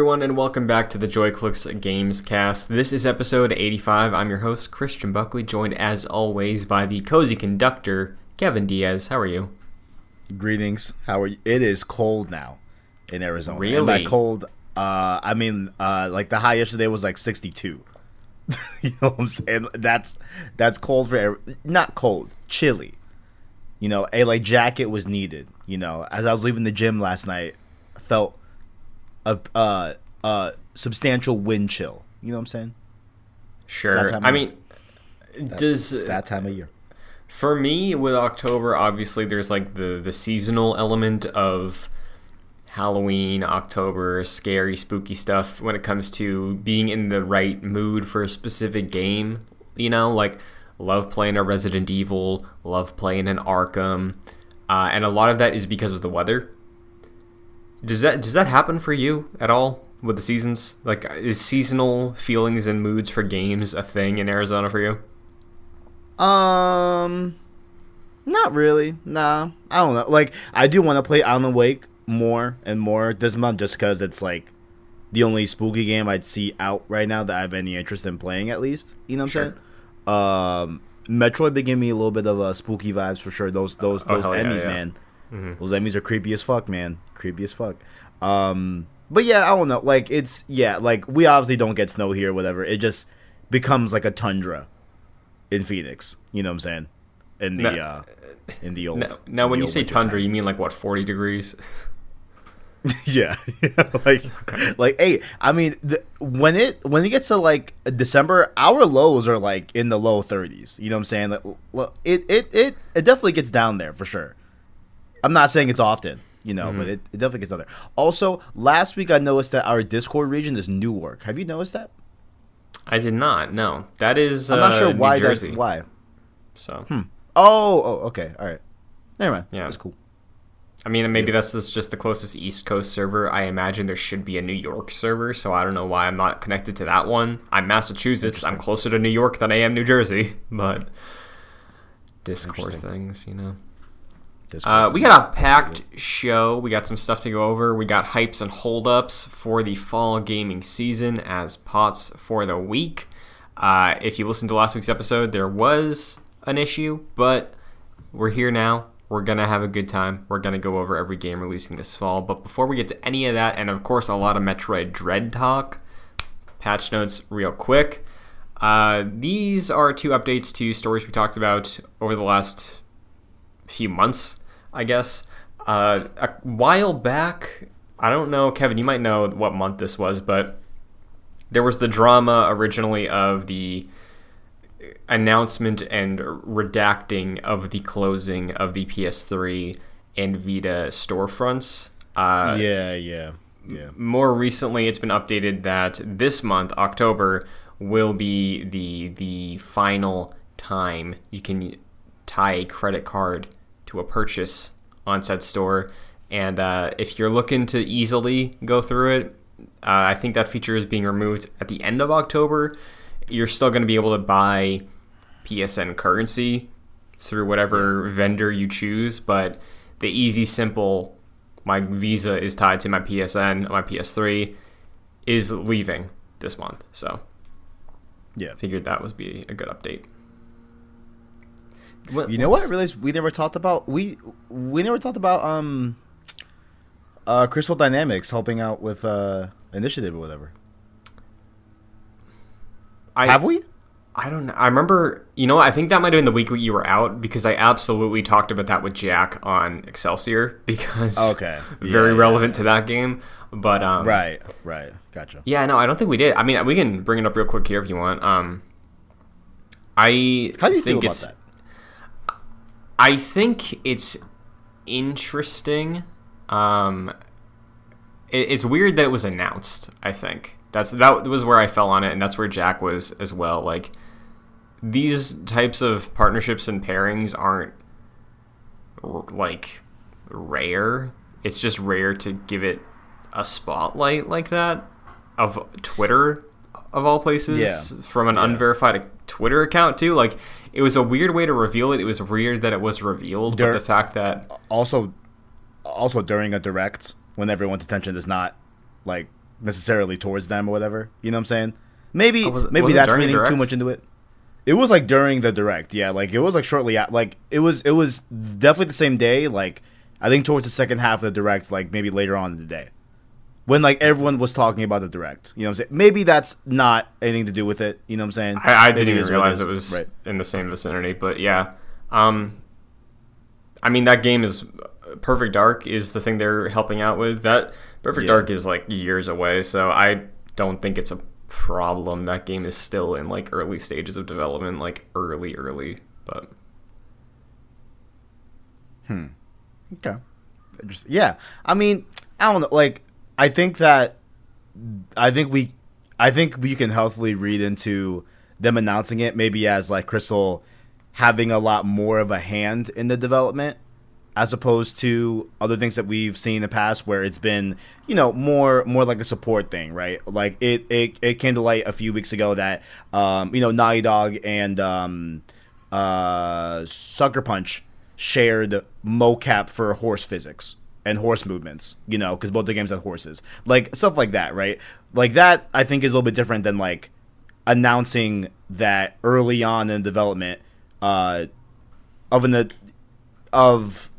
everyone, and welcome back to the JoyClicks Games Cast. This is episode 85. I'm your host, Christian Buckley, joined as always by the cozy conductor, Kevin Diaz. How are you? Greetings. How are you? It is cold now in Arizona. Really? And by cold, uh, I mean uh, like the high yesterday was like 62. you know what I'm saying? That's that's cold for not cold, chilly. You know, a like jacket was needed. You know, as I was leaving the gym last night, I felt a uh, uh, substantial wind chill. You know what I'm saying? Sure. I mean, does It's that time of year. for me with October, obviously there's like the the seasonal element of Halloween, October, scary, spooky stuff when it comes to being in the right mood for a specific game. You know, like love playing a Resident Evil, love playing an Arkham, uh, and a lot of that is because of the weather. Does that does that happen for you at all with the seasons? Like, is seasonal feelings and moods for games a thing in Arizona for you? Um, not really. Nah, I don't know. Like, I do want to play Alan Wake more and more this month, just because it's like the only spooky game I'd see out right now that I have any interest in playing. At least, you know what I'm saying? Um, Metroid been giving me a little bit of uh, spooky vibes for sure. Those those Oh, those yeah, enemies, yeah. man. Mhm. Those enemies are creepy as fuck, man. Creepy as fuck. Um, but yeah, I don't know. Like it's yeah, like we obviously don't get snow here, whatever. It just becomes like a tundra in Phoenix. You know what I'm saying? In the No. uh, in the old. Now, now when you say tundra, time. you mean like what, 40 degrees? yeah, like like hey, I mean the, when it when it gets to like December, our lows are like in the low 30s. You know what I'm saying? Like, well, it it it it definitely gets down there for sure. I'm not saying it's often, you know, Mm-hmm. but it, it definitely gets down there. Also, last week I noticed that our Discord region is Newark. Have you noticed that? I did not. No, that is. I'm not uh, sure why New that's Jersey. why. So Hmm. Oh, oh, okay, all right. Never mind. Yeah. that's cool. I mean, maybe that's just just the closest East Coast server. I imagine there should be a New York server, so I don't know why I'm not connected to that one. I'm Massachusetts. I'm closer to New York than I am New Jersey, but Discord things, you know. Discord. Uh, we got a packed show. We got some stuff to go over. We got hypes and holdups for the fall gaming season as pots for the week. Uh, if you listened to last week's episode, there was an issue, but we're here now. We're gonna have a good time. We're gonna go over every game releasing this fall. But before we get to any of that, and of course a lot of Metroid Dread talk, patch notes real quick. Uh, these are two updates to stories we talked about over the last few months, I guess. Uh, a while back, I don't know, Kevin, you might know what month this was, but there was the drama originally of the announcement and redacting of the closing of the PS3 and Vita storefronts. Uh, yeah, yeah, yeah. more recently it's been updated that this month october will be the the final time you can tie a credit card to a purchase on said store and uh, if you're looking to easily go through it uh, i think that feature is being removed at the end of october you're still going to be able to buy psn currency through whatever vendor you choose but the easy simple my visa is tied to my PSN, my PS3 is leaving this month. So Yeah. figured that would be a good update. You know what? I realized we never talked about we we never talked about um uh Crystal Dynamics helping out with uh initiative or whatever. I Have we? I don't know. I remember, you know, I think that might have been the week you were out because I absolutely talked about that with Jack on Excelsior because Okay. Yeah, very yeah, relevant to that game. But um, Right, right. Gotcha. yeah, no, I don't think we did. I mean, we can bring it up real quick here if you want. Um, I How do you feel think about it's that? I think it's interesting. Um, it, it's weird that it was announced. I think that's that was where I fell on it, and that's where Jack was as well. Like these types of partnerships and pairings aren't like rare. It's just rare to give it a spotlight like that of Twitter of all places Yeah. from an Yeah. unverified Twitter account too. Like it was a weird way to reveal it. It was weird that it was revealed, There- but the fact that Also also during a direct when everyone's attention is not like necessarily towards them or whatever. You know what I'm saying? Maybe Oh, was maybe that's reading too much into it. It was like during the direct, yeah. Like it was like shortly at like it was it was definitely the same day. Like I think towards the second half of the direct, like maybe later on in the day, when like everyone was talking about the direct. You know what I'm saying? Maybe that's not anything to do with it. You know what I'm saying? I, I didn't even realize is. it was right. in the same vicinity, but yeah. Um, I mean, that game is Perfect Dark is the thing they're helping out with. That Perfect Yeah. Dark is like years away, so I don't think it's a problem. That game is still in like early stages of development, like early, early. But hmm, Okay. Interesting. Yeah. I mean, I don't know. Like, I think that, I think we, I think we can healthily read into them announcing it maybe as like Crystal having a lot more of a hand in the development as opposed to other things that we've seen in the past where it's been you know more more like a support thing right? Like it it, it came to light a few weeks ago that um you know Naughty Dog and um uh Sucker Punch shared mocap for horse physics and horse movements you know because both the games have horses like stuff like that right like that I think is a little bit different than like announcing that early on in development uh of an of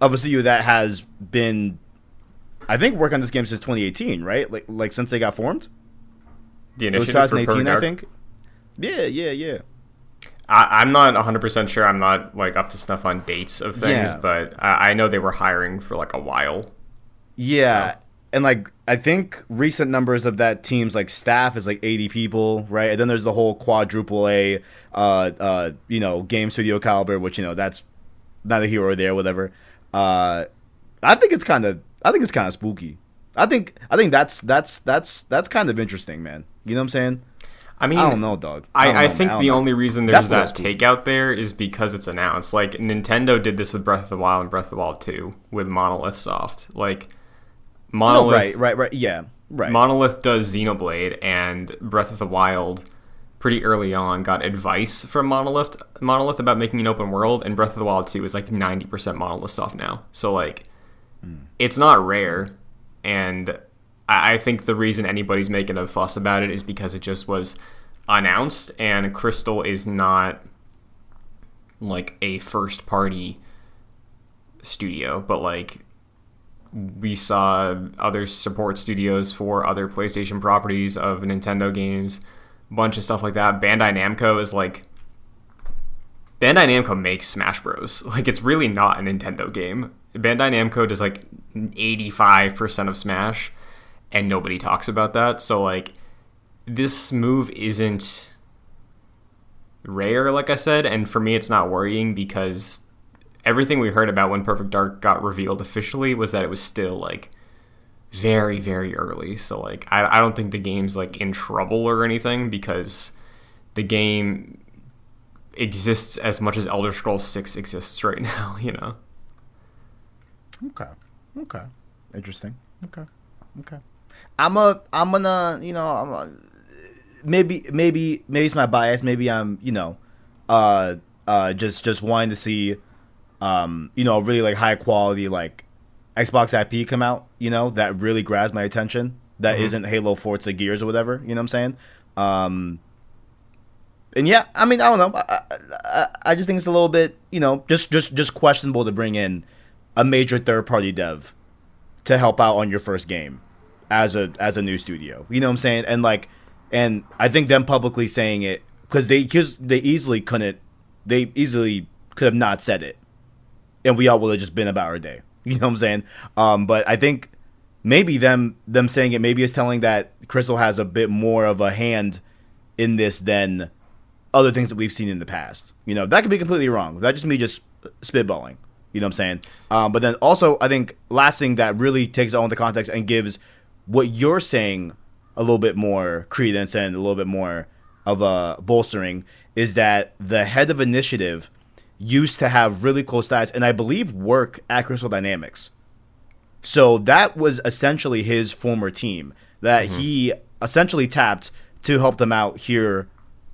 of a studio that has been I think working on this game since 2018, right? Like like since they got formed. the It was initiative for 2018, I think. Yeah, yeah, yeah. I, I'm not 100 percent sure. I'm not like up to snuff on dates of things, Yeah. but I, I know they were hiring for like a while. Yeah. So- And like I think recent numbers of that team's like staff is like 80 people, right? And then there's the whole quadruple A uh uh you know, game studio caliber, which you know, that's not a hero there, whatever. Uh I think it's kind of I think it's kind of spooky. I think I think that's that's that's that's kind of interesting, man. You know what I'm saying? I mean, I don't know, dog. I, know, I think don't the know. only reason there's little that takeout there is because it's announced. Like Nintendo did this with Breath of the Wild and Breath of the Wild 2 with Monolith Soft. Like oh, No, Monolith right, right, right. Yeah, right. Monolith does Xenoblade and Breath of the Wild pretty early on got advice from Monolith Monolith about making an open world and Breath of the Wild 2 is like 90% Monolith Soft now. So like hmm. it's not rare and I think the reason anybody's making a fuss about it is because it just was announced and Crystal is not like a first party studio, but like we saw other support studios for other PlayStation properties of Nintendo games, a bunch of stuff like that. Bandai Namco is like Bandai Namco makes Smash Bros. Like it's really not a Nintendo game. Bandai Namco does like 85% of Smash and nobody talks about that. So like this move isn't rare like I said and for me it's not worrying because everything we heard about when Perfect Dark got revealed officially was that it was still like very very early. So like I I don't think the game's like in trouble or anything because the game exists as much as Elder Scrolls 6 exists right now, you know. Okay. Okay. Interesting. Okay. Okay. I'm a. I'm gonna. You know. I'm a, maybe. Maybe. Maybe it's my bias. Maybe I'm. You know. Uh. Uh. Just. Just wanting to see. Um. You know. Really like high quality like Xbox IP come out. You know that really grabs my attention. That Mhm. not Halo, Forza, Gears, or whatever. You know what I'm saying? Um. And yeah, I mean, I don't know. I, I, I- I just think it's a little bit, you know, just just just questionable to bring in a major third party dev to help out on your first game as a as a new studio. You know what I'm saying? And like and I think them publicly saying it cuz they cuz they easily couldn't they easily could have not said it. And we all would have just been about our day. You know what I'm saying? Um but I think maybe them them saying it maybe is telling that Crystal has a bit more of a hand in this than other things that we've seen in the past. You know, that could be completely wrong. That just me just spitballing. You know what I'm saying? Um, but then also, I think last thing that really takes all into context and gives what you're saying a little bit more credence and a little bit more of a bolstering is that the head of initiative used to have really close ties and I believe work at Crystal Dynamics. So that was essentially his former team that mm-hmm. he essentially tapped to help them out here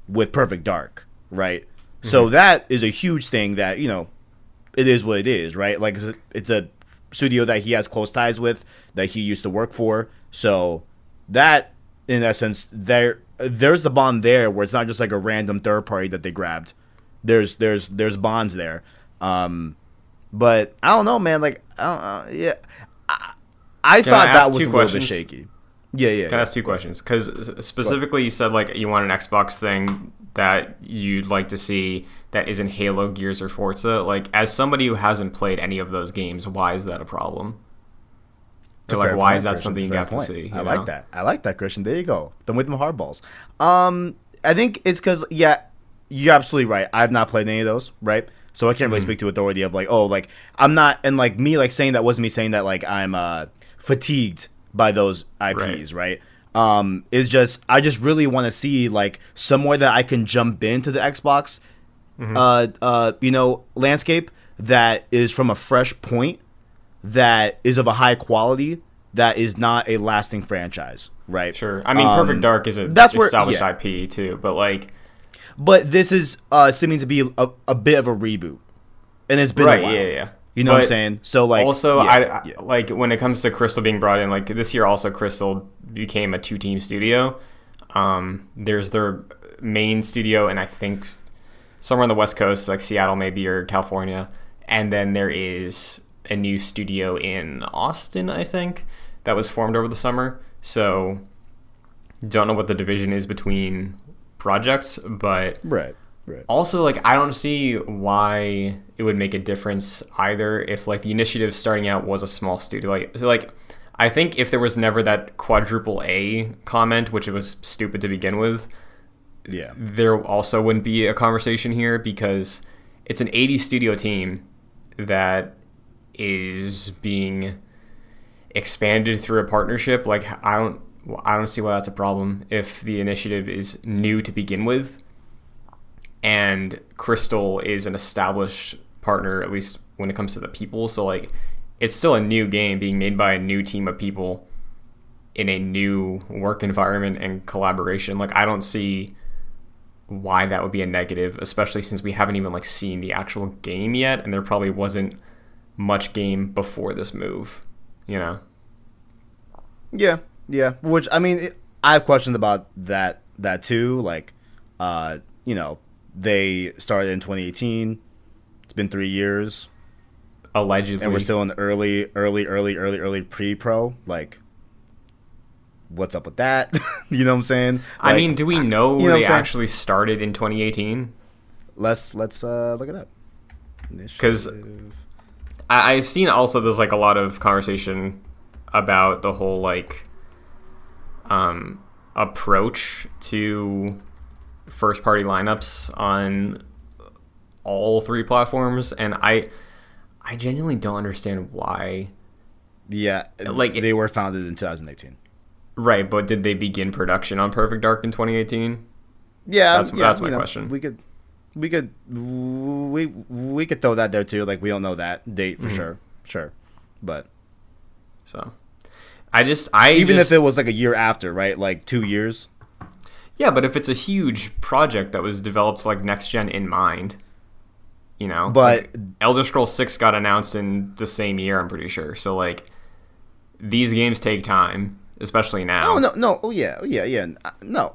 with Perfect Dark, right? So mm-hmm. that is a huge thing that, you know, it is what it is, right? Like it's a, it's a studio that he has close ties with that he used to work for. So that in essence there there's the bond there where it's not just like a random third party that they grabbed. There's there's there's bonds there. Um, but I don't know, man. Like, I don't, uh, yeah, I, I Can I thought that was a little bit shaky. Yeah, yeah. Can I yeah. ask two questions? Because specifically, you said like you want an Xbox thing that you'd like to see that isn't Halo, Gears, or Forza. Like, as somebody who hasn't played any of those games, why is that a problem? Or like, why point, is that Christian. something you have fair to point. see? I you like that. I like that, Christian. There you go. Then with them hardballs. Um, I think it's because yeah, you're absolutely right. I've not played any of those, right? So I can't really speak to authority of like, oh, like I'm not, and like me, like saying that wasn't me saying that like I'm uh fatigued by those IPs, right? Um, is just I just really want to see like somewhere that I can jump into the Xbox, Mm-hmm. uh, uh, you know, landscape that is from a fresh point that is of a high quality that is not a lasting franchise, right? Sure. I mean, Um, Perfect Dark is a that's where- established yeah. IP too, but like, But this is uh, seeming to be a, a bit of a reboot, and it's been right? Yeah, yeah. You know what I'm saying? So like, also, yeah, I, I yeah. like when it comes to Crystal being brought in. Like this year, also Crystal became a two-team studio. Um, there's their main studio, and I think somewhere on the West Coast, like Seattle, maybe or California, and then there is a new studio in Austin, I think, that was formed over the summer. So, don't know what the division is between projects, but right, right. also like i don't see why it would make a difference either if like the initiative starting out was a small studio like so like i think if there was never that quadruple a comment which it was stupid to begin with Yeah, there also wouldn't be a conversation here because it's an 80 studio team that is being expanded through a partnership like i don't i don't see why that's a problem if the initiative is new to begin with and crystal is an established partner at least when it comes to the people. So like it's still a new game being made by a new team of people in a new work environment and collaboration. Like i don't see why that would be a negative, especially since we haven't even like seen the actual game yet, and there probably wasn't much game before this move. You know, yeah, yeah. Which I mean, it, I have questions about that that too. Like, uh, you know, they started in 2018. It's been three years, allegedly. and we're still in the early, early, early, early, early pre-pro. Like, what's up with that? you know what I'm saying? I mean, do we know you know they actually started in 2018? let's let's uh look it up. 'Cause- Initiative. I, I've seen also there's like a lot of conversation about the whole like um, approach to first party lineups on all three platforms, and I I genuinely don't understand why. yeah, like, they were founded in 2018. Right, but did they begin production on Perfect Dark in 2018? Yeah, That's- yeah, that's my know, question. We could, we could, we we could throw that there too. Like we don't know that date Mm-hmm. for sure, sure, but So I just I even just- if it was like a year after, right? Like two years. Yeah, but if it's a huge project that was developed like next gen in mind, you know. But- like, Elder Scrolls 6 got announced in the same year, I'm pretty sure. So like these games take time, especially now. Oh no, no, oh yeah, oh yeah, yeah. Uh, No,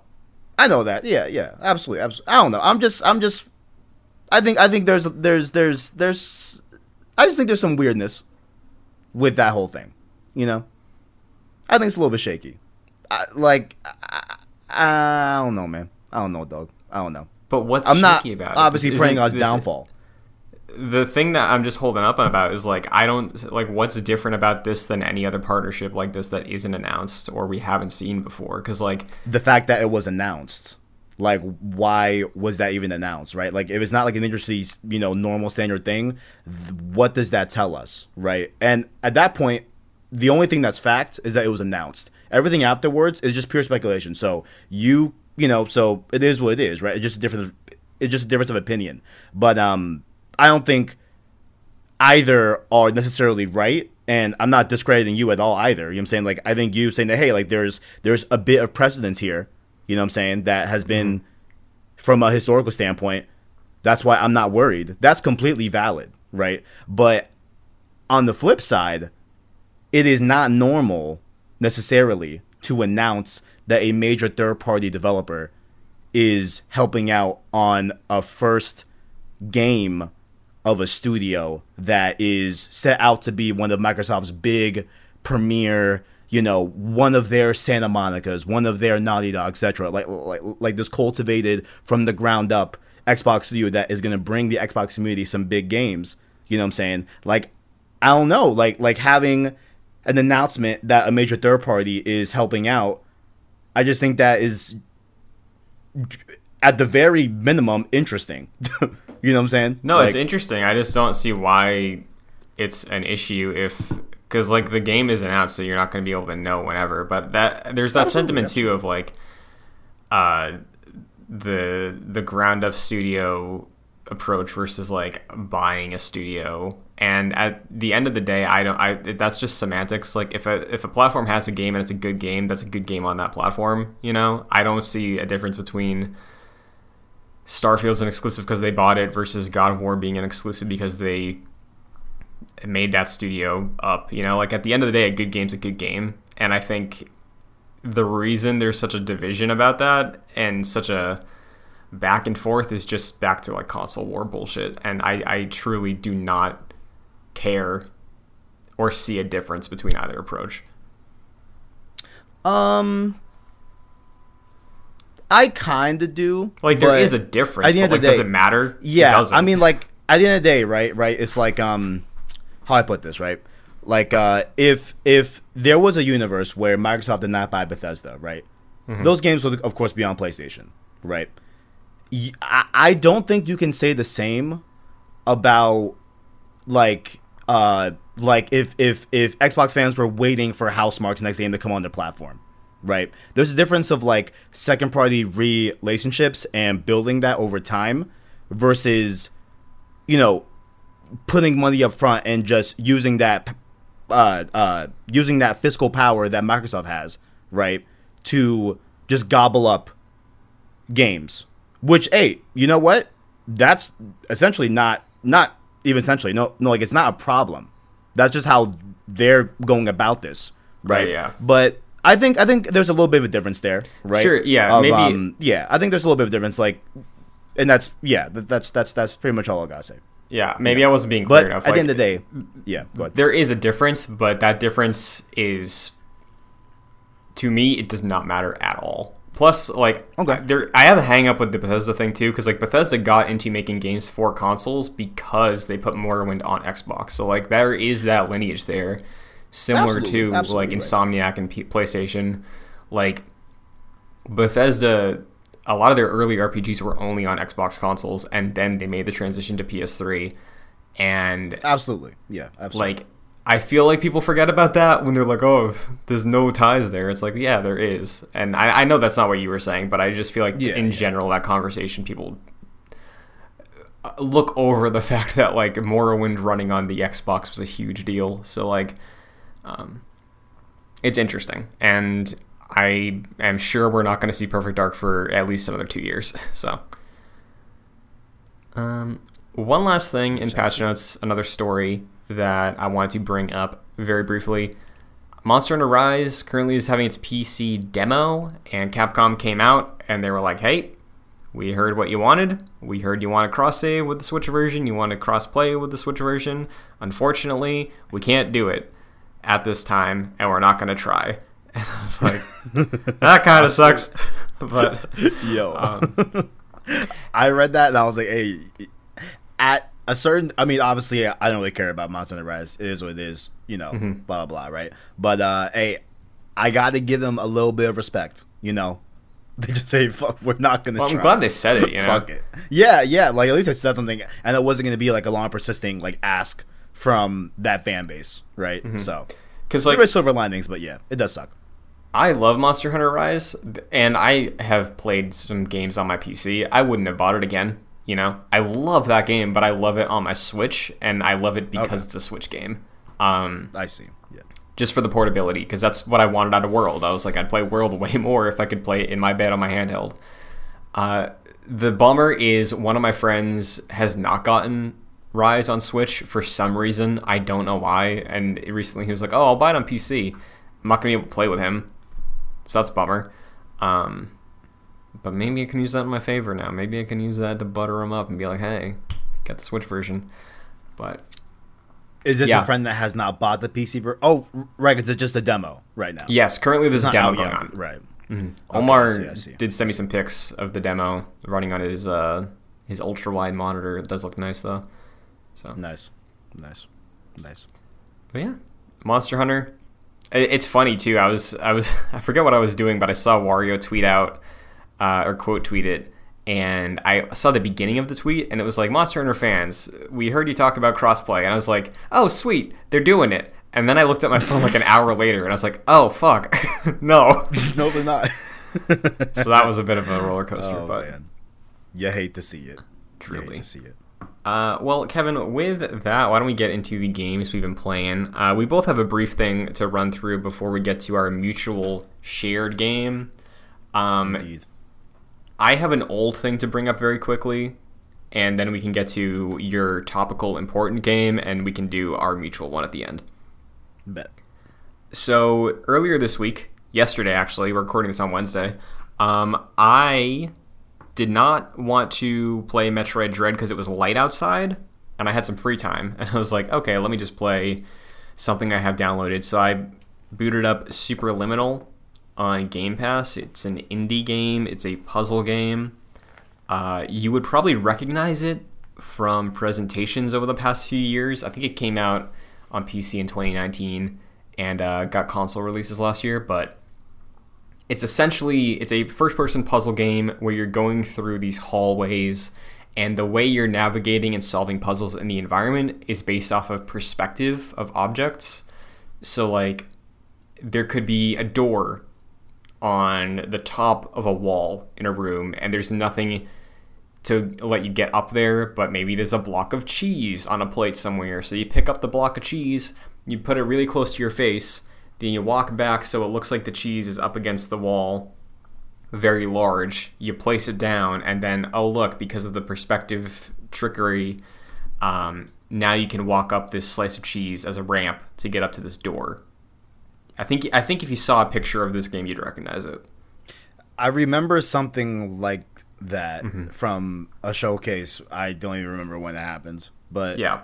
I know that. Yeah, yeah, absolutely, absolutely. I don't know. I'm just, I'm just. I think, I think there's, there's, there's, there's. I just think there's some weirdness with that whole thing. You know, I think it's a little bit shaky. I, like, I, I don't know, man. I don't know, dog. I don't know. But what's I'm not shaky about it? obviously Isn't praying on his downfall. The thing that I'm just holding up about is like I don't like what's different about this than any other partnership like this that isn't announced or we haven't seen before? Cuz like the fact that it was announced like why was that even announced right? Like if it's not like an industry you know normal standard thing th- what does that tell us right? And at that point the only thing that's fact is that it was announced. Everything afterwards is just pure speculation. So you you know so it is what it is right? It's just a difference it's just a difference of opinion. But um i don't think either are necessarily right and i'm not discrediting you at all either. You know what i'm saying? Like i think you saying that hey like there's there's a bit of precedence here you know what i'm saying that has mm-hmm. been from a historical standpoint that's why i'm not worried. That's completely valid right? But on the flip side it is not normal necessarily to announce that a major third party developer is helping out on a first game of a studio that is set out to be one of Microsoft's big premier, you know, one of their Santa Monica's, one of their Naughty Dog, etc. Like, like like this cultivated from the ground up Xbox studio that is going to bring the Xbox community some big games. You know what I'm saying? Like I don't know, like like having an announcement that a major third party is helping out. I just think that is at the very minimum interesting. you know what I'm saying? No, like, it's interesting. I just don't see why it's an issue if because like the game is announced, so you're not going to be able to know whenever. But that there's that sentiment too of like, uh, the the ground up studio approach versus like buying a studio. And at the end of the day, I don't. I that's just semantics. Like if a if a platform has a game and it's a good game, that's a good game on that platform. You know, I don't see a difference between Starfield's an exclusive because they bought it versus God of War being an exclusive because they made that studio up. You know, like at the end of the day, a good game's a good game, and I think the reason there's such a division about that and such a back and forth is just back to like console war bullshit, and I I truly do not care or see a difference between either approach. Um, I kind of do. Like there is a difference, at the but end like of the does day- it matter? It Yeah, doesn't. I mean, like at the end of the day, right? Right. It's like um, how I put this, right? Like uh, if if there was a universe where Microsoft did not buy Bethesda, right? Mm-hmm. Those games would of course be on PlayStation, right? I don't think you can say the same about like uh like if if if Xbox fans were waiting for Housemarque's next game to come on their platform, right? There's a difference of like second party relationships and building that over time versus you know putting money up front and just using that uh uh using that fiscal power that Microsoft has, right? To just gobble up games. Which hey, you know what? That's essentially not not even essentially no no like it's not a problem. That's just how they're going about this, right? Right, yeah. But I think I think there's a little bit of a difference there, right? Sure, yeah, Of, maybe- um, yeah. I think there's a little bit of a difference, like, and that's yeah, that's that's that's pretty much all I gotta say. yeah, maybe I wasn't being clear But enough. at like, the end of the day, yeah, there is a difference, but that difference is to me it does not matter at all. Plus, like, Okay. there I have a hang up with the Bethesda thing too, because like Bethesda got into making games for consoles because they put Morrowind on Xbox. So like there is that lineage there, similar Absolutely, to absolutely like right. Insomniac and P- PlayStation. Like Bethesda, a lot of their early RPGs were only on Xbox consoles, and then they made the transition to PS3. And Absolutely, yeah, absolutely. like I feel like people forget about that when they're like, "Oh, there's no ties there." It's like, yeah, there is, and I, I know that's not what you were saying, but I just feel like Yeah, in yeah. general that conversation people uh, look over the fact that like Morrowind running on the Xbox was a huge deal. So like, um, it's interesting, and I am sure we're not going to see Perfect Dark for at least another two years. So, um, one last thing in patch notes, another story that I wanted to bring up very briefly. Monster Hunter Rise currently is having its PC demo, and Capcom came out and they were like, "Hey, we heard what you wanted. We heard you want to cross save with the Switch version. You want to cross play with the Switch version. Unfortunately, we can't do it at this time, and we're not going to try." And I was like, "That kind of sucks," but Yo, um, I read that and I was like, hey, at a certain, I mean, obviously, I don't really care about Hunter Rise. It is what it is, you know, Mm-hmm. blah, blah, blah, right? But, uh, hey, I got to give them a little bit of respect, you know? They just say, fuck, we're not going to well, try. I'm glad they said it. You know? Fuck it. Yeah, yeah, like, at least I said something, and it wasn't going to be, like, a long, persisting, like, ask from that fan base, right? So, Because there Mm-hmm. like silver linings, but yeah, it does suck. I love Monster Hunter Rise, and I have played some games on my PC. I wouldn't have bought it again. You know, I love that game, but I love it on my Switch, and I love it because Okay. it's a Switch game. Um, I see. Yeah. just for the portability, because that's what I wanted out of World. I was like, I'd play World way more if I could play it in my bed on my handheld. Uh, the bummer is one of my friends has not gotten Rise on Switch for some reason. I don't know why. And recently he was like, "Oh, I'll buy it on PC." I'm not gonna be able to play with him. so that's a bummer. Um, but maybe I can use that in my favor now. Maybe I can use that to butter him up and be like, hey, get the Switch version. But Is this Yeah. a friend that has not bought the PC version? Oh, right. It's just a demo right now. yes, currently there's a demo going yet, on. Right. Omar I see, I see. did send me some pics of the demo running on his uh, his ultra wide monitor. It does look nice though. So, Nice. Nice. Nice. but yeah, Monster Hunter. It's funny too. I was I was I forget what I was doing, but I saw Wario tweet out uh, or quote tweet it, and I saw the beginning of the tweet, and it was like Monster Hunter fans, we heard you talk about crossplay, and I was like, oh sweet, they're doing it. And then I looked at my phone like an hour later, and I was like, oh fuck, no. no, they're not. so that was a bit of a roller coaster, oh but man, you hate to see it. You hate to see it. Uh, well, Kevin, with that, why don't we get into the games we've been playing? Uh, we both have a brief thing to run through before we get to our mutual shared game. Um, Indeed. I have an old thing to bring up very quickly, and then we can get to your topical important game, and we can do our mutual one at the end. Bet. So earlier this week, yesterday actually, we're recording this on Wednesday. Um, I did not want to play Metroid Dread because it was light outside, and I had some free time, and I was like, okay, let me just play something I have downloaded. So I booted up Superliminal on Game Pass. It's an indie game. It's a puzzle game. Uh, you would probably recognize it from presentations over the past few years. I think it came out on PC in 2019 and uh, got console releases last year. But it's essentially it's a first-person puzzle game where you're going through these hallways, and the way you're navigating and solving puzzles in the environment is based off of perspective of objects. So like there could be a door on the top of a wall in a room and there's nothing to let you get up there, but maybe there's a block of cheese on a plate somewhere. So you pick up the block of cheese, you put it really close to your face, then you walk back so it looks like the cheese is up against the wall, very large. You place it down, and then, oh, look, because of the perspective trickery, um, now you can walk up this slice of cheese as a ramp to get up to this door. I think I think if you saw a picture of this game, you'd recognize it. I remember something like that Mm-hmm. from a showcase. I don't even remember when it happens, but Yeah,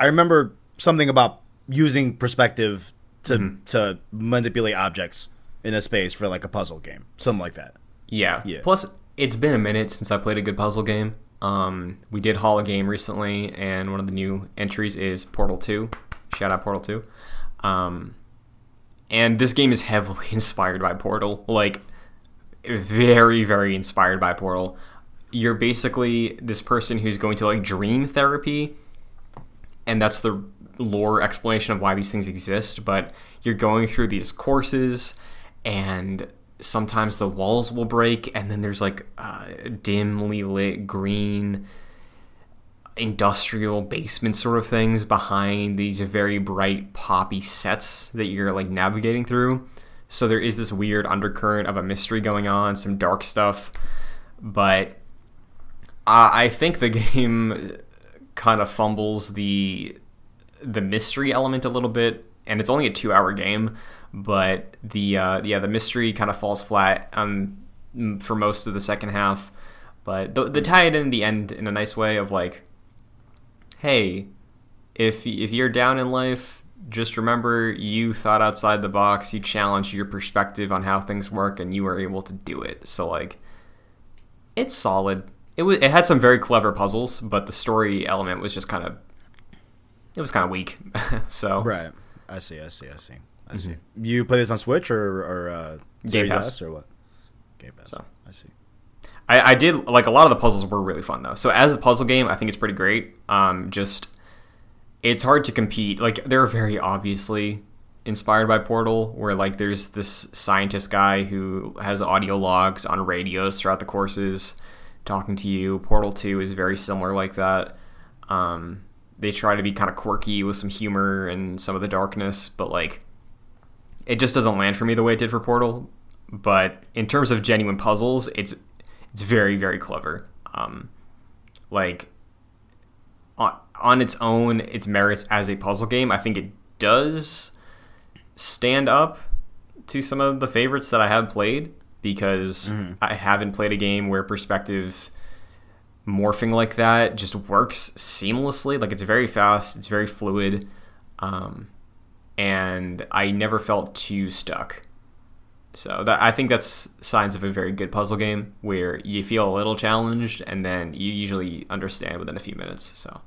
I remember something about using perspective to Mm-hmm. to manipulate objects in a space for like a puzzle game, something like that. Yeah. Yeah. Plus, it's been a minute since I played a good puzzle game. Um, we did haul a game recently, and one of the new entries is Portal 2. Shout out Portal 2. Um, and this game is heavily inspired by Portal. Like, very, very inspired by Portal. You're basically this person who's going to like dream therapy, and that's the lore explanation of why these things exist. But you're going through these courses, and sometimes the walls will break, and then there's like uh, dimly lit green industrial basement sort of things behind these very bright poppy sets that you're like navigating through. So there is this weird undercurrent of a mystery going on, some dark stuff, but I I think the game kind of fumbles the the mystery element a little bit, and it's only a two hour game, but the uh, yeah the mystery kind of falls flat um, for most of the second half. But the, the tie it in the end in a nice way of like, hey, if if you're down in life, just remember you thought outside the box, you challenged your perspective on how things work, and you were able to do it. So like, it's solid. It was it had some very clever puzzles, but the story element was just kind of it was kind of weak. so Right. I see. I see. I see. I see. You play this on Switch or or uh, Mm-hmm. Game Pass. S or what? Game Pass. So. I see. I, I did like a lot of the puzzles were really fun though. So as a puzzle game, I think it's pretty great. Um, just it's hard to compete. Like they're very obviously inspired by Portal, where like there's this scientist guy who has audio logs on radios throughout the courses talking to you. Portal Two is very similar like that. Um, they try to be kind of quirky with some humor and some of the darkness, but like it just doesn't land for me the way it did for Portal. But in terms of genuine puzzles, it's it's very very clever. Um, like on on its own, its merits as a puzzle game, I think it does stand up to some of the favorites that I have played because mm-hmm. I haven't played a game where perspective morphing like that just works seamlessly. Like it's very fast, it's very fluid, um, and I never felt too stuck. So that I think that's signs of a very good puzzle game where you feel a little challenged and then you usually understand within a few minutes. So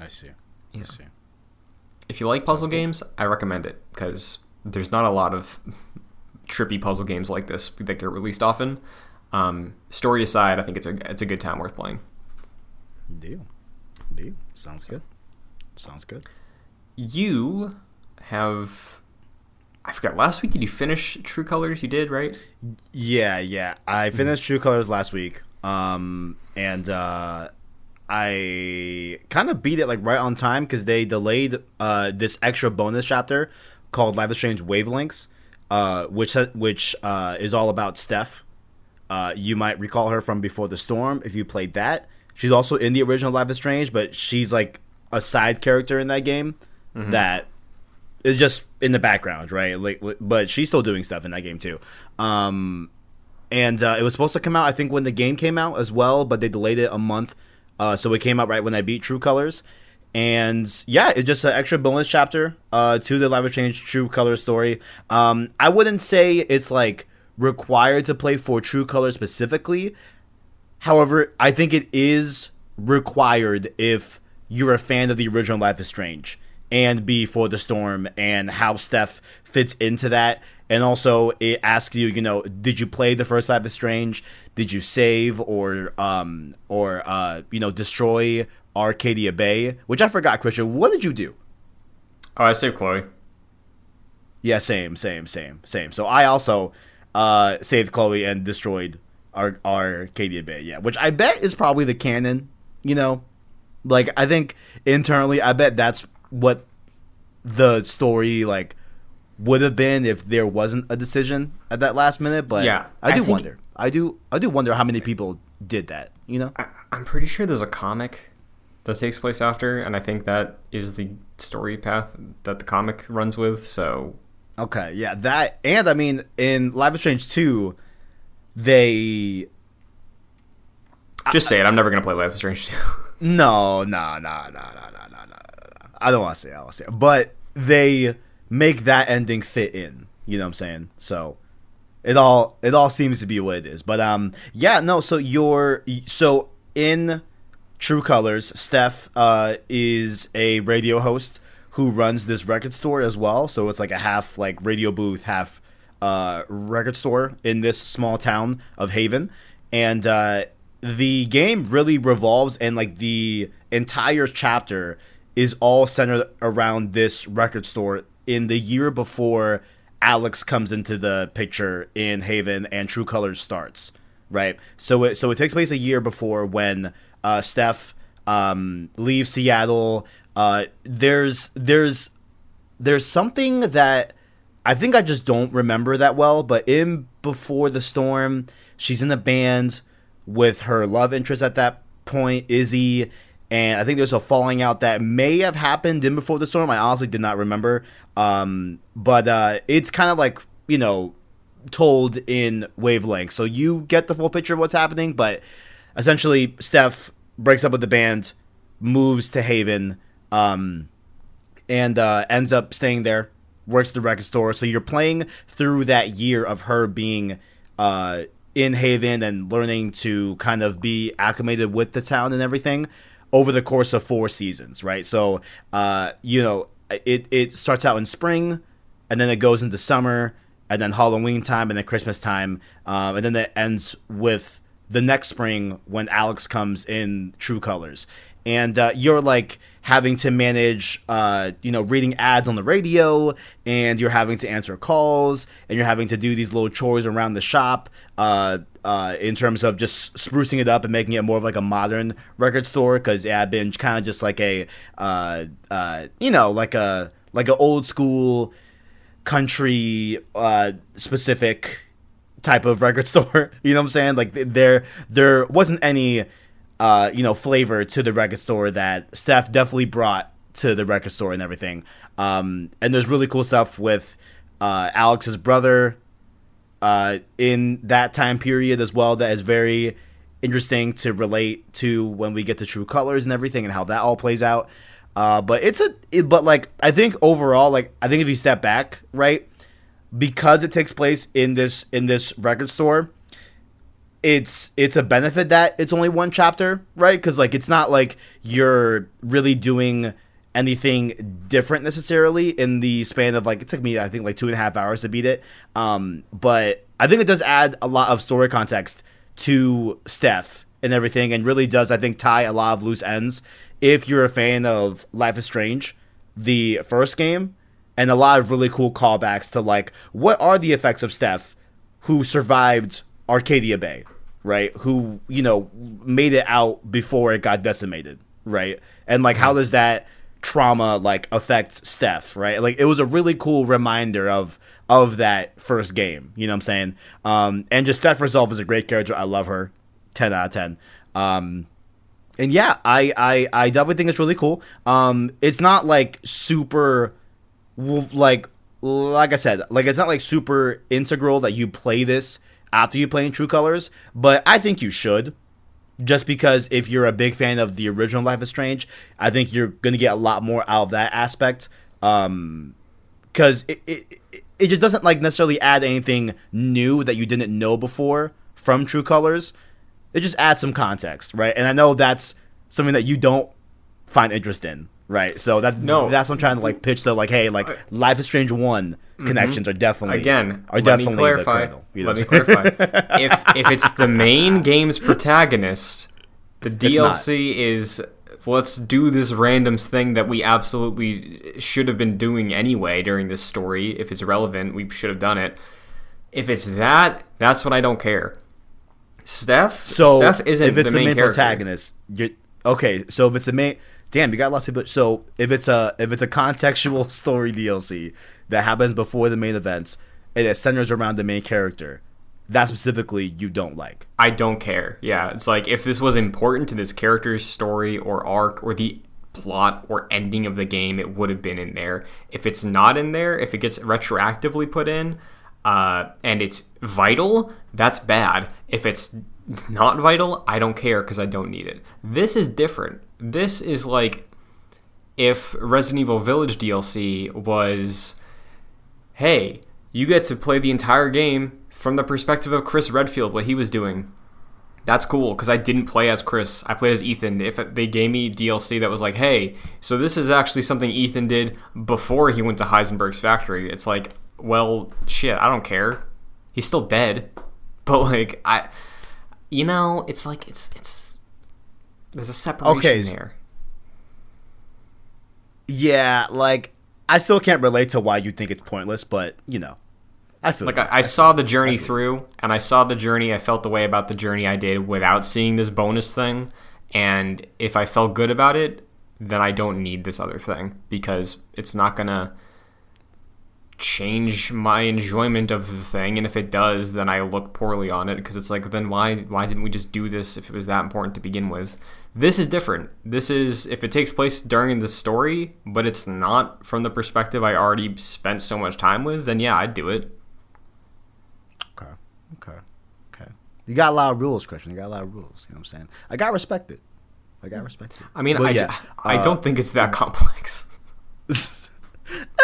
I see. Yeah. I see. If you like puzzle games, I recommend it because there's not a lot of trippy puzzle games like this that get released often. Um, story aside, I think it's a it's a good time worth playing. Deal, deal. Sounds good. Sounds good. You have. I forgot. Last week, did you finish True Colors? You did, right? Yeah, yeah. I finished True Colors last week. Um, and uh, I kind of beat it like right on time because they delayed uh this extra bonus chapter called Life is Strange Wavelengths, uh, which which uh, is all about Steph. Uh, you might recall her from Before the Storm if you played that. She's also in the original Life is Strange, but she's like a side character in that game mm-hmm. that is just in the background, right? Like, but she's still doing stuff in that game too. Um, and uh, it was supposed to come out, I think, when the game came out as well, but they delayed it a month. Uh, so it came out right when I beat True Colors. And yeah, it's just an extra bonus chapter uh, to the Life is Strange True Colors story. Um, I wouldn't say it's like required to play for True Color specifically. However, I think it is required if you're a fan of the original Life is Strange and Before the Storm and how Steph fits into that. And also, it asks you, you know, did you play the first Life is Strange? Did you save or um or uh you know destroy Arcadia Bay? Which I forgot, Christian. What did you do? Oh, I saved Chloe. Yeah, same, same, same, same. So I also uh, saved Chloe and destroyed our, our Arcadia Bay. Yeah, which I bet is probably the canon. You know, like I think internally, I bet that's what the story like would have been if there wasn't a decision at that last minute. But yeah, I do I wonder. I do. I do wonder how many people did that. You know, I, I'm pretty sure there's a comic that takes place after, and I think that is the story path that the comic runs with. So Okay, yeah, that and I mean in Life is Strange two, they just say it. I'm never gonna play Life is Strange two. no, no, no, no, no, no, no, no. I don't want to say. It, I want to say, it. but they make that ending fit in. You know what I'm saying? So it all it all seems to be what it is. But um, yeah, no. So you're so in True Colors, Steph uh, is a radio host who runs this record store as well. So it's like a half like radio booth, half uh, record store in this small town of Haven, and uh, the game really revolves and like the entire chapter is all centered around this record store in the year before Alex comes into the picture in Haven and True Colors starts. Right, so it so it takes place a year before when uh, Steph um, leaves Seattle, uh, there's there's there's something that I think I just don't remember that well. But in Before the Storm, she's in the band with her love interest at that point, Izzy. And I think there's a falling out that may have happened in Before the Storm. I honestly did not remember. Um, but uh, it's kind of like, you know, told in wavelength. So you get the full picture of what's happening. But essentially, Steph breaks up with the band, moves to Haven, um, and uh, ends up staying there. Works the record store. So you're playing through that year of her being uh, in Haven and learning to kind of be acclimated with the town and everything over the course of four seasons, right? So, uh, you know, it, it starts out in spring and then it goes into summer and then Halloween time and then Christmas time. Um, and then it ends with the next spring when Alex comes in True Colors. And uh, you're like, having to manage, uh, you know, reading ads on the radio, and you're having to answer calls, and you're having to do these little chores around the shop. Uh, uh, in terms of just sprucing it up and making it more of like a modern record store, because it had been kind of just like a, uh, uh, you know, like a like an old school country specific type of record store. You know what I'm saying? Like there there wasn't any uh, you know, flavor to the record store that Steph definitely brought to the record store and everything. Um, and there's really cool stuff with uh, Alex's brother uh, in that time period as well. That is very interesting to relate to when we get to True Colors and everything and how that all plays out. Uh, but it's a, it, but like I think overall, like I think if you step back, right, because it takes place in this in this record store, it's it's a benefit that it's only one chapter, right? Because like it's not like you're really doing anything different necessarily in the span of like it took me I think like two and a half hours to beat it. Um, but I think it does add a lot of story context to Steph and everything, and really does I think tie a lot of loose ends. If you're a fan of Life is Strange, the first game, and a lot of really cool callbacks to like what are the effects of Steph, who survived Arcadia Bay, right? Who you know made it out before it got decimated, right? And like how does that trauma like affect Steph, right? Like it was a really cool reminder of of that first game. You know what I'm saying? Um, and just Steph herself is a great character. I love her, ten out of ten. Um, and yeah, I, I I definitely think it's really cool. Um, it's not like super, like like I said, like it's not like super integral that you play this after you play in True Colors, but I think you should. Just because if you're a big fan of the original Life is Strange, I think you're gonna get a lot more out of that aspect. Um, because it, it it just doesn't like necessarily add anything new that you didn't know before from True Colors. It just adds some context, right? And I know that's something that you don't find interest in, right? So that No. that's what I'm trying to like pitch the like, hey, like Life is Strange one mm-hmm. connections are definitely Again, are let definitely me clarify. the. You know let me what I'm saying? clarify. if if it's the main game's protagonist, the. DLC is let's do this random thing that we absolutely should have been doing anyway during this story. If it's relevant, we should have done it. If it's that, that's what I don't care. Steph, So Steph isn't if it's the main, character. protagonist, you're, okay. So if it's the main, damn, you got lots of. So if it's a if it's a contextual story DLC that happens before the main events and it centers around the main character, that specifically you don't like. I don't care. Yeah, it's like if this was important to this character's story or arc or the plot or ending of the game, it would have been in there. If it's not in there, if it gets retroactively put in, uh, and it's vital, that's bad. If it's not vital, I don't care because I don't need it. This is different. This is like if Resident Evil Village DLC was, hey, you get to play the entire game from the perspective of Chris Redfield, what he was doing. That's cool because I didn't play as Chris. I played as Ethan. If they gave me DLC that was like, hey, so this is actually something Ethan did before he went to Heisenberg's factory, it's like, well, shit, I don't care. He's still dead. But like, I, you know, it's like it's it's there's a separation Okay, there. Yeah, like I still can't relate to why you think it's pointless, but you know, I feel Like you. I, I saw the journey through, and I saw the journey. I felt the way about the journey I did without seeing this bonus thing. And if I felt good about it, then I don't need this other thing because it's not gonna change my enjoyment of the thing. And if it does, then I look poorly on it because it's like, then why why didn't we just do this if it was that important to begin with? This is different. This is if it takes place during the story, but it's not from the perspective I already spent so much time with. Then yeah, I'd do it. Okay. Okay. Okay. You got a lot of rules, Christian. You got a lot of rules. You know what I'm saying? I got respect it. I got respect it. I mean, But I, yeah, I uh, don't think it's that complex.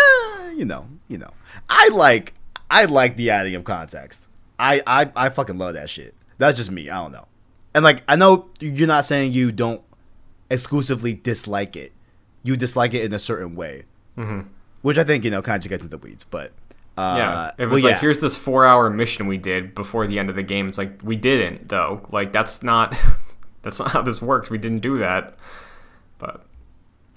Uh, you know, you know. I like I like the adding of context. I, I I fucking love that shit. That's just me. I don't know. And like I know you're not saying you don't exclusively dislike it. You dislike it in a certain way, hmm which I think you know kind of gets into the weeds. But uh, yeah, if well, it's yeah. like here's this four-hour mission we did before the end of the game, it's like we didn't though. Like that's not that's not how this works. We didn't do that. But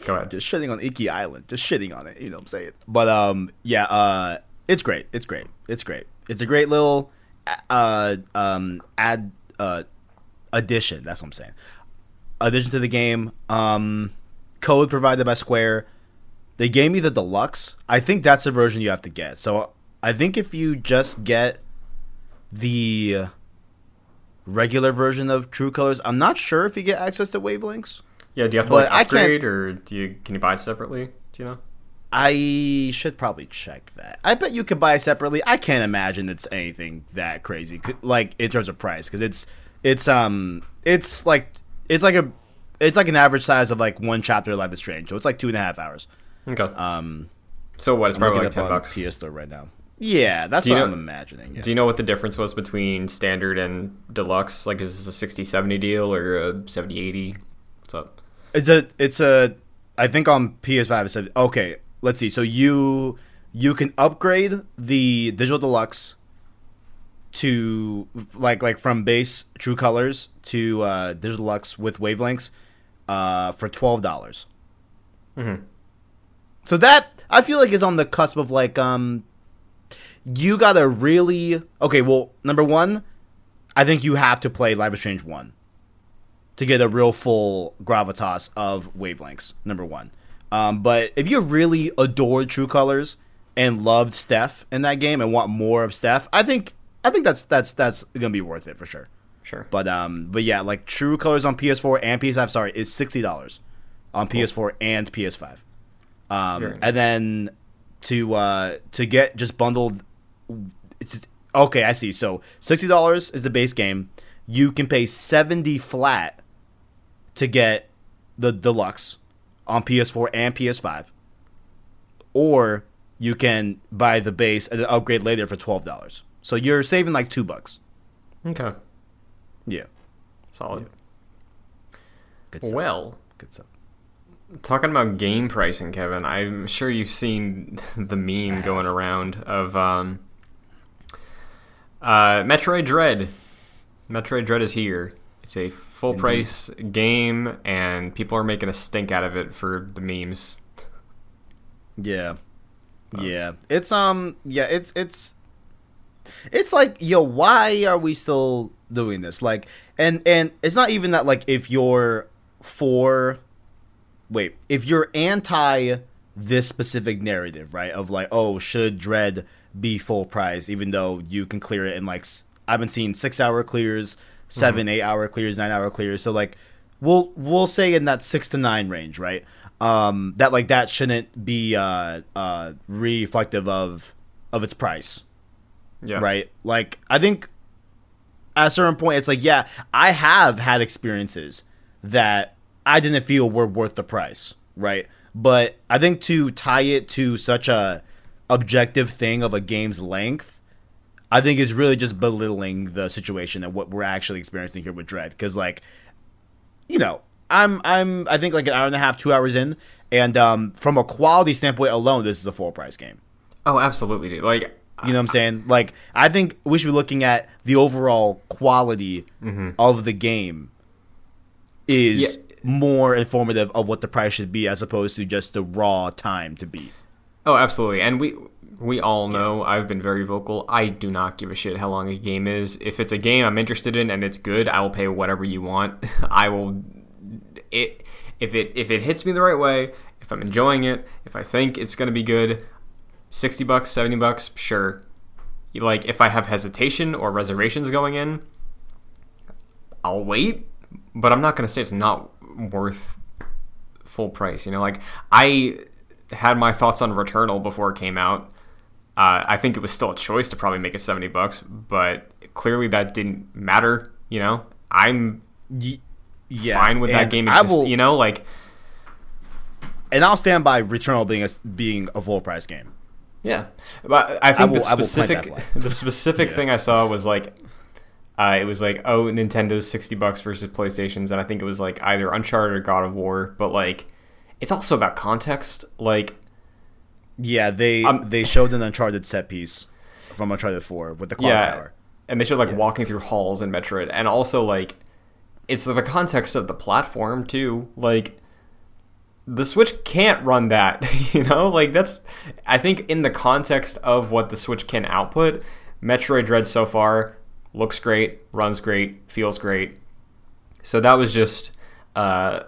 ahead. just shitting on Iki Island, just shitting on it. You know what I'm saying? But um, yeah, uh, it's great. It's great. It's great. It's a great little uh um add uh addition. That's what I'm saying. Addition to the game. Um, code provided by Square. They gave me the deluxe. I think that's the version you have to get. So I think if you just get the regular version of True Colors, I'm not sure if you get access to wavelengths. Yeah, do you have to But like upgrade or do you can you buy it separately? Do you know? I should probably check that. I bet you could buy separately. I can't imagine it's anything that crazy, like in terms of price, because it's it's um it's like it's like a it's like an average size of like one chapter of Life is Strange, so it's like two and a half hours. Okay. Um, so what? It's I'm probably like ten bucks. PS Store right now. Yeah, that's what know- I'm imagining. Yeah. Do you know what the difference was between standard and deluxe? Like, is this a 60-70 deal or a 70-80? What's up? It's a it's a I think on PS5 it said okay, let's see. So you you can upgrade the digital deluxe to like like from base true colors to uh digital deluxe with wavelengths uh for $12. Mm-hmm. So that I feel like is on the cusp of like um you got to really Okay, well, number 1, I think you have to play Live Strange 1 to get a real full gravitas of wavelengths. Number one, um, but if you really adored True Colors and loved Steph in that game and want more of Steph, I think I think that's that's that's gonna be worth it for sure. Sure. But um, but yeah, like True Colors on PS4 and PS5, sorry, is sixty dollars on PS4 and PS5. Um, nice. and then to uh to get just bundled. Okay, I see. So sixty dollars is the base game. You can pay seventy flat to get the deluxe on PS4 and PS5, or you can buy the base and upgrade later for twelve dollars. So you're saving like two bucks. Okay. Yeah. Solid. Good stuff. Well, Good stuff. talking about game pricing, Kevin, I'm sure you've seen the meme going around of um, uh, Metroid Dread. Metroid Dread is here. It's a full Indeed. price game, and people are making a stink out of it for the memes. Yeah. Yeah. It's um yeah, it's it's it's like, yo, why are we still doing this? Like and and it's not even that like if you're for wait, if you're anti this specific narrative, right? Of like, oh, should Dread be full price even though you can clear it in like I've been seeing 6-hour clears, 7 8-hour clears, 9-hour clears. So like we'll we'll say in that 6 to 9 range, right? Um that like that shouldn't be uh uh reflective of of its price Yeah. right? Like I think at a certain point, it's like, yeah, I have had experiences that I didn't feel were worth the price, right? But I think to tie it to such a objective thing of a game's length, I think is really just belittling the situation and what we're actually experiencing here with Dread. Because like, you know, I'm I'm I think like an hour and a half, two hours in, and um, from a quality standpoint alone, this is a full price game. Oh, absolutely, dude. Like, You know what I'm saying? Like, I think we should be looking at the overall quality of the game is Yeah. more informative of what the price should be as opposed to just the raw time to beat. Oh, absolutely. And we we all know I've been very vocal. I do not give a shit how long a game is. If it's a game I'm interested in and it's good, I will pay whatever you want. I will it if it if it hits me the right way, if I'm enjoying it, if I think it's going to be good, 60 bucks, 70 bucks, sure. Like if I have hesitation or reservations going in, I'll wait, but I'm not going to say it's not worth full price. You know, like I had my thoughts on Returnal before it came out. Uh, I think it was still a choice to probably make it seventy bucks, but clearly that didn't matter. You know, I'm yeah, fine with that game. I Exist- will, you know, like and I'll stand by Returnal being a being a full price game. yeah. But I think the I will plant specific the specific Yeah. thing I saw was like. Uh, it was like oh Nintendo's sixty bucks versus PlayStation's, and I think it was like either Uncharted or God of War. But like, it's also about context. Like, Yeah, they Um, they showed an Uncharted set piece from Uncharted Four with the clock yeah, tower. and they showed like Yeah. walking through halls in Metroid, and also like it's the context of the platform too. Like the Switch can't run that, you know. Like that's I think in the context of what the Switch can output, Metroid Dread so far looks great, runs great, feels great. So that was just uh,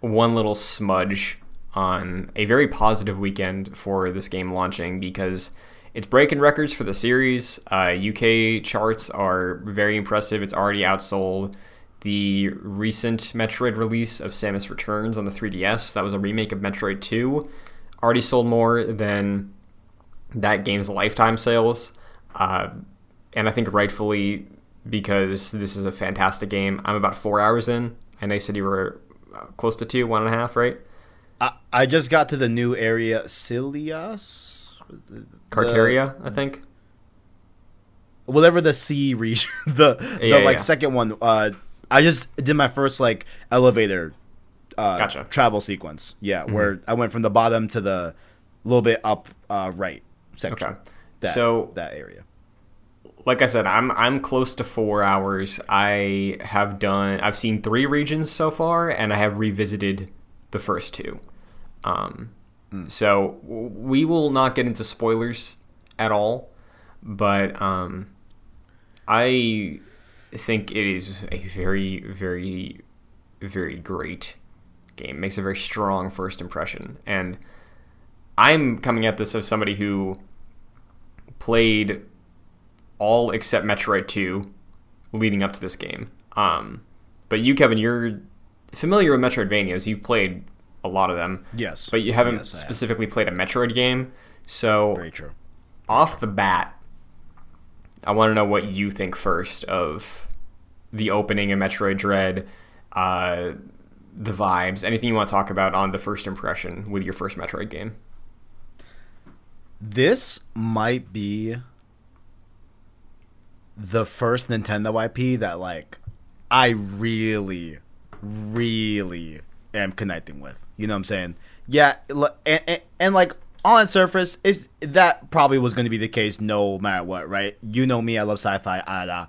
one little smudge on a very positive weekend for this game launching because it's breaking records for the series. Uh, UK charts are very impressive. It's already outsold the recent Metroid release of Samus Returns on the 3DS. That was a remake of Metroid 2. already sold more than that game's lifetime sales, uh, and I think rightfully because this is a fantastic game. I'm about four hours in, and they said you were uh, close to two, one and a half, right? I, I just got to the new area, Cilias, Carteria, I think. whatever the C region, the the like yeah. second one. Uh, I just did my first like elevator, uh, Gotcha. Mm-hmm. travel sequence. Yeah, where I went from the bottom to the little bit up, uh, right section. Okay. That, So- that area. like I said, I'm I'm close to four hours. I have done. I've seen three regions so far, and I have revisited the first two. Um, so we will not get into spoilers at all, but um, I think it is a very, very, very great game. Makes a very strong first impression, and I'm coming at this as somebody who played all except Metroid 2 leading up to this game. Um, but you, Kevin, you're familiar with Metroidvanias. You've played a lot of them, Yes, but you haven't Yes, I have. specifically played a Metroid game. So, Very true. off the bat, I want to know what you think first of the opening of Metroid Dread, uh, the vibes, anything you want to talk about on the first impression with your first Metroid game. This might be the first Nintendo IP that like I really, really am connecting with. You know what I'm saying? Yeah, and, and, and like on surface, is that probably was going to be the case no matter what, right? You know me, I love sci-fi, ah, da,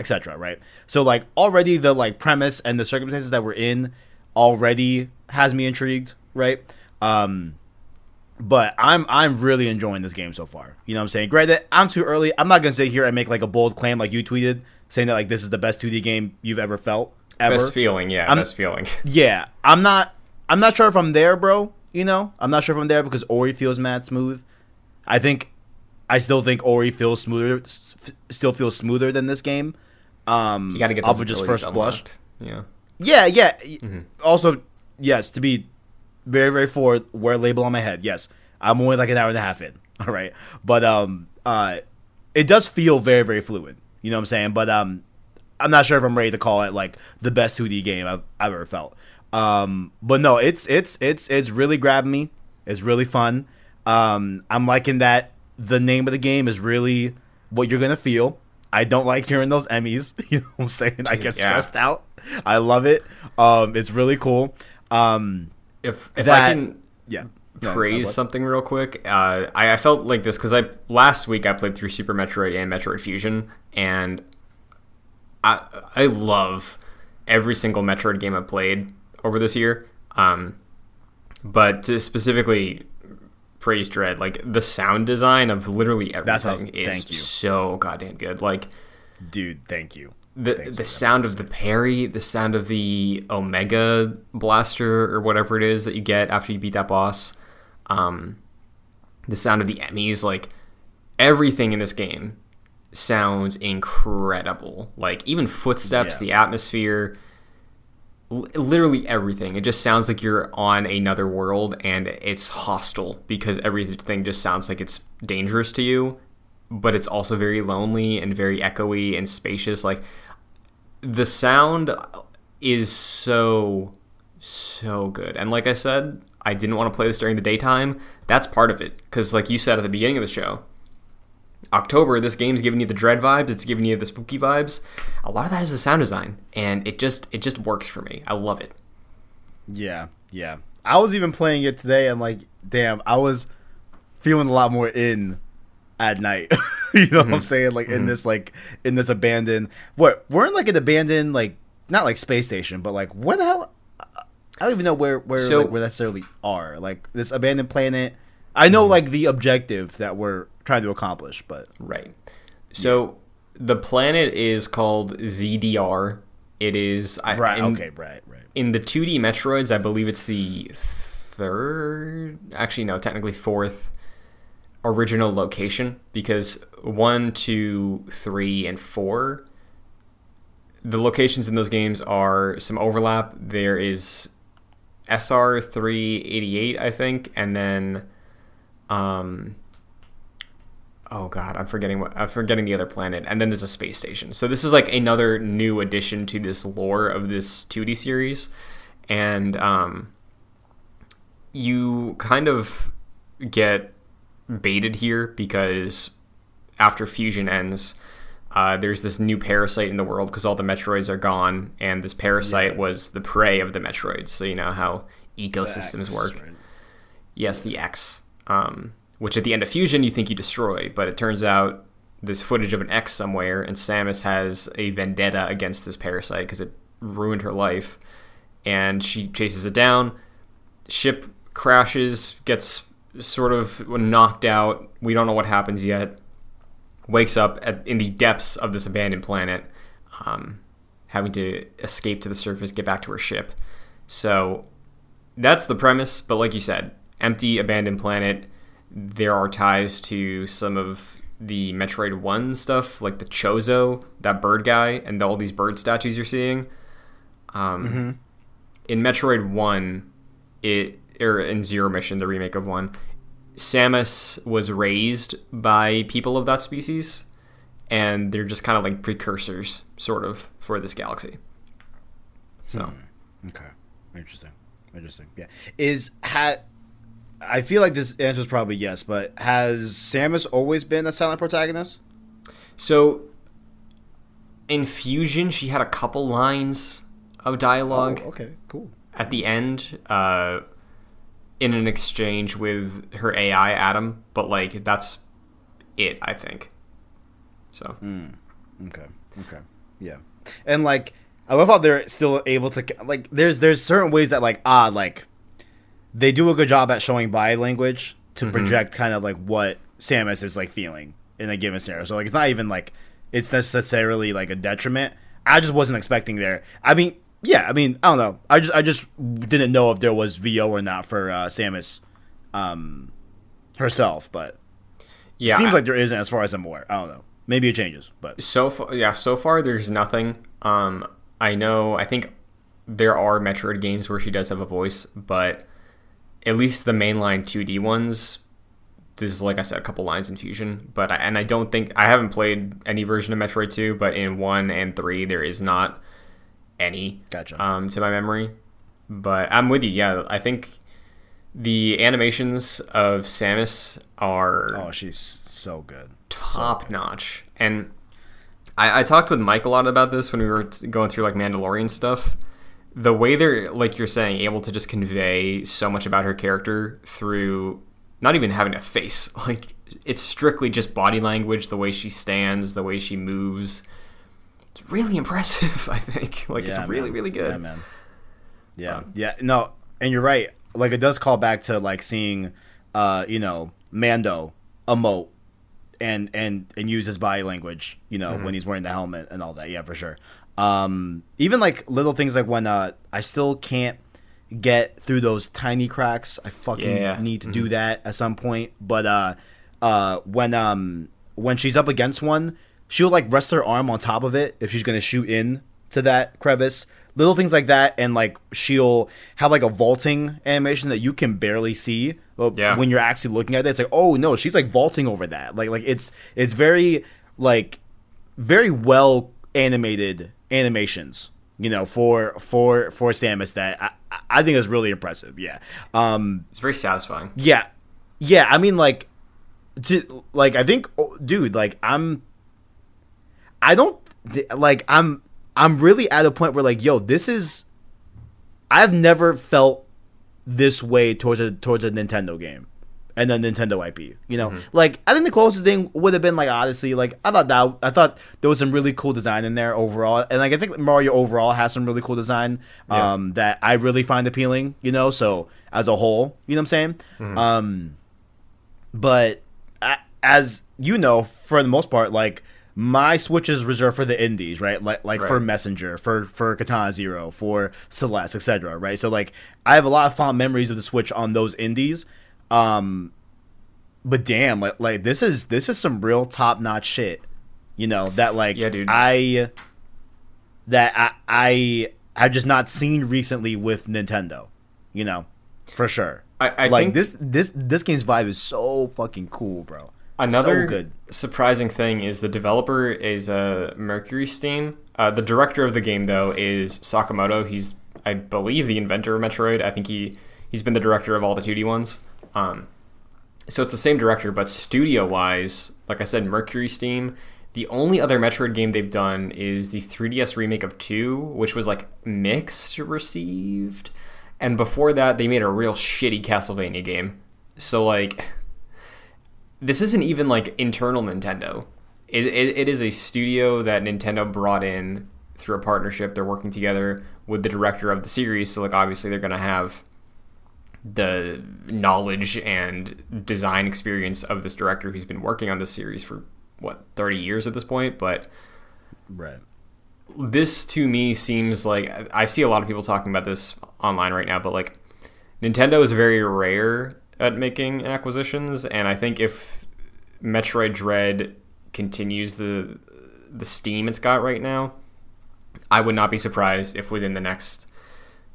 etc. Right? So like already the like premise and the circumstances that we're in already has me intrigued, right? Um, but I'm I'm really enjoying this game so far. You know what I'm saying? Granted, I'm too early. I'm not gonna sit here and make like a bold claim like you tweeted, saying that like this is the best 2D game you've ever felt ever. Best feeling, yeah, I'm- best feeling. yeah, I'm not. I'm not sure if I'm there, bro. You know, I'm not sure if I'm there because Ori feels mad smooth. I think, I still think Ori feels smoother, s- still feels smoother than this game. Um, You got to get off of just first blush. Yeah. Yeah, yeah. Also, yes, to be very, very forward, wear a label on my head. Yes, I'm only like an hour and a half in. All right, but um, uh, it does feel very, very fluid. You know what I'm saying? But um, I'm not sure if I'm ready to call it like the best 2D game I've, I've ever felt. Um, but no, it's it's it's it's really grabbing me. It's really fun. Um, I'm liking that the name of the game is really what you're gonna feel. I don't like hearing those EMMIs. You know what I'm saying? I get Yeah. stressed out. I love it. Um, it's really cool. Um, If if That- I can yeah. Praise what? something real quick, uh, I, I felt like this because I last week I played through Super Metroid and Metroid Fusion, and I I love every single Metroid game I've played over this year. Um, but to specifically praise Dread, like the sound design of literally everything is so goddamn good. Like dude. Thank you. the Thank the sound of the parry, the sound of the Omega blaster or whatever it is that you get after you beat that boss, um, the sound of the EMMIs, like everything in this game sounds incredible. Like even footsteps, Yeah. the atmosphere, literally everything. It just sounds like you're on another world and it's hostile because everything just sounds like it's dangerous to you, but it's also very lonely and very echoey and spacious. Like the sound is so so good. And like I said, I didn't want to play this during the daytime. That's part of it cuz like you said at the beginning of the show, October, this game's giving you the dread vibes, it's giving you the spooky vibes. A lot of that is the sound design, and it just it just works for me. I love it. Yeah, yeah. I was even playing it today. and like, damn, I was feeling a lot more in at night. you know Mm-hmm. what I'm saying? Like in this, like in this abandoned. What we're in like an abandoned, like not like space station, but like where the hell? I don't even know where where So- like, we necessarily are. Like this abandoned planet. I know Mm-hmm. like the objective that we're trying to accomplish, but Right. So the planet is called ZDR. It is I, right, in, okay, right, right. in the 2D Metroids, I believe it's the third, actually no, technically fourth original location because one, two, three, and four. The locations in those games are some overlap. There is SR three eighty eight, I think, and then, um, oh god, I'm forgetting what I'm forgetting the other planet, and then there's a space station. So this is like another new addition to this lore of this 2D series, and um, you kind of get baited here because after fusion ends. Uh, there's this new parasite in the world because all the Metroids are gone, and this parasite Yeah. was the prey of the Metroids. So you know how ecosystems X, work. right? Yes, the X, um, which at the end of Fusion you think you destroy, but it turns out there's footage of an X somewhere, and Samus has a vendetta against this parasite because it ruined her life, and she chases it down. Ship crashes, gets sort of knocked out. We don't know what happens yet. Wakes up at, in the depths of this abandoned planet, um, having to escape to the surface, get back to her ship. So that's the premise, but like you said, empty, abandoned planet. There are ties to some of the Metroid 1 stuff, like the Chozo, that bird guy, and all these bird statues you're seeing. Um, mm-hmm. In Metroid 1, it or in Zero Mission, the remake of 1, Samus was raised by people of that species, and they're just kind of like precursors, sort of, for this galaxy. So. Hmm. Okay. Interesting. Interesting. Yeah. Is ha I feel like this answer is probably yes, but has Samus always been a silent protagonist? So, in Fusion, she had a couple lines of dialogue Oh, okay, cool. at the end uh, in an exchange with her AI, Adam, but like that's it, I think. So, Okay. Okay. Yeah. And like I love how they're still able to like there's there's certain ways that like ah like they do a good job at showing body language to project kind of like what Samus is like feeling in a given scenario. So like it's not even like it's necessarily like a detriment. I just wasn't expecting there. I mean, yeah, I mean, I don't know. I just I just didn't know if there was VO or not for uh, Samus um herself, but yeah. seems I- like there isn't as far as I'm aware. I don't know. Maybe it changes, but so far, yeah, so far there's nothing. Um, I know, I think there are Metroid games where she does have a voice, but at least the mainline 2D ones, this is like I said, a couple lines in Fusion. But I, and I don't think I haven't played any version of Metroid 2, but in one and three there is not any Gotcha. um, to my memory. But I'm with you. Yeah, I think the animations of Samus are oh, she's so good. top notch. And I, I talked with Mike a lot about this when we were t- going through like Mandalorian stuff. The way they're like you're saying able to just convey so much about her character through not even having a face. Like it's strictly just body language, the way she stands, the way she moves. It's really impressive. I think like Yeah, it's really man. really good. Yeah, man. Yeah, yeah. No, and you're right. Like it does call back to like seeing, uh, you know, Mando emote and and and use his body language. You know, when he's wearing the helmet and all that. Yeah, for sure. Um, even like little things like when uh, I still can't get through those tiny cracks. I fucking Yeah. need to do that at some point. But uh, uh, when um when she's up against one, she'll like rest her arm on top of it if she's gonna shoot in to that crevice. Little things like that, and like she'll have like a vaulting animation that you can barely see. But Yeah. when you're actually looking at it, it's like, oh no, she's like vaulting over that. Like like it's it's very like very well animated animations you know for for for samus that i i think is really impressive yeah. Um It's very satisfying. yeah. Yeah i mean like to like i think oh, dude like i'm i don't like i'm i'm really at a point where like yo this is i've never felt this way towards a towards a nintendo game and then Nintendo IP. You know, like I think the closest thing would have been like Odyssey. Like I thought that I thought there was some really cool design in there overall, and like I think Mario overall has some really cool design Yeah. um, that I really find appealing. You know, so as a whole, you know what I'm saying. Um, but a- as you know, for the most part, like my Switch is reserved for the indies, right? Like like for Messenger, for for Katana Zero, for Celeste, etc. Right? So like I have a lot of fond memories of the Switch on those indies. Um, but damn, like like this is this is some real top notch shit. You know that like Yeah, dude. I that I I have just not seen recently with Nintendo. You know, for sure. I, I like think this this this game's vibe is so fucking cool, bro. Another so good. surprising thing is the developer is uh, Mercury Steam. Uh, the director of the game, though, is Sakamoto. He's, I believe, the inventor of Metroid. I think he he's been the director of all the 2D ones. Um, so it's the same director, but studio-wise, like I said, Mercury Steam. The only other Metroid game they've done is the 3DS remake of Two, which was like mixed received, and before that, they made a real shitty Castlevania game. So like this isn't even like internal Nintendo. It, it, it is a studio that Nintendo brought in through a partnership. They're working together with the director of the series, so like obviously they're gonna have the knowledge and design experience of this director who's been working on this series for what 30 years at this point but Right. this to me seems like I see a lot of people talking about this online right now, but like Nintendo is very rare at making acquisitions, and I think if Metroid Dread continues the the steam it's got right now, I would not be surprised if within the next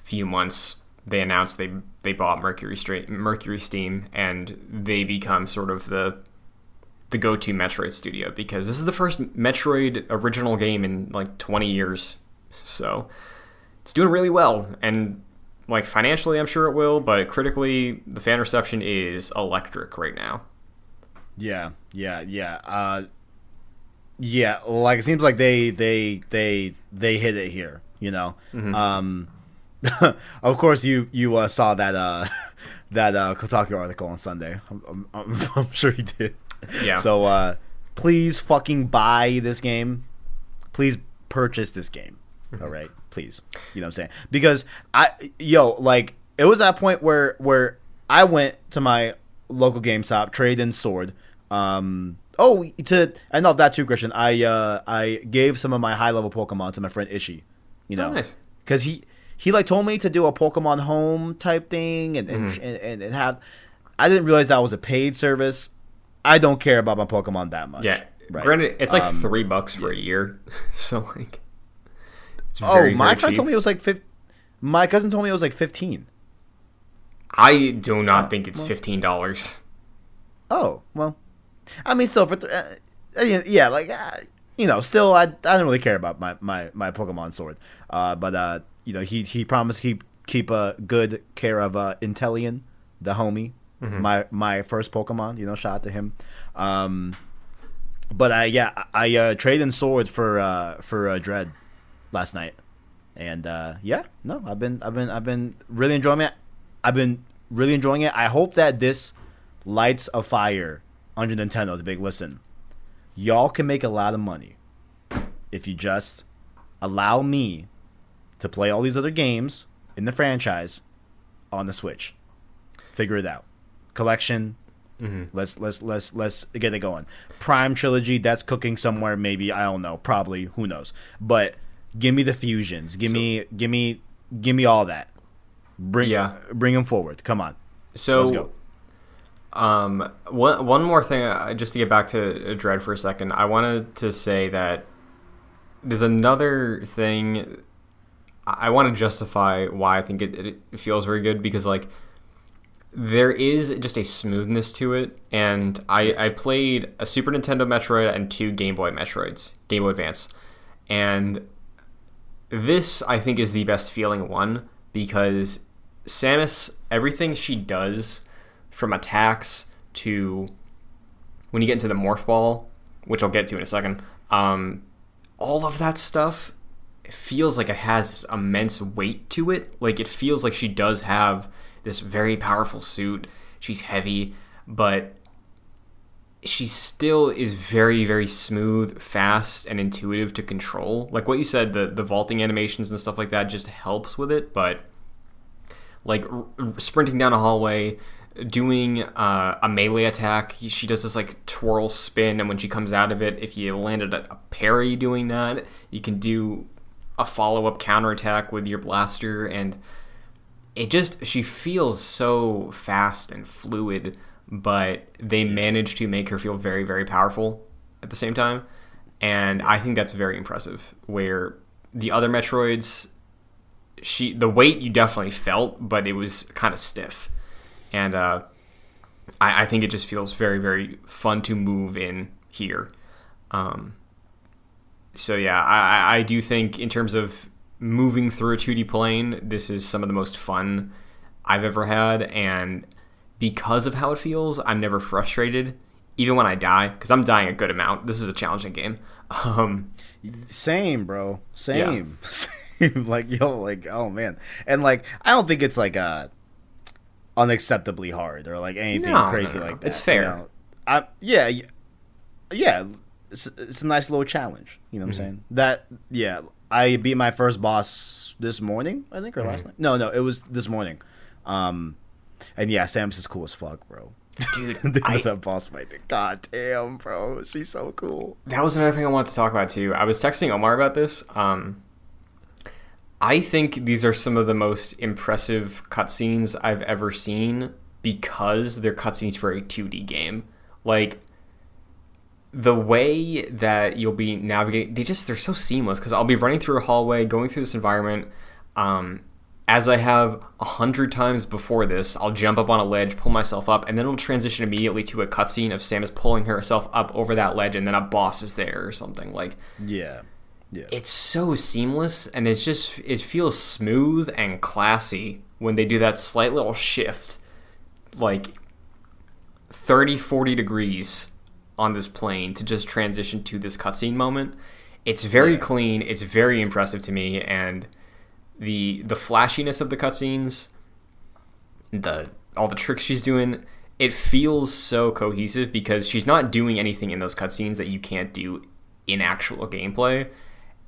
few months they announced they they bought Mercury Mercury Steam and they become sort of the the go-to Metroid studio because this is the first Metroid original game in like 20 years. So it's doing really well and like financially I'm sure it will, but critically the fan reception is electric right now. Yeah, yeah, yeah. Uh, yeah, like it seems like they they they they hit it here. You know, um, of course you you uh, saw that uh, that uh, Kotaku article on Sunday. I'm, I'm, I'm sure you did. Yeah. So uh, please fucking buy this game. Please purchase this game. All right, please. You know what I'm saying? Because I yo like it was that point where where I went to my local GameStop, trade in sword. Um, oh, to enough that too, Christian. I uh I gave some of my high level Pokemon to my friend Ishi. You know, Oh, nice. because he he like told me to do a Pokemon Home type thing and and, and and and have. I didn't realize that was a paid service. I don't care about my Pokemon that much. Yeah. Right. Granted, it's like Um, 3 bucks for a year. so like it's Oh, my very friend cheap. told me it was like fif- My cousin told me it was like fifteen. I do not Oh, think it's well. $15. Oh well, I mean, so for th- uh, uh, yeah, like uh, you know, still I I don't really care about my my my Pokemon sword. Uh, but uh, you know, he he promised he keep keep a good care of uh Inteleon, the homie, my my first Pokemon. You know, shout out to him. Um, but I yeah I uh, traded in swords for uh for uh, Dread last night, and uh, yeah, no, I've been I've been I've been really enjoying it. I've been really enjoying it. I hope that this lights a fire under Nintendo to big listen. Y'all can make a lot of money if you just allow me to play all these other games in the franchise on the Switch. Figure it out. Collection. Let's let's let's let's get it going. Prime trilogy that's cooking somewhere maybe I don't know probably who knows but give me the fusions give me give me give me all that bring Yeah. bring them forward come on So let's go Um, one one more thing, uh, just to get back to Dread for a second, I wanted to say that there's another thing. I want to justify why I think it, it feels very good because like there is just a smoothness to it, and I I played a Super Nintendo Metroid and two Game Boy Metroids, Game Boy Advance, and this I think is the best feeling one because Samus, everything she does, from attacks to when you get into the morph ball, which I'll get to in a second, um, all of that stuff feels like it has immense weight to it. Like it feels like she does have this very powerful suit. She's heavy, but she still is very very smooth fast and intuitive to control like what you said the the vaulting animations and stuff like that just helps with it but like r- sprinting down a hallway doing uh, a melee attack she does this like twirl spin and when she comes out of it if you landed a, a parry doing that you can do a follow-up counterattack with your blaster and it just she feels so fast and fluid but they manage to make her feel very very powerful at the same time and i think that's very impressive where the other metroids she the weight you definitely felt, but it was kind of stiff, and uh, I, I think it just feels very very fun to move in here. Um, so yeah, I, I do think in terms of moving through a 2D plane, this is some of the most fun I've ever had, and because of how it feels, I'm never frustrated, even when I die, because I'm dying a good amount. This is a challenging game. Um, Same, bro. Same. Same. like yo, like oh man, and like I don't think it's like uh unacceptably hard or like anything No, crazy no, no. like that. It's you fair. know? I, yeah, yeah, yeah. It's, it's a nice little challenge. You know what Mm-hmm. I'm saying? That yeah. I beat my first boss this morning, I think, or Mm-hmm. last night. No, no, it was this morning. Um, and yeah, Samus is cool as fuck, bro. dude, the I, that boss fight. God damn, bro, she's so cool. that was another thing I wanted to talk about too. I was texting Omar about this. Um, I think these are some of the most impressive cutscenes I've ever seen because they're cutscenes for a 2D game. Like the way that you'll be navigating, they just they're so seamless because I'll be running through a hallway, going through this environment. Um, as I have a hundred times before this, I'll jump up on a ledge, pull myself up, and then it'll transition immediately to a cutscene of Samus pulling herself up over that ledge, and then a boss is there or something. Like Yeah, yeah. it's so seamless, and it's just it feels smooth and classy when they do that slight little shift, like 30, 40 degrees on this plane to just transition to this cutscene moment. It's very Yeah. clean. It's very impressive to me, and the the flashiness of the cutscenes, the all the tricks she's doing, it feels so cohesive because she's not doing anything in those cutscenes that you can't do in actual gameplay,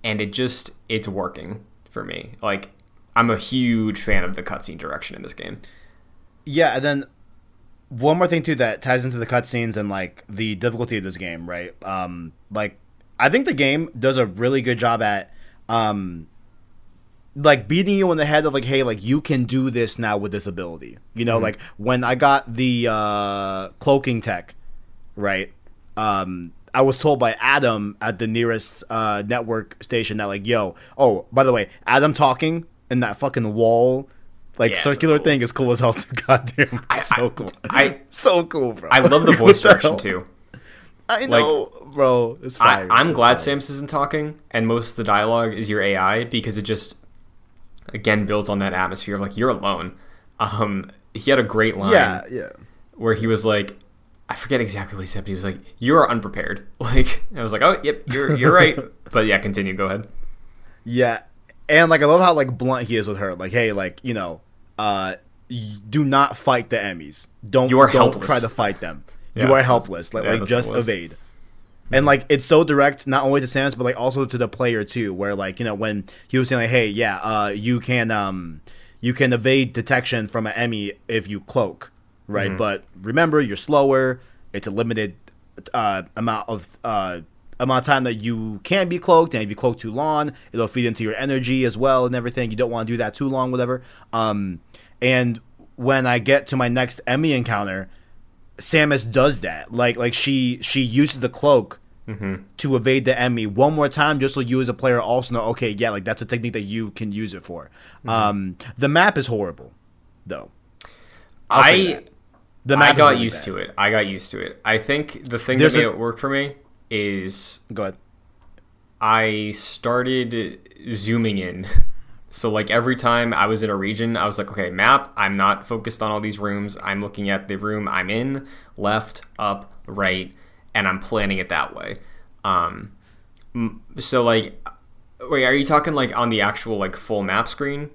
and it just it's working for me. Like I'm a huge fan of the cutscene direction in this game. Yeah, and then one more thing too that ties into the cutscenes and like the difficulty of this game, right? Um, like I think the game does a really good job at um, like beating you in the head of like, hey, like you can do this now with this ability. You know, like when I got the uh, cloaking tech, right? Um, I was told by Adam at the nearest uh, network station that like, yo, oh, by the way, Adam talking in that fucking wall, like Yeah, so circular cool. thing is cool as hell. Too. Goddamn, I- so I- cool. I- so cool, bro. I love the voice direction too. I know, bro. It's I, fire. I'm It's glad fire. Samus isn't talking, and most of the dialogue is your AI because it just again builds on that atmosphere of like you're alone. Um, he had a great line Yeah, yeah. where he was like, I forget exactly what he said, but he was like, "You are unprepared." Like I was like, "Oh, yep, you're you're right." but yeah, continue. Go ahead. Yeah, and like I love how like blunt he is with her. Like, hey, like you know, uh, do not fight the EMMIs. Don't You are don't helpless. try to fight them. Yeah. you are helpless. Like Yeah, like just was. evade. And like it's so direct, not only to Samus but like also to the player too. Where like you know when he was saying like, hey, yeah, uh, you can um, you can evade detection from an EMMI if you cloak, right? Mm-hmm. But remember, you're slower. It's a limited uh, amount of uh, amount of time that you can be cloaked, and if you cloak too long, it'll feed into your energy as well and everything. You don't want to do that too long, whatever. Um, and when I get to my next EMMI encounter, Samus does that. Like like she she uses the cloak to evade the EMMI one more time, just so you as a player also know. Okay, yeah, like that's a technique that you can use it for. Um, the map is horrible, though. I'll I. The I got really used bad. to it. I got used to it. I think the thing There's that made a- it work for me is Go ahead. I started zooming in. So like every time I was in a region, I was like, okay, map. I'm not focused on all these rooms. I'm looking at the room I'm in, left, up, right, and I'm planning it that way. Um, so like, wait, are you talking like on the actual like full map screen?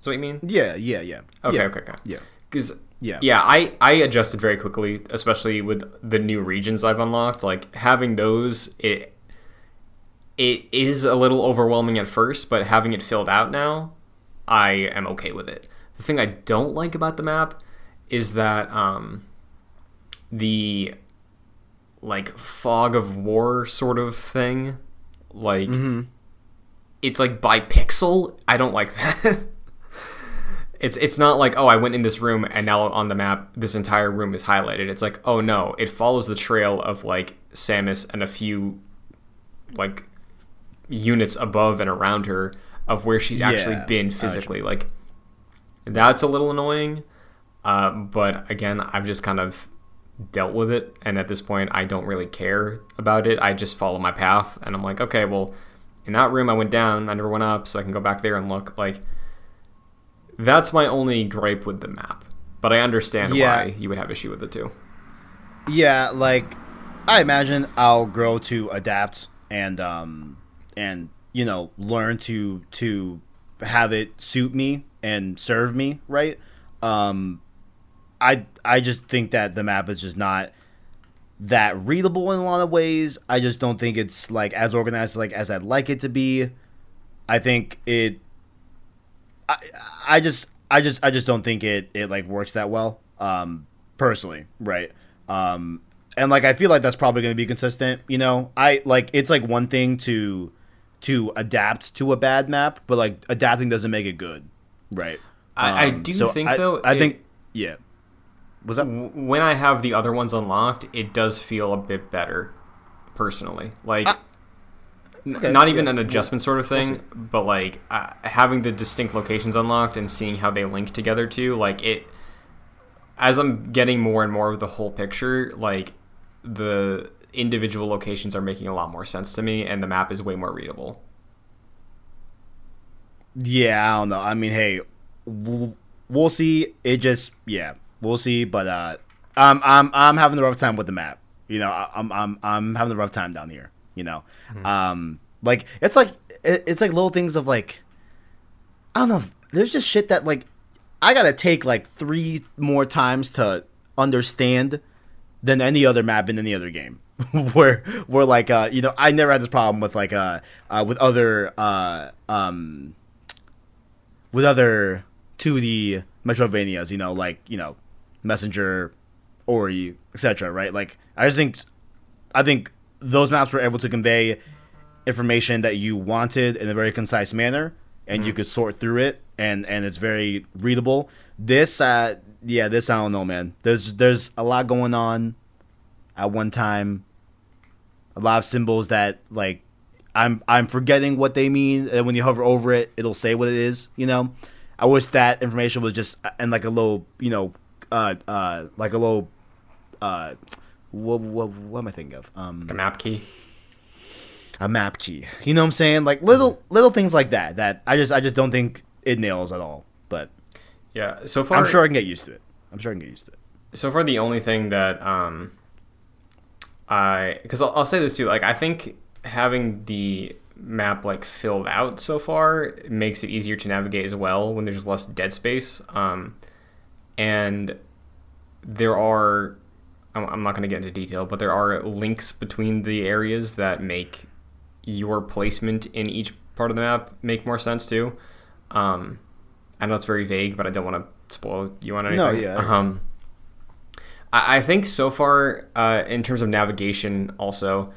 Is what you mean? Yeah, yeah, yeah. Okay, yeah. okay, okay. Yeah. Because Yeah. yeah, I I adjusted very quickly, especially with the new regions I've unlocked. Like having those, it it is a little overwhelming at first, but having it filled out now, I am okay with it. The thing I don't like about the map is that um, the like fog of war sort of thing, like it's like by pixel. I don't like that. It's it's not like oh I went in this room and now on the map this entire room is highlighted. It's like oh no, it follows the trail of like Samus and a few like units above and around her of where she's actually been I know what you physically. Like that's a little annoying. Uh, but again, I've just kind of dealt with it, and at this point, I don't really care about it. I just follow my path, and I'm like, okay, well, in that room, I went down, I never went up, so I can go back there and look. Like that's my only gripe with the map. But I understand Yeah. why you would have issue with it too. Yeah, like I imagine I'll grow to adapt and um and you know learn to to have it suit me and serve me right. Um, I I just think that the map is just not that readable in a lot of ways. I just don't think it's like as organized like as I'd like it to be. I think it. I I just I just I just don't think it it like works that well. Um, personally, right? Um, and like I feel like that's probably going to be consistent. You know, I like it's like one thing to to adapt to a bad map, but like adapting doesn't make it good, right? I- I Um, do so think, I- though, I it- think yeah. Was that When I have the other ones unlocked, it does feel a bit better, personally. Like, n- okay, not even yeah. an adjustment sort of thing, but like uh, having the distinct locations unlocked and seeing how they link together too. Like it, as I'm getting more and more of the whole picture, like the individual locations are making a lot more sense to me, and the map is way more readable. Yeah, I don't know. I mean, hey, we'll, we'll see. It just yeah, we'll see. But uh, I'm I'm I'm having a rough time with the map. You know, I'm I'm I'm having a rough time down here. You know, um, like it's like it's like little things of like, I don't know. There's just shit that like I gotta take like three more times to understand than any other map in any other game. where where like uh you know I never had this problem with like uh, uh with other uh um with other 2D Metroidvanias, you know, like, you know, Messenger, Ori, etc., right? Like I just think I think those maps were able to convey information that you wanted in a very concise manner and you could sort through it and and it's very readable. This uh yeah, this I don't know, man. There's there's a lot going on at one time. A lot of symbols that like I'm I'm forgetting what they mean, and when you hover over it, it'll say what it is. You know, I wish that information was just in like a little, you know, uh, uh, like a little, uh, what, what, what am I thinking of? Um, The map key. a map key. You know what I'm saying? Like little little things like that. That I just I just don't think it nails at all. But Yeah. So far, I'm sure I can get used to it. I'm sure I can get used to it. so far the only thing that um i because I'll, I'll say this too like i think having the map like filled out so far makes it easier to navigate as well when there's less dead space um and there are i'm, I'm not going to get into detail but there are links between the areas that make your placement in each part of the map make more sense too um i know it's very vague but i don't want to spoil you on anything No, yeah. um I I think so far, uh, in terms of navigation, also,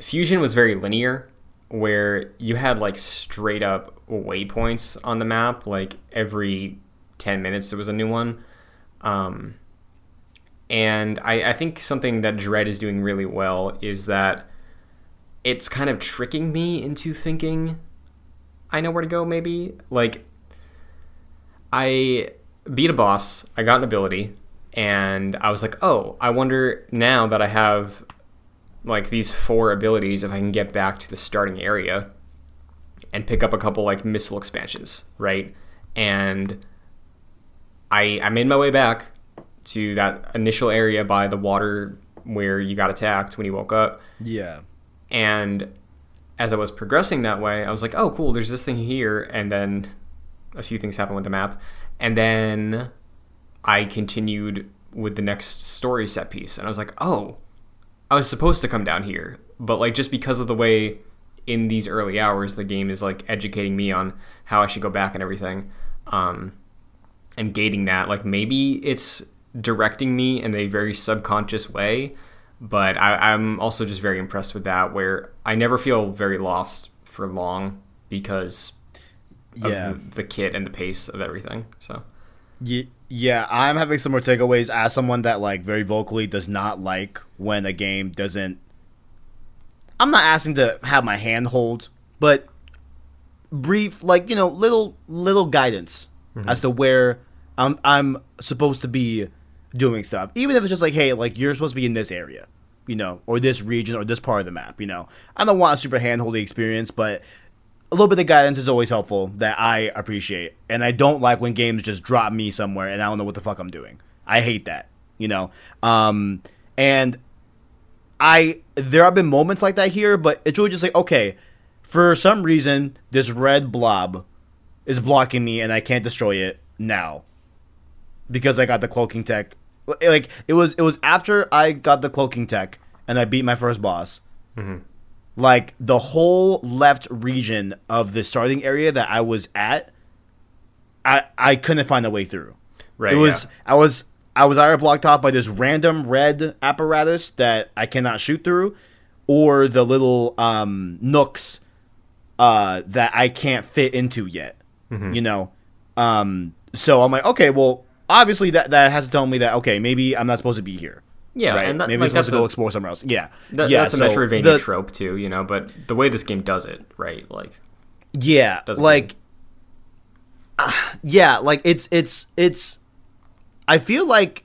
Fusion was very linear, where you had like straight up waypoints on the map. Like every 10 minutes, there was a new one. Um, and I, I think something that Dread is doing really well is that it's kind of tricking me into thinking I know where to go, maybe. Like, I beat a boss, I got an ability, and I was like, oh, I wonder now that I have like these four abilities if I can get back to the starting area and pick up a couple like missile expansions, right? And I I made my way back to that initial area by the water where you got attacked when you woke up. Yeah. And as I was progressing that way, I was like, oh, cool, there's this thing here. And then a few things happened with the map. And then I continued with the next story set piece. And I was like, oh, I was supposed to come down here. But like, just because of the way in these early hours the game is like educating me on how I should go back and everything, um, and gating that, like, maybe it's directing me in a very subconscious way but I, I'm also just very impressed with that, where I never feel very lost for long because of Yeah. the, kit and the pace of everything. So Ye- Yeah, I'm having similar takeaways as someone that like very vocally does not like when a game doesn't. I'm not asking to have my hand hold, but brief, like you know, little little guidance mm-hmm. as to where I'm I'm supposed to be doing stuff. Even if it's just like, hey, like you're supposed to be in this area, you know, or this region or this part of the map. You know, I don't want a super handholdy experience, but a little bit of guidance is always helpful that I appreciate. And I don't like when games just drop me somewhere and I don't know what the fuck I'm doing. I hate that, you know. Um, and I there have been moments like that here, but it's really just like okay, for some reason this red blob is blocking me and I can't destroy it now because I got the cloaking tech. Like it was it was after I got the cloaking tech and I beat my first boss. Like the whole left region of the starting area that I was at, I I couldn't find a way through. Right. It was yeah. I was I was either blocked off by this random red apparatus that I cannot shoot through, or the little um, nooks uh, that I can't fit into yet. Mm-hmm. You know, um, so I'm like, okay, well, obviously that that has to tell me that okay, maybe I'm not supposed to be here. Yeah, right? and that, maybe like, I'm supposed to go a, explore somewhere else. Yeah, that- yeah. that's a so Metroidvania the- trope too, you know. But the way this game does it, right? Like, Yeah, like ah, yeah, like it's it's it's I feel like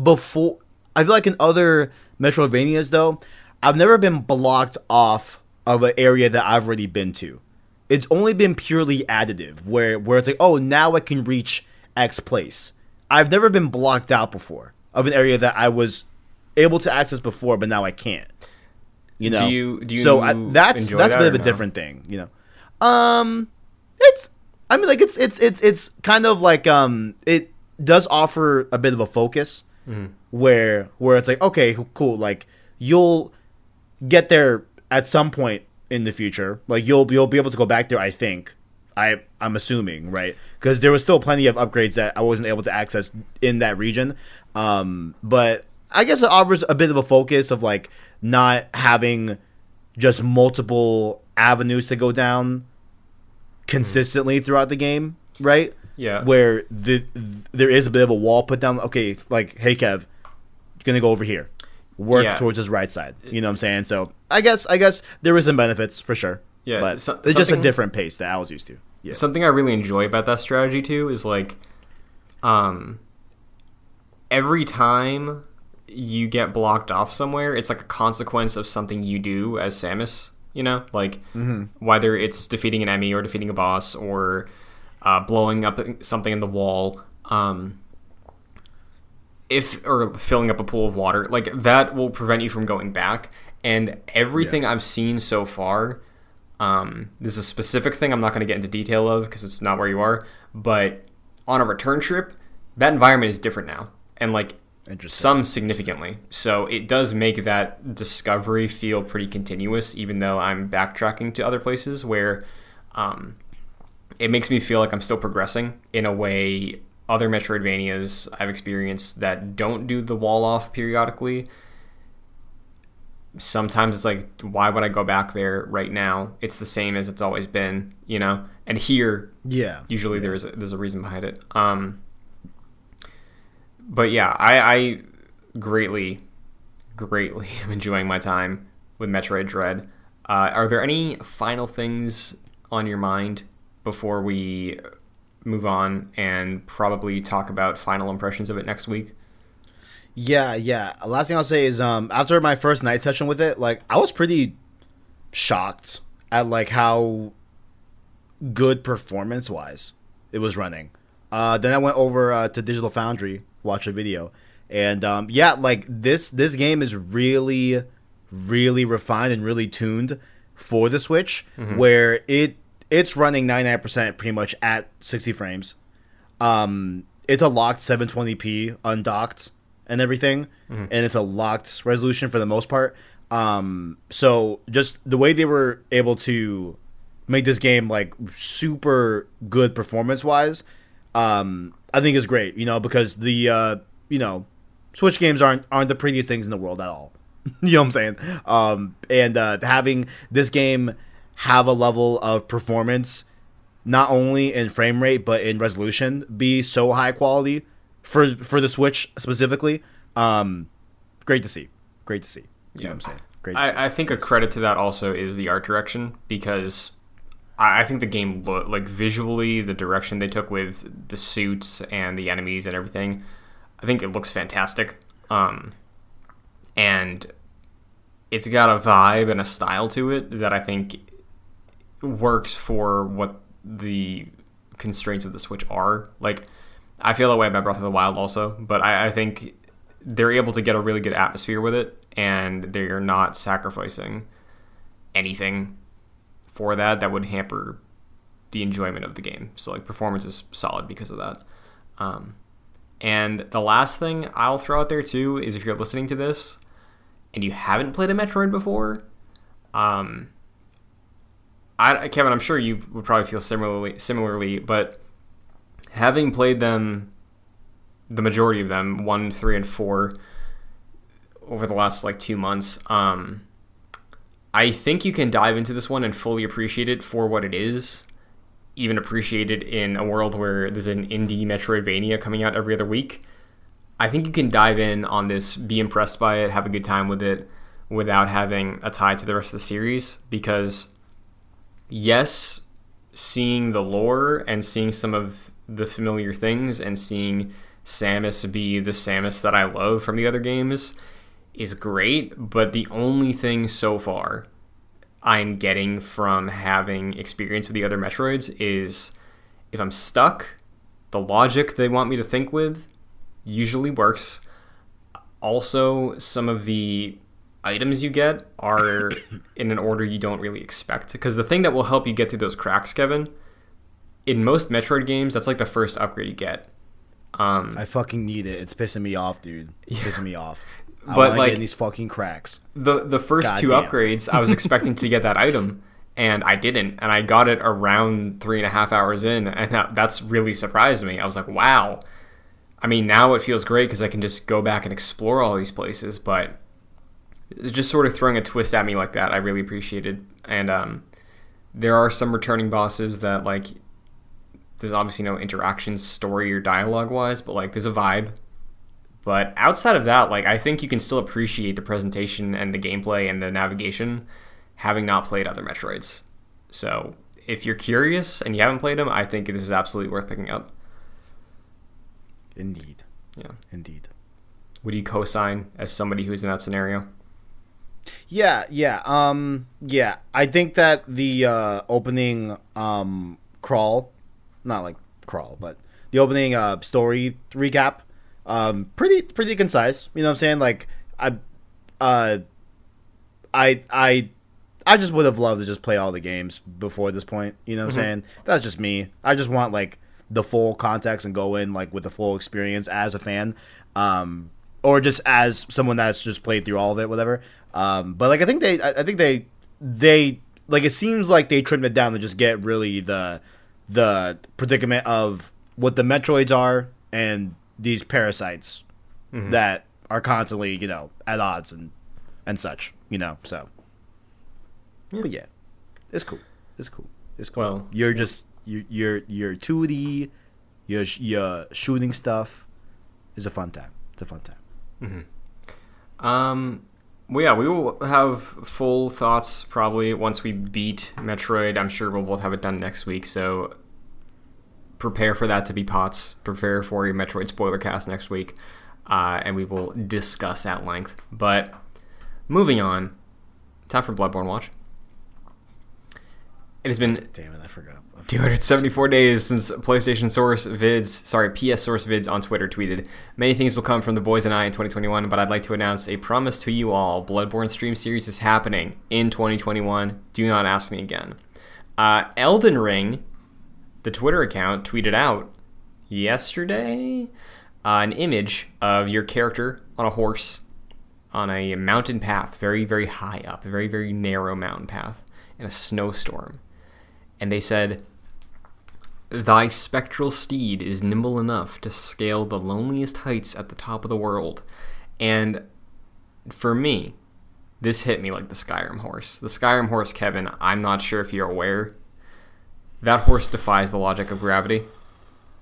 before I feel like in other Metroidvanias though, I've never been blocked off of an area that I've already been to. It's only been purely additive where where it's like, "Oh, now I can reach X place." I've never been blocked out before of an area that I was able to access before but now I can't. You know. do you- do you so I, that's that's a bit of a no? different thing, you know. Um, it's. I mean, like it's it's it's it's kind of like um, it does offer a bit of a focus Mm-hmm. where where it's like okay, cool, like you'll get there at some point in the future. Like you'll you'll be able to go back there. I think. I I'm assuming right because there was still plenty of upgrades that I wasn't able to access in that region. Um, but I guess it offers a bit of a focus of like not having just multiple avenues to go down consistently throughout the game, right? Yeah. Where the there is a bit of a wall put down. Okay, like hey Kev, you're gonna go over here, work Yeah. towards his right side. You know what I'm saying? So I guess I guess there is some benefits for sure. Yeah, but so- it's just a different pace that I was used to. Yeah. something I really enjoy about that strategy too is like, um, every time you get blocked off somewhere, it's like a consequence of something you do as Samus. You know, like whether it's defeating an enemy or defeating a boss or uh, blowing up something in the wall. Um, if or filling up a pool of water like that will prevent you from going back and everything i've seen so far um, this is a specific thing i'm not going to get into detail of because it's not where you are but on a return trip that environment is different now and like some significantly so it does make that discovery feel pretty continuous even though i'm backtracking to other places where um, it makes me feel like I'm still progressing in a way other Metroidvanias I've experienced that don't do the wall off periodically. Sometimes it's like, why would I go back there right now? It's the same as it's always been, you know. And here, Yeah. usually there's a, there's a reason behind it. Um, but yeah, I, I greatly, greatly am enjoying my time with Metroid Dread. Uh, are there any final things on your mind before we move on and probably talk about final impressions of it next week? Yeah, yeah. Last thing I'll say is um after my first night session with it, like I was pretty shocked at like how good performance wise it was running. Uh then I went over uh, to Digital Foundry, watch a video. And um yeah, like this this game is really really refined and really tuned for the Switch where it it's running 99% pretty much at 60 frames um it's a locked 720p undocked and everything and it's a locked resolution for the most part. Um so just the way they were able to make this game like super good performance wise um i think is great you know because the uh you know switch games aren't aren't the prettiest things in the world at all. You know what i'm saying? Um and uh having this game have a level of performance not only in frame rate but in resolution be so high quality for for the Switch specifically. Um, great to see. Great to see. You know what I'm saying? Great. I, I think a credit to that also is the art direction because I I think the game look like visually the direction they took with the suits and the enemies and everything. I think it looks fantastic. Um, and it's got a vibe and a style to it that I think works for what the constraints of the Switch are. Like, I feel that way about Breath of the Wild also, but I, I think they're able to get a really good atmosphere with it, and they're not sacrificing anything for that that would hamper the enjoyment of the game. So, like, performance is solid because of that. Um, and the last thing I'll throw out there too is if you're listening to this and you haven't played a Metroid before, um, I, Kevin, I'm sure you would probably feel similarly. Similarly, but having played them, the majority of them, one, three, and four, over the last like two months, um, I think you can dive into this one and fully appreciate it for what it is. Even appreciate it in a world where there's an indie Metroidvania coming out every other week. I think you can dive in on this, be impressed by it, have a good time with it, without having a tie to the rest of the series because yes, seeing the lore and seeing some of the familiar things and seeing Samus be the Samus that I love from the other games is great, but the only thing so far I'm getting from having experience with the other Metroids is if I'm stuck, the logic they want me to think with usually works. Also, some of the items you get are in an order you don't really expect. Because the thing that will help you get through those cracks, Kevin, in most Metroid games, that's like the first upgrade you get. Um, I fucking need it. It's pissing me off, dude. It's Yeah. pissing me off. I But, like- these fucking cracks. the the first two Goddamn. upgrades, I was expecting to get that item, and I didn't, and I got it around three and a half hours in, and that, that's really surprised me. I was like, wow. I mean, now it feels great because I can just go back and explore all these places, but it's just sort of throwing a twist at me like that. I really appreciated, and um, there are some returning bosses that like. There's obviously no interaction, story or dialogue wise, but like there's a vibe but outside of that, like I think you can still appreciate the presentation and the gameplay and the navigation, having not played other Metroids. So if you're curious and you haven't played them, I think this is absolutely worth picking up. Indeed. Yeah. Indeed. Would you co-sign as somebody who's in that scenario? Yeah, yeah. Um yeah, I think that the uh opening um crawl, not like crawl, but the opening uh story recap um pretty pretty concise, you know what I'm saying? Like I uh I I I just would have loved to just play all the games before this point, you know what I'm saying? That's just me. I just want like the full context and go in like with the full experience as a fan. Um or just as someone that's just played through all of it, whatever. Um, but like I think they, I I think they, they like it seems like they trimmed it down to just get really the, the predicament of what the Metroids are and these parasites that are constantly you know at odds and and such, you know. So, Yeah. but yeah, it's cool. It's cool. It's cool. Well- you're just you you're you're 2D, you're you're shooting stuff. It's a fun time. It's a fun time. Um, well, yeah, we will have full thoughts probably once we beat Metroid. I'm sure we'll both have it done next week, so prepare for that to be pots. Prepare for your Metroid spoiler cast next week, uh, and we will discuss at length. But moving on, time for Bloodborne Watch. It has been Damn it, I forgot. I forgot. 274 days since PlayStation Source Vids, sorry, PS Source Vids on Twitter tweeted, Many things will come from the boys and I in 2021, but I'd like to announce a promise to you all. Bloodborne Stream Series is happening in 2021. Do not ask me again. Uh, Elden Ring, the Twitter account, tweeted out yesterday uh, an image of your character on a horse on a mountain path, very, very high up, a very, very narrow mountain path in a snowstorm and they said, Thy spectral steed is nimble enough to scale the loneliest heights at the top of the world. And for me, this hit me like the Skyrim horse. The Skyrim horse, Kevin, I'm not sure if you're aware, that horse defies the logic of gravity.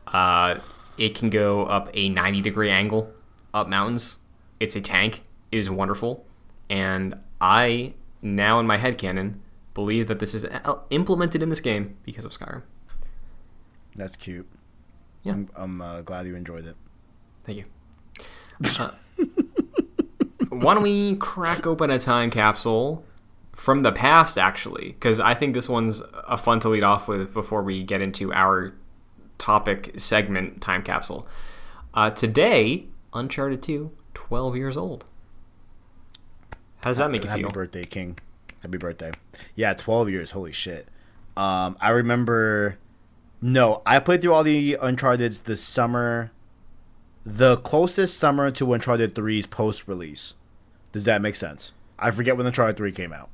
Uh, it can go up a 90 degree angle up mountains. It's a tank. It is wonderful. And I, now in my head canon, believe that this is implemented in this game because of Skyrim. That's cute. Yeah. I'm, I'm uh, glad you enjoyed it. Thank you. Uh, why don't we crack open a time capsule from the past, actually? Because I think this one's a fun to lead off with before we get into our topic segment time capsule. Uh, today, Uncharted 2, 12 years old. How does that make you Happy feel? birthday, King. Happy birthday. Yeah, 12 years. Holy shit. Um, I remember. No, I played through all the Uncharted's this summer. The closest summer to Uncharted 3's post release. Does that make sense? I forget when Uncharted 3 came out.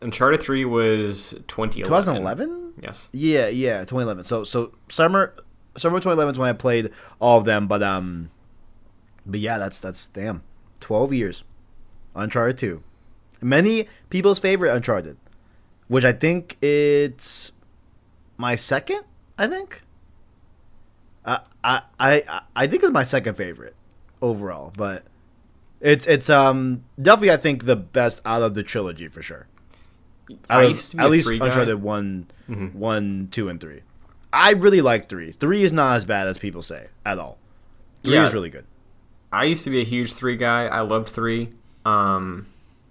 Uncharted 3 was 2011. 2011? Yes. Yeah, yeah, 2011. So so summer summer 2011 is when I played all of them, but um but yeah, that's that's damn. 12 years. Uncharted 2. Many people's favorite Uncharted, which I think it's my second, I think. I I I I think it's my second favorite overall, but it's it's um definitely I think the best out of the trilogy for sure. I of- used to be at a least three guy. Uncharted one, Mhm. one, two, and three. I really like three. Three is not as bad as people say at all. Three Yeah. is really good. I used to be a huge three guy. I loved three. Um,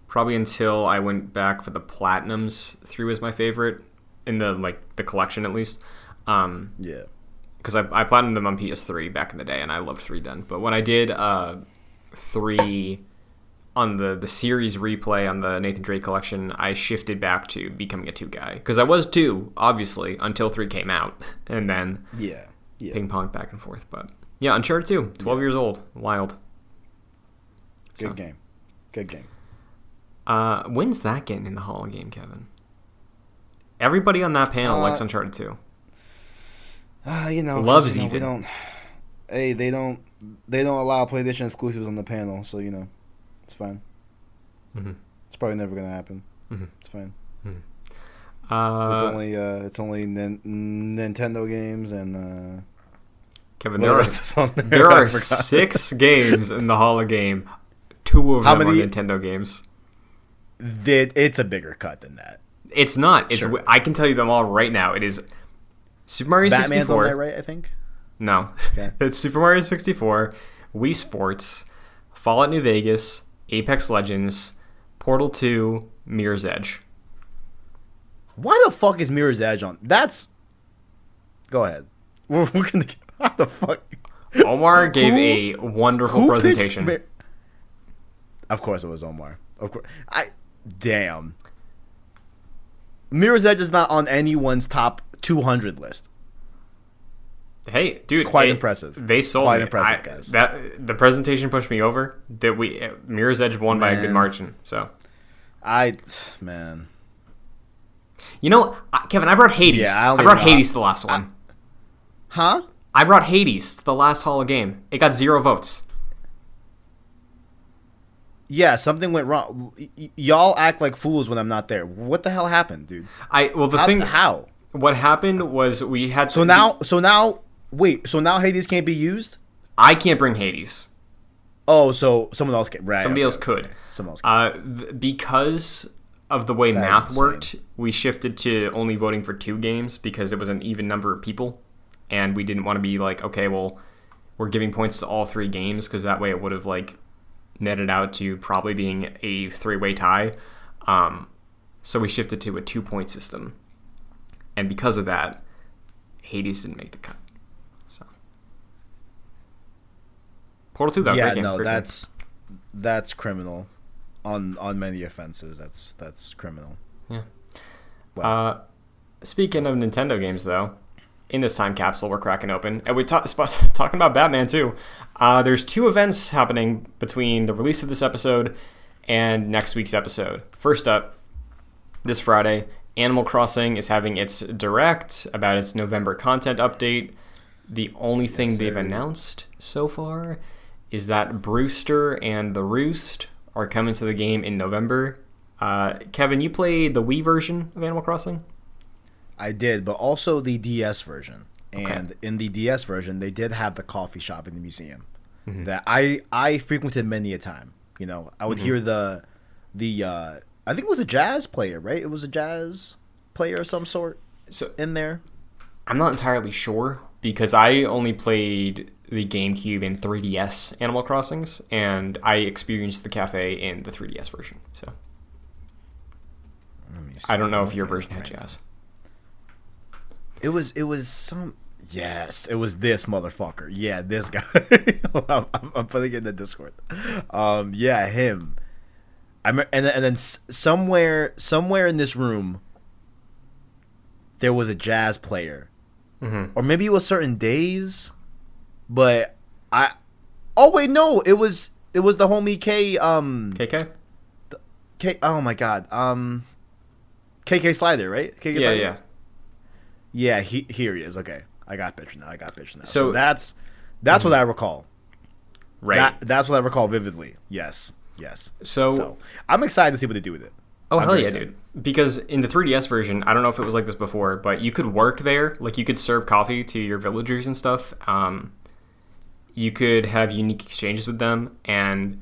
probably until I went back for the platinums. Three was my favorite in the like the collection at least. Um, Yeah. because I, I platinumed them on PS3 back in the day, and I loved three then. But when I did uh, three on the the series replay on the Nathan Drake collection, I shifted back to becoming a two guy because I was two obviously until three came out, and then Yeah. Yeah. ping pong back and forth. But yeah, Uncharted 2, 12 years old, wild. Good So- game. Good game. Uh, when's that getting in the Hall of Game, Kevin? Everybody on that panel Uh, likes Uncharted 2. Uh, you know, Loves you know, we don't. Hey, they don't. They don't allow PlayStation exclusives on the panel, so you know, it's fine. Mhm. It's probably never gonna happen. Mhm. It's fine. Uh, it's only. Uh, it's only nin- Nintendo games and. Uh, Kevin, there are, on there? there are six games in the Hall of Game. Two of How them many- are Nintendo games. It- it's a bigger cut than that. It's not. It's. Sure. I can tell you them all right now. It is Super Mario Batman's 64. on there, right? I think. No. Okay. it's Super Mario 64, Wii Sports, Fallout New Vegas, Apex Legends, Portal 2, Mirror's Edge. Why the fuck is Mirror's Edge on? That's. Go ahead. We're, we're gonna. How the fuck? Omar gave Who- a wonderful Who presentation. Of course, it was Omar. Of course, I. Damn. Mirror's Edge is not on anyone's top 200 list. Hey, dude, Quite it- impressive. They sold Quite me. impressive, I- guys. That the presentation pushed me over. That we uh, Mirror's Edge won by a good margin. So I, man. you know, Kevin, I brought Hades. Yeah, I I brought. Hades to the last one. Huh? I brought Hades to the last Hall of Game. It got zero votes. Yeah, something went wrong. Y- y'all act like fools when I'm not there. What the hell happened, dude? I well, the how, thing how? What happened was we had So now, so now, wait. So now Hades can't be used. I can't bring Hades. Oh, so someone else can. Right. Somebody okay, else okay. could. Someone else. Uh, th- because of the way That math worked, we shifted to only voting for two games because it was an even number of people, and we didn't want to be like, okay, well, we're giving points to all three games because that way it would have like netted out to probably being a three-way tie. Um, so we shifted to a two-point system, and because of that, Hades didn't make the cut. So Portal Two, though, yeah, game, no, great game. that's that's criminal. On on many offenses, that's that's criminal. Yeah. Well, Uh, speaking of Nintendo games, though, in this time capsule we're cracking open, and we talk, sp- talking about Batman too. Uh, there's two events happening between the release of this episode and next week's episode. First up, this Friday, Animal Crossing is having its direct about its November content update. The only thing Yes, they've announced so far is that Brewster and the Roost are coming to the game in November. Uh, Kevin, you played the Wii version of Animal Crossing? I did, but also the DS version. Okay. And in the DS version, they did have the coffee shop in the museum Mm-hmm. that I I frequented many a time. You know, I would hear the the uh, I think it was a jazz player, right? It was a jazz player of some sort So in there. I'm not entirely sure because I only played the GameCube and 3DS Animal Crossings, and I experienced the cafe in the 3DS version. So Let me see. I don't know if your version had jazz. It was it was some yes, it was this motherfucker. Yeah, this guy. I'm, I'm, I'm putting it in the Discord. Um, yeah, him. I am and then, and then somewhere somewhere in this room there was a jazz player, Mhm. or maybe it was certain days, but I. Oh wait, no, it was it was the homie K. Um, KK? K. Oh my god. Um, KK Slider, right? KK Yeah, Slider? yeah. Yeah, he here he is. Okay, I got picture now. I got picture now. So, So- that's that's what I recall. Right. That, that's what I recall vividly. Yes, yes. so, So I'm excited to see what they do with it. oh I'm hell yeah, excited. dude! Because in the 3DS version, I don't know if it was like this before, but you could work there. Like you could serve coffee to your villagers and stuff. Um, you could have unique exchanges with them, and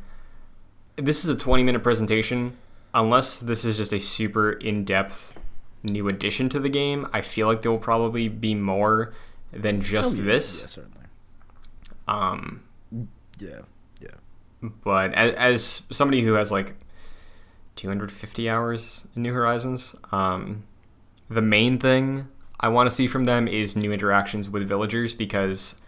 this is a 20 minute presentation. Unless this is just a super in depth new addition to the game, I feel like there will probably be more than just Oh, yeah, this. yeah, certainly. Um, Yeah, yeah. But as, as somebody who has like 250 hours in New Horizons, um, the main thing I want to see from them is new interactions with villagers because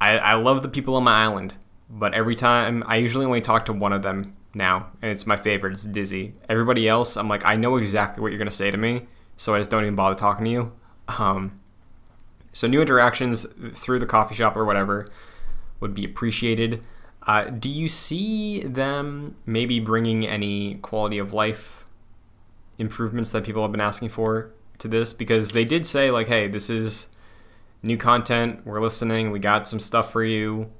I, I love the people on my island, but every time I usually only talk to one of them now, and it's my favorite. It's Dizzy. Everybody else, I'm like, I know exactly what you're gonna say to me, so I just don't even bother talking to you. Um, so new interactions through the coffee shop or whatever would be appreciated. Uh, do you see them maybe bringing any quality of life improvements that people have been asking for to this? Because they did say like, "Hey, this is new content. We're listening. We got some stuff for you.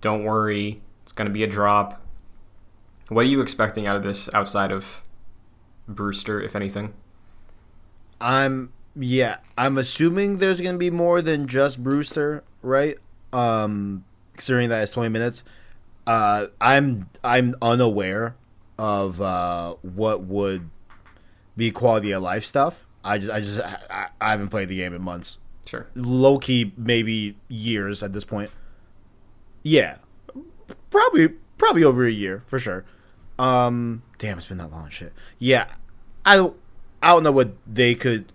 Don't worry. It's going to be a drop." What are you expecting out of this outside of Brewster, if anything? I'm yeah. I'm assuming there's gonna be more than just Brewster, right? Um, considering that it's 20 minutes. Uh, I'm I'm unaware of uh what would be quality of life stuff. I just I just I, I haven't played the game in months. Sure. Low key, maybe years at this point. Yeah, probably probably over a year for sure. Um, damn, it's been that long. Shit. Yeah, I don't I don't know what they could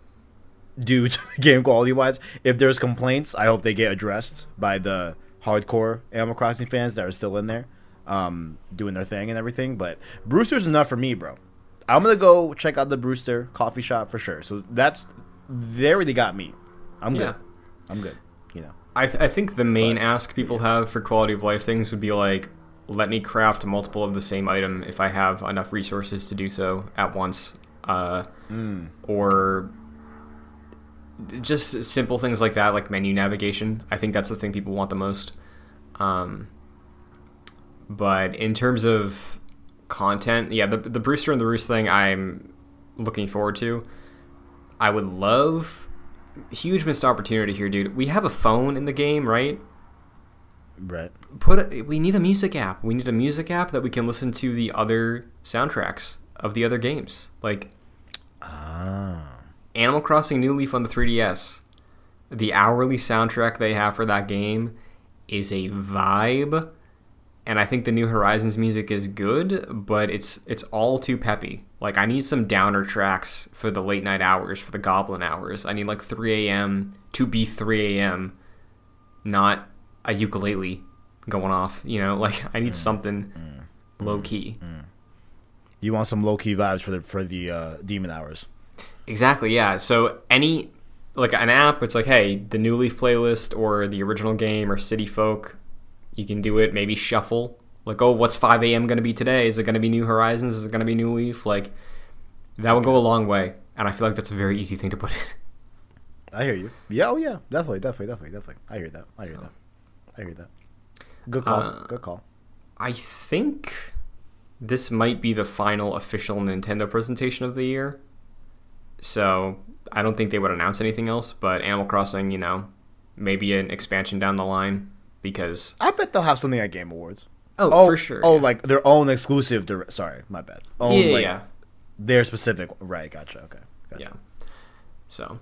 do to the game quality wise. If there's complaints, I hope they get addressed by the hardcore Animal Crossing fans that are still in there, um, doing their thing and everything. But Brewster's enough for me, bro. I'm gonna go check out the Brewster coffee shop for sure. So that's they already got me. I'm Yeah. good. I'm good. You know. I, th- I think the main ask people have for quality of life things would be like, let me craft multiple of the same item if I have enough resources to do so at once, uh, or just simple things like that, like menu navigation. I think that's the thing people want the most. Um, but in terms of content, yeah, the the Brewster and the Roost thing, I'm looking forward to. I would love huge missed opportunity here, dude. We have a phone in the game, right? Right. Put a, we need a music app. We need a music app that we can listen to the other soundtracks of the other games. Like Ah. Animal Crossing New Leaf on the 3DS. The hourly soundtrack they have for that game is a vibe. And I think the New Horizons music is good, but it's it's all too peppy. Like I need some downer tracks for the late night hours, for the goblin hours. I need like 3 a.m. to be 3 a.m. Not a ukulele going off. You know, like I need mm. something mm. low key. Mm. You want some low key vibes for the for the uh, demon hours. Exactly, yeah. So any like an app, it's like, hey, the New Leaf playlist or the original game or City Folk, you can do it. Maybe shuffle. Like, oh, what's 5 a.m. going to be today? Is it going to be New Horizons? Is it going to be New Leaf? Like, that would go a long way. And I feel like that's a very easy thing to put in. I hear you. Yeah, oh yeah, definitely, definitely, definitely, definitely. I hear that. I hear that. I hear that. Good call. Uh, Good call. I think this might be the final official Nintendo presentation of the year. So I don't think they would announce anything else, but Animal Crossing, you know, maybe an expansion down the line because I bet they'll have something at Game Awards. oh, Oh, for sure. Oh, yeah. like their own exclusive. Dir- Sorry, my bad. Own, yeah, like, yeah. their specific right. Gotcha. Okay. Gotcha. Yeah. So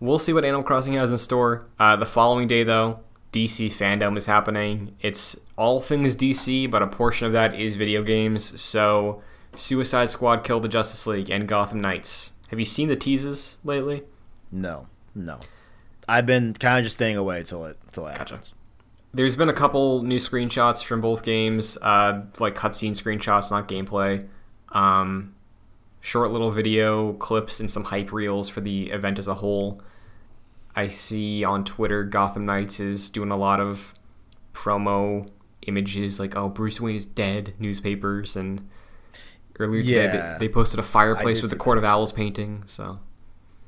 we'll see what Animal Crossing has in store. Uh, the following day, though, DC fandom is happening. It's all things DC, but a portion of that is video games. So Suicide Squad killed the Justice League and Gotham Knights. Have you seen the teases lately? No, no. I've been kind of just staying away till it till it happens. There's been a couple new screenshots from both games, uh, like cutscene screenshots, not gameplay. Um, short little video clips and some hype reels for the event as a whole. I see on Twitter Gotham Knights is doing a lot of promo images like, oh, Bruce Wayne is dead, newspapers, and earlier today Yeah. they, they posted a fireplace with the Court of that. Owls painting. So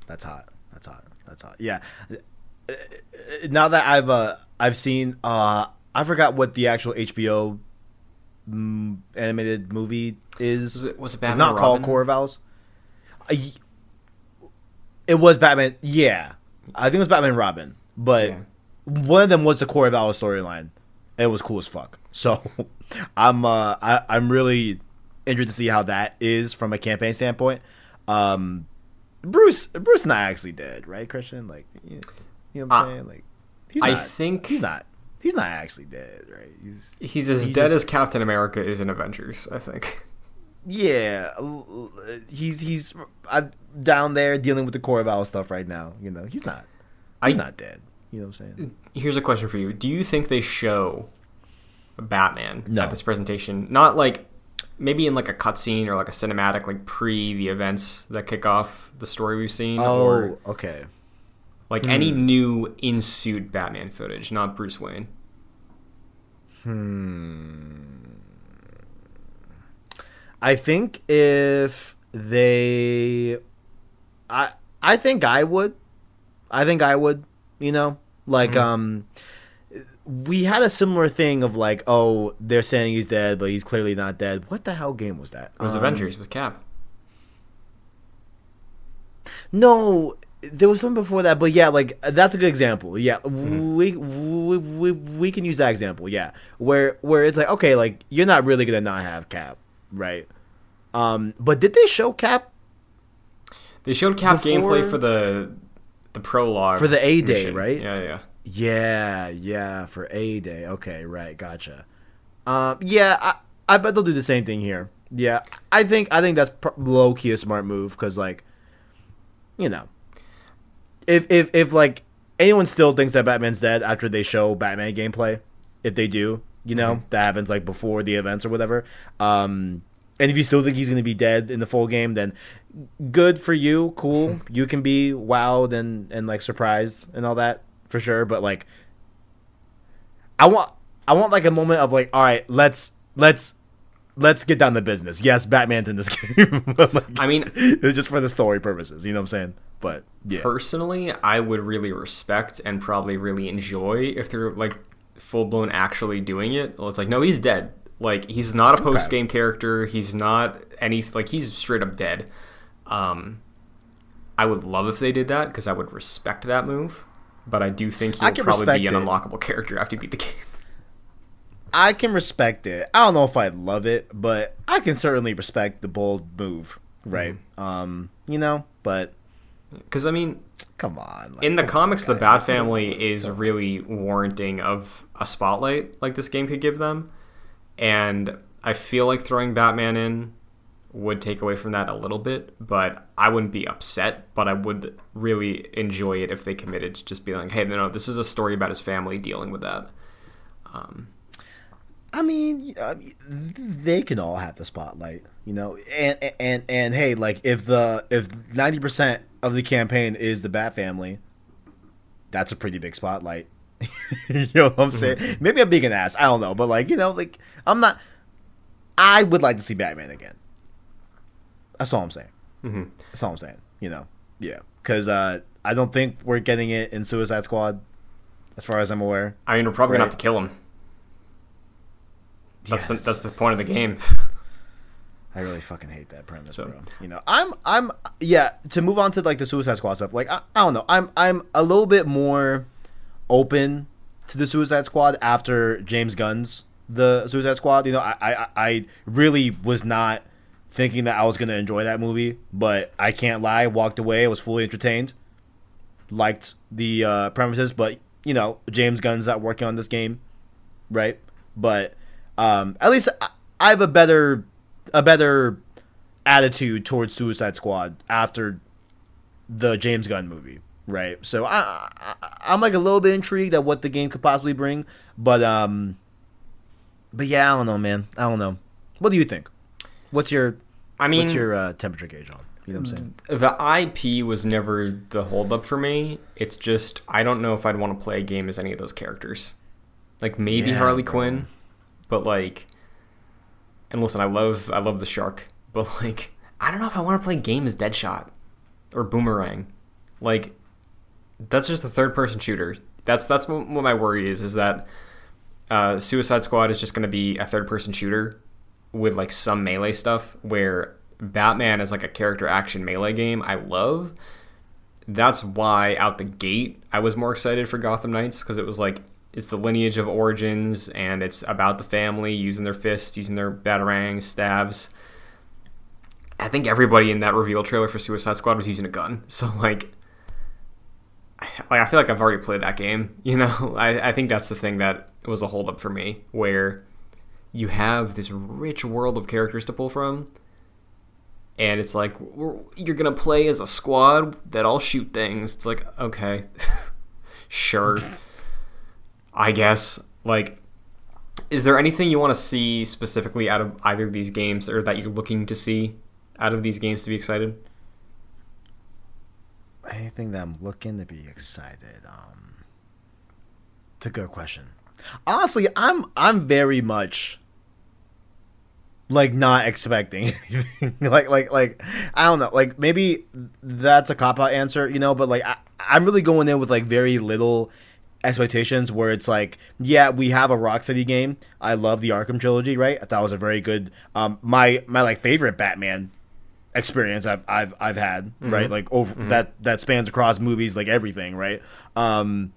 That's hot. That's hot. That's hot. Yeah. Uh, Now that I've uh I've seen uh I forgot what the actual HBO mm, animated movie is. was it was it It's not called Court of Owls. Uh, y- It was Batman. Yeah, I think it was Batman Robin, but Yeah. one of them was the Court of Owls storyline. and It was cool as fuck. So I'm uh I, I'm really interested to see how that is from a campaign standpoint. Um, Bruce Bruce not actually dead, right, Christian? Like you, know what I'm Uh, saying? Like he's I not, think- he's not he's not actually dead, right? He's He's as he dead just- as Captain America is in Avengers, I think. Yeah, he's he's uh, down there dealing with the Court of Owls stuff right now. You know, he's not. He's I- not dead. You know what I'm saying? Here's a question for you: Do you think they show Batman No. at this presentation? Not like maybe in like a cutscene or like a cinematic, like pre the events that kick off the story we've seen, or Oh, okay. like any new in suit Batman footage, not Bruce Wayne. Hmm. I think if they, I I think I would, I think I would. You know, like Mm-hmm. um, we had a similar thing of like, oh, they're saying he's dead, but he's clearly not dead. What the hell game was that? It was Um, Avengers with Cap. No, there was something before that, but yeah, like that's a good example. Yeah, Mm-hmm. we, we we we can use that example. Yeah, where where it's like okay, like you're not really gonna not have Cap, right? Um, but did they show Cap They showed Cap before- gameplay for the the prologue For the A Day, right? Yeah, yeah. Yeah, yeah, for A Day. Okay, right, gotcha. Um, yeah, I, I bet they'll do the same thing here. Yeah, I think I think that's pr- low key a smart move because like, you know, if if if like anyone still thinks that Batman's dead after they show Batman gameplay, if they do, you know, that happens like before the events or whatever. Um, and if you still think he's gonna be dead in the full game, then good for you, cool. you can be wowed and and like surprised and all that for sure. But like, I want I want like a moment of like, all right, let's let's let's get down to business. Yes, Batman's in this game. like, I mean, it's just for the story purposes. You know what I'm saying? But yeah, Personally, I would really respect and probably really enjoy if they're like full blown actually doing it. Well, it's like, no, he's dead. Like he's not a post game character. He's not any like he's straight up dead. Um, I would love if they did that because I would respect that move. But I do think he'll probably be an it. unlockable character after you beat the game. I can respect it. I don't know if I'd love it, but I can certainly respect the bold move. Right? Um, you know, but Because I mean, come on. like, in the come on, comics, the. Bat Family is really warranting of a spotlight like this game could give them, and I feel like throwing Batman in would take away from that a little bit. But I wouldn't be upset, but I would really enjoy it if they committed to just being like, "Hey, no, no, this is a story about his family dealing with that." Um, I mean, mean, they can all have the spotlight, you know. And and and, and hey, like if the if ninety percent of the campaign is the Bat Family, that's a pretty big spotlight. you know what I'm saying? Maybe I'm being an ass. I don't know, but like you know, like I'm not. I would like to see Batman again. That's all I'm saying. mhm. That's all I'm saying. You know, yeah, because uh, I don't think we're getting it in Suicide Squad, as far as I'm aware. I mean, we're probably gonna have to kill him. That's Yeah, the that's the point of the game. I really fucking hate that premise, So- bro. You know, I'm I'm yeah. To move on to like the Suicide Squad stuff, like I, I don't know, I'm I'm a little bit more open to the Suicide Squad after James Gunn's the Suicide Squad. You know, I I, I really was not thinking that I was gonna enjoy that movie, but I can't lie, walked away, I was fully entertained, liked the uh, premises, but you know James Gunn's not working on this game, right? But um, at least I, have a better a better attitude towards Suicide Squad after the James Gunn movie, right? So I, I I'm like a little bit intrigued at what the game could possibly bring, but um, but yeah, I don't know, man. I don't know. What do you think? What's your I mean, what's your uh, temperature gauge on? You know what I'm saying? the IP was never the holdup for me. It's just I don't know if I'd want to play a game as any of those characters. Like maybe Yeah, Harley bro. Quinn, but like, and listen, I love I love the shark, but like I don't know if I want to play a game as Deadshot or Boomerang. Like that's just a third person shooter. That's that's what what my worry is. Is that uh, Suicide Squad is just going to be a third person shooter with like some melee stuff where Batman is like a character action melee game I love. That's why out the gate I was more excited for Gotham Knights because it was like it's the lineage of origins and it's about the family using their fists, using their batarangs, stabs. I think everybody in that reveal trailer for Suicide Squad was using a gun. So like like I feel like I've already played that game. You know, I, I think that's the thing that was a holdup for me, where you have this rich world of characters to pull from, and it's like you're gonna play as a squad that all shoot things. It's like okay, sure, I guess. Like, is there anything you want to see specifically out of either of these games, or that you're looking to see out of these games to be excited? Anything that I'm looking to be excited. Um, it's a good question. Honestly, I'm I'm very much like not expecting anything. like like like I don't know. Like maybe that's a cop out answer, you know. But like I, I'm really going in with like very little expectations. Where it's like, yeah, we have a Rocksteady game. I love the Arkham trilogy, right? I thought it was a very good. Um, my my like favorite Batman experience I've I've I've had, right? Like over that that spans across movies, like everything, right? Um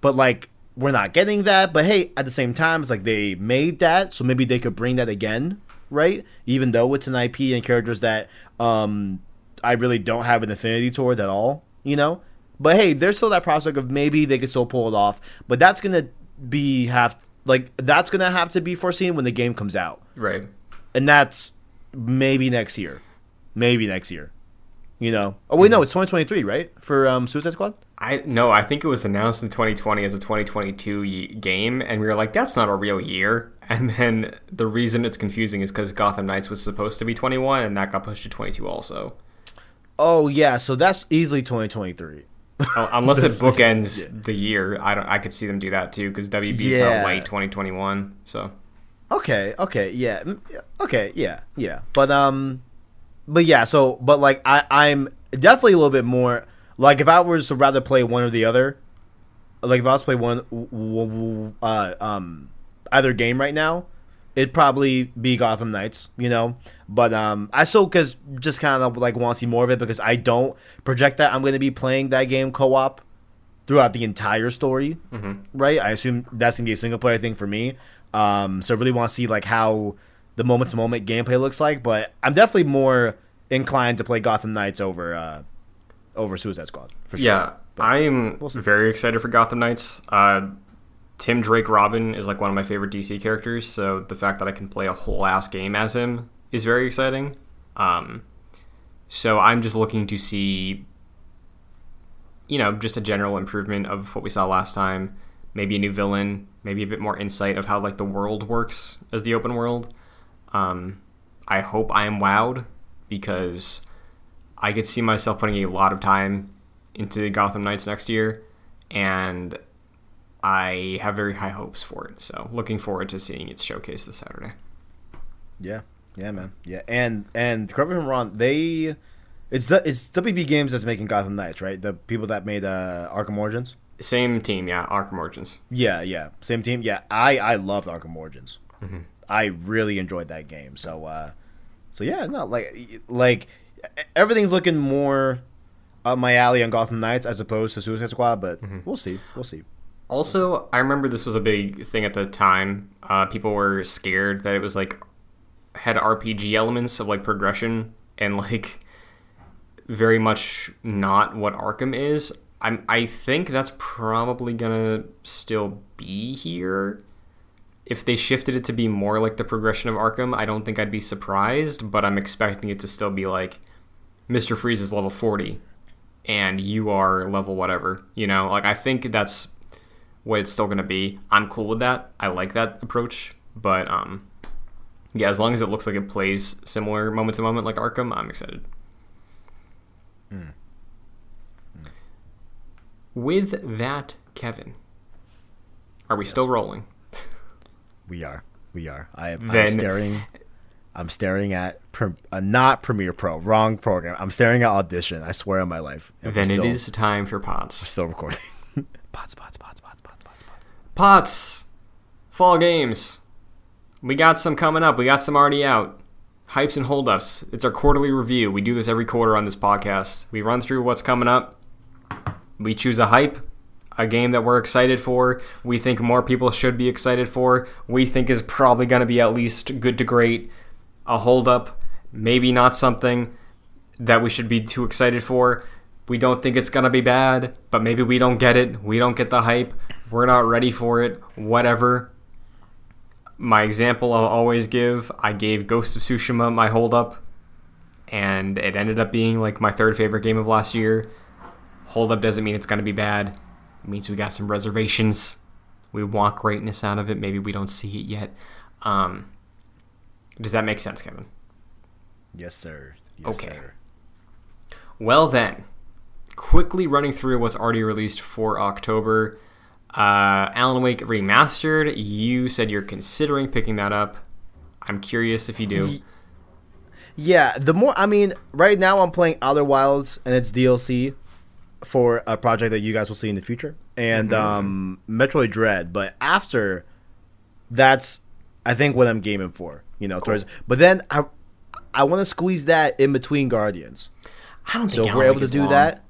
but like we're not getting that, but hey, at the same time it's like they made that, so maybe they could bring that again, right? Even though it's an IP and characters that um I really don't have an affinity towards at all, you know? But hey, there's still that prospect of maybe they could still pull it off, but that's to be have like that's to have to be foreseen when the game comes out Right. and that's maybe next year, maybe next year. You know? Oh wait, no, it's 2023, right? For um, Suicide Squad. I no, I think it was announced in 2020 as a 2022 ye- game, and we were like, "That's not a real year." And then the reason it's confusing is because Gotham Knights was supposed to be 21, and that got pushed to 22 also. Oh yeah, so that's easily 2023. Uh, Unless it bookends the year, I don't. I could see them do that too because WB's Yeah. out late 2021. So Okay, okay, yeah, okay, yeah, yeah. But um, but yeah, so but like I I'm definitely a little bit more like if I was to rather play one or the other, like if I was to play one uh um either game right now, it'd probably be Gotham Knights, you know. But um, I still cause just kind of like want to see more of it because I don't project that I'm going to be playing that game co-op throughout the entire story, right? I assume that's gonna be a single player thing for me. Um, so I really want to see like how the moment to moment gameplay looks like. But I'm definitely more inclined to play Gotham Knights over uh, over Suicide Squad for sure. yeah, I'm we'll very excited for Gotham Knights. Uh, Tim Drake Robin is like one of my favorite DC characters, so the fact that I can play a whole ass game as him is very exciting. Um, so I'm just looking to see, you know, just a general improvement of what we saw last time. Maybe a new villain, maybe a bit more insight of how like the world works as the open world. Um, I hope I am wowed because I could see myself putting a lot of time into Gotham Knights next year, and I have very high hopes for it. So looking forward to seeing its showcase this Saturday. Yeah, yeah, man, yeah. And and correct me if I'm wrong. They it's the it's WB Games that's making Gotham Knights, right? The people that made uh, Arkham Origins. Same team, yeah, Arkham Origins. Yeah, yeah, same team. Yeah, I I loved Arkham Origins. I really enjoyed that game. So uh, so yeah, no, like like everything's looking more up my alley on Gotham Knights as opposed to Suicide Squad. But we'll see, we'll see. Also, I remember this was a big thing at the time. Uh, people were scared that it was like had RPG elements of like progression and like very much not what Arkham is. I'm I think that's probably gonna still be here. If they shifted it to be more like the progression of Arkham, I don't think I'd be surprised, but I'm expecting it to still be like Mr. Freeze is level 40 and you are level whatever. You know, like I think that's what it's still gonna be. I'm cool with that. I like that approach, but um, yeah, as long as it looks like it plays similar moment to moment like Arkham, I'm excited. Mm. Mm. With that, Kevin, are we yes. still rolling? We are. We are. I am then, I'm staring. I'm staring at uh, not Premiere Pro, wrong program. I'm staring at Audition. I swear on my life. And then still, it is time for pots. We're still recording. pots, pots, pots, pots, pots, pots, pots. Pots. Fall games. We got some coming up. We got some already out. Hypes and holdups. It's our quarterly review. We do this every quarter on this podcast. We run through what's coming up. We choose a hype, a game that we're excited for. We think more people should be excited for. We think is probably going to be at least good to great. A holdup, maybe not something that we should be too excited for. We don't think it's going to be bad, but maybe we don't get it. We don't get the hype. We're not ready for it. Whatever my example I'll always give, I gave Ghost of Tsushima my hold up, and it ended up being like my third favorite game of last year. Hold up doesn't mean it's going to be bad. It means we got some reservations. We want greatness out of it. Maybe we don't see it yet. Um, does that make sense, Kevin? Yes, sir. Yes, okay. Sir. Well, then, quickly running through what's already released for October. Uh, Alan Wake Remastered, you said you're considering picking that up. I'm curious if you do. Yeah, the more, I mean, right now I'm playing Outer Wilds and it's DLC for a project that you guys will see in the future, and mm-hmm. um, Metroid Dread. But after, that's I think what I'm gaming for. You know, cool. towards. But then I, I want to squeeze that in between Guardians. I don't think so. If we're able to do long. that,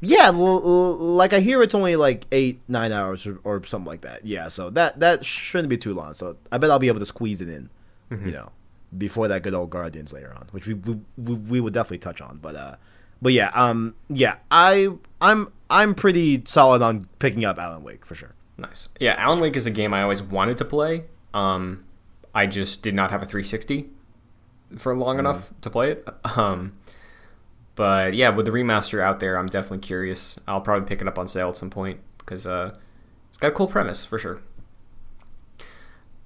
yeah, like I hear it's only like eight, nine hours or, or, something like that. Yeah, so that that shouldn't be too long. So I bet I'll be able to squeeze it in, mm-hmm. you know, before that good old Guardians later on, which we we, we would definitely touch on. But uh, but yeah, um, yeah, I I'm I'm pretty solid on picking up Alan Wake for sure. Nice. Yeah, Alan Wake is a game I always wanted to play. Um, I just did not have a 360 for long mm-hmm. enough to play it. Um but yeah, with the remaster out there, I'm definitely curious. I'll probably pick it up on sale at some point because uh, it's got a cool premise for sure.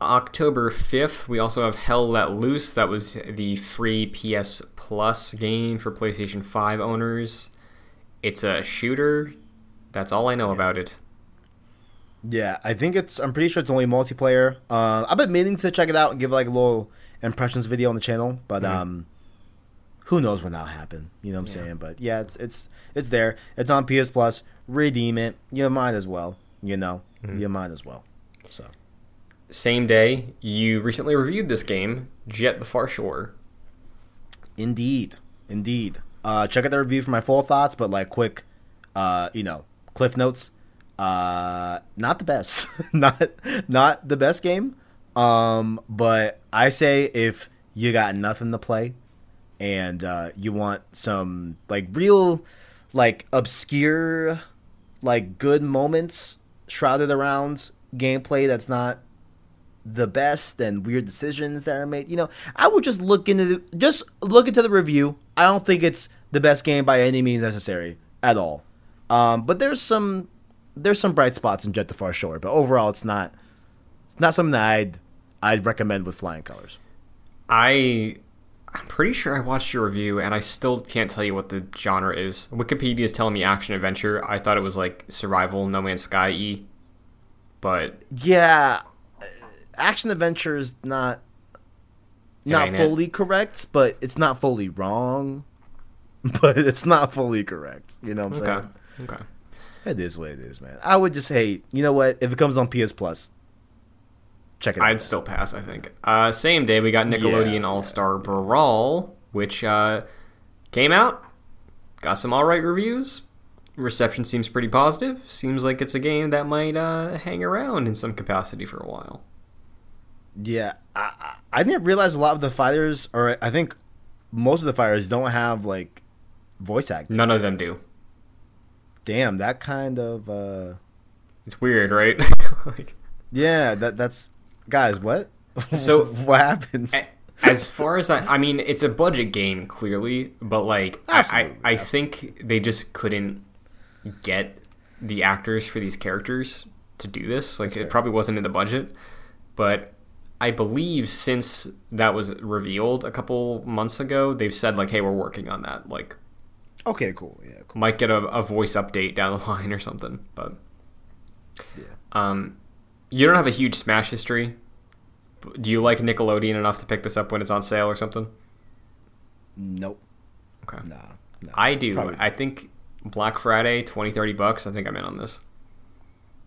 October 5th, we also have Hell Let Loose. That was the free PS Plus game for PlayStation 5 owners. It's a shooter. That's all I know yeah. about it. Yeah, I think it's. I'm pretty sure it's only multiplayer. Uh, I've been meaning to check it out and give like a little impressions video on the channel, but mm-hmm. um, who knows when that'll happen? You know what I'm yeah. saying? But yeah, it's it's it's there. It's on PS Plus. Redeem it. You might as well. You know, mm-hmm. you might as well. So. Same day, you recently reviewed this game, Jett the Far Shore. Indeed, indeed. Uh, check out the review for my full thoughts, but like quick, uh, you know, cliff notes. Uh, not the best, not not the best game. Um, but I say if you got nothing to play, and uh, you want some like real like obscure like good moments shrouded around gameplay that's not the best and weird decisions that are made you know i would just look into the, just look into the review i don't think it's the best game by any means necessary at all um, but there's some there's some bright spots in Jett the Far Shore but overall it's not it's not something that i'd i'd recommend with flying colors i I'm pretty sure I watched your review and I still can't tell you what the genre is. Wikipedia is telling me action adventure. I thought it was like survival, No Man's Sky e. But yeah, action adventure is not not fully it. correct, but it's not fully wrong. But it's not fully correct. You know what I'm okay. saying? Okay. It is what it is, man. I would just say, you know what? If it comes on PS Plus, check it I'd out. still pass, I think. Uh, same day, we got Nickelodeon yeah, All Star yeah. Brawl, which uh, came out, got some alright reviews. Reception seems pretty positive. Seems like it's a game that might uh, hang around in some capacity for a while. Yeah, I, I didn't realize a lot of the fighters, or I think most of the fighters don't have like voice acting. None of them do. Damn, that kind of uh It's weird, right? like, yeah, that that's guys, what? So- what happens? as far as I, I mean, it's a budget game clearly, but like Absolutely, I, I, I think they just couldn't get the actors for these characters to do this. Like it fair. probably wasn't in the budget, but I believe since that was revealed a couple months ago, they've said like, "Hey, we're working on that." Like, okay, cool. Yeah, cool. might get a, a voice update down the line or something. But Yeah. um, you don't have a huge Smash history. Do you like Nickelodeon enough to pick this up when it's on sale or something? Nope. Okay. Nah. nah. I do. Probably. I think Black Friday, 20, 30 bucks. I think I'm in on this.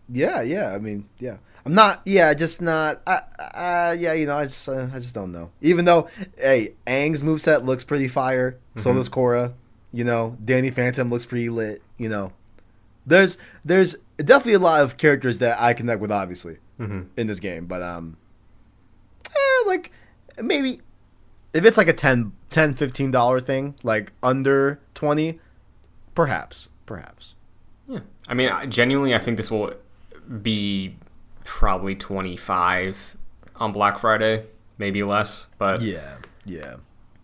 Yeah, yeah. I mean, yeah. I'm not. Yeah, just not. Uh, yeah, you know, I just, uh, I just don't know. Even though, hey, Aang's moveset looks pretty fire. So Mhm. does Korra. You know, Danny Phantom looks pretty lit. You know, there's, there's definitely a lot of characters that I connect with, obviously, Mm-hmm. in this game. But um, eh, like maybe if it's like a 10 10 15 dollar thing, like under twenty, perhaps, perhaps. Yeah. I mean, I- genuinely, I think this will be probably 25 on Black Friday, maybe less. But Yeah, yeah.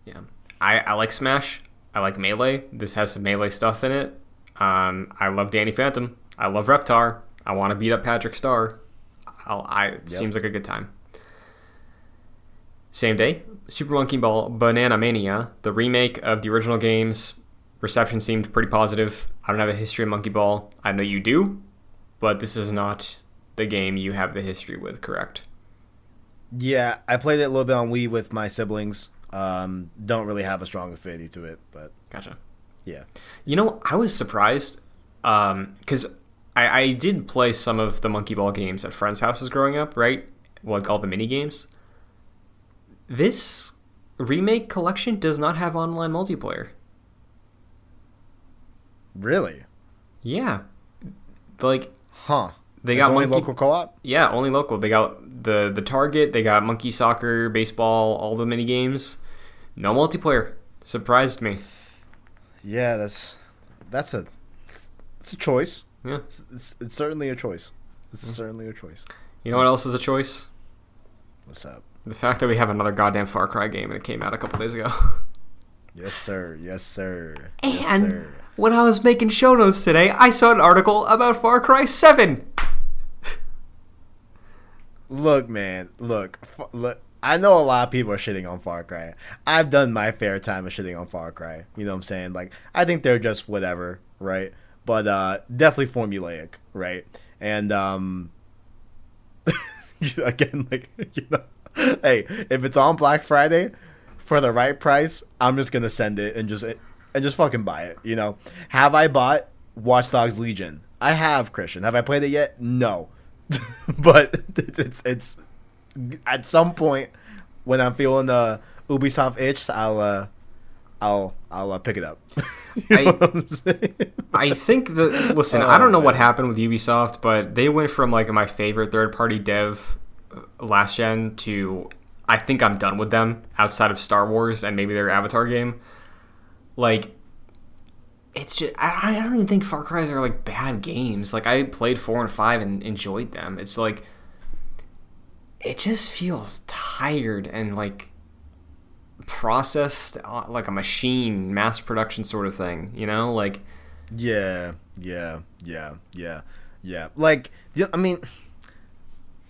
Yeah. I, I like Smash. I like Melee. This has some Melee stuff in it. Um, I love Danny Phantom. I love Reptar. I want to beat up Patrick Star. I'll, I it seems like a good time. Same day, Super Monkey Ball Banana Mania, the remake of the original games. Reception seemed pretty positive. I don't have a history of Monkey Ball. I know you do, but this is not the game you have the history with, correct? Yeah, I played it a little bit on Wii with my siblings. Um, don't really have a strong affinity to it, but Gotcha. yeah. You know, I was surprised because I, I did play some of the Monkey Ball games at friends' houses growing up, right? Like all the mini games. This remake collection does not have online multiplayer. Really? Yeah, like Huh. They It's got only monkey. local co-op? Yeah, only local. They got the the Target. They got Monkey Soccer, baseball, all the mini games. No multiplayer. Surprised me. Yeah, that's that's a it's a choice. Yeah. It's, it's, it's certainly a choice. It's Hmm. certainly a choice. You know what else is a choice? What's up? The fact that we have another goddamn Far Cry game and it came out a couple days ago. Yes, sir. Yes, sir. yes, And sir. when I was making show notes today, I saw an article about Far Cry 7. Look, man. Look. Look. I know a lot of people are shitting on Far Cry. I've done my fair time of shitting on Far Cry. You know what I'm saying? Like, I think they're just whatever, right? But uh definitely formulaic, right? And um again, like you know, hey, if it's on Black Friday for the right price, I'm just gonna send it and just and just fucking buy it. You know, have I bought Watch Dogs Legion? I have, Christian. Have I played it yet? No, but it's it's at some point when I'm feeling the Ubisoft itch, I'll uh, I'll I'll uh, pick it up. You know I-? I think that listen, I don't know what happened with Ubisoft, but they went from like my favorite third-party dev uh, last gen to I think I'm done with them outside of Star Wars and maybe their Avatar game. Like it's just I, I don't even think Far Cry's are like bad games. Like I played 4 and 5 and enjoyed them. It's like it just feels tired and like processed uh, like a machine mass production sort of thing you know like Yeah, yeah, yeah, yeah, yeah. Like, I mean,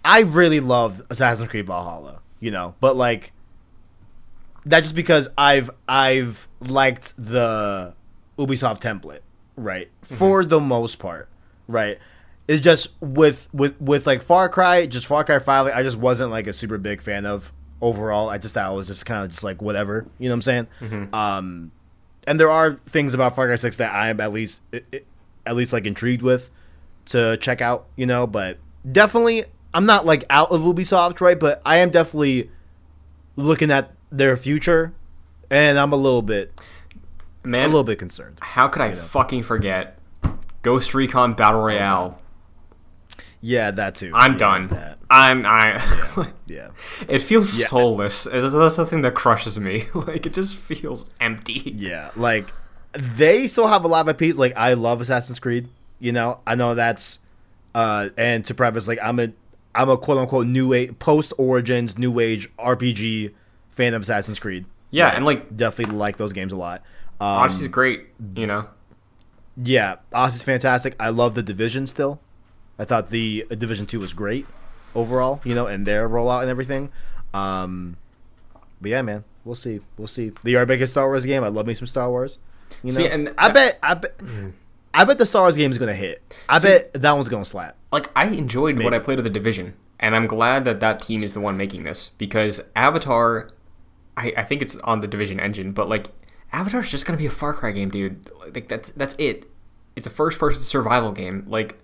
I really loved Assassin's Creed Valhalla, you know, but like, that's just because I've I've liked the Ubisoft template, right, for the most part, right. It's just with with with like Far Cry, just Far Cry Five. Like, I just wasn't like a super big fan of overall. I just thought it was just kind of just like whatever, you know what I'm saying? Um, and there are things about Far Cry Six that I am at least at least like intrigued with to check out, you know. But definitely, I'm not like out of Ubisoft, right? But I am definitely looking at their future, and I'm a little bit a little bit concerned. how could i fucking forget ghost recon battle royale Yeah, that too. I'm Yeah, done. That. I'm I. Yeah. It feels Yeah. soulless. That's the thing that crushes me. Like it just feels empty. Yeah, like they still have a lot of IPs. Like I love Assassin's Creed. You know, I know that's uh and to preface, like I'm a I'm a quote unquote new age post origins new age RPG fan of Assassin's Creed. Yeah, and like Definitely like those games a lot. Um, Odyssey's great. You know. yeah, Odyssey's fantastic. I love the Division still. I thought the uh, Division Two was great overall. You know, and their rollout and everything. Um, but yeah, man, we'll see. We'll see. The our biggest Star Wars game. I love me some Star Wars. You know, See, and I bet, I bet, I bet the Star Wars game is gonna hit. I See- bet that one's gonna slap. like I enjoyed what I played of the division, and I'm glad that that team is the one making this because Avatar, I, I think it's on the division engine, but like Avatar's just gonna be a Far Cry game, dude. Like that's that's it. It's a first person survival game. Like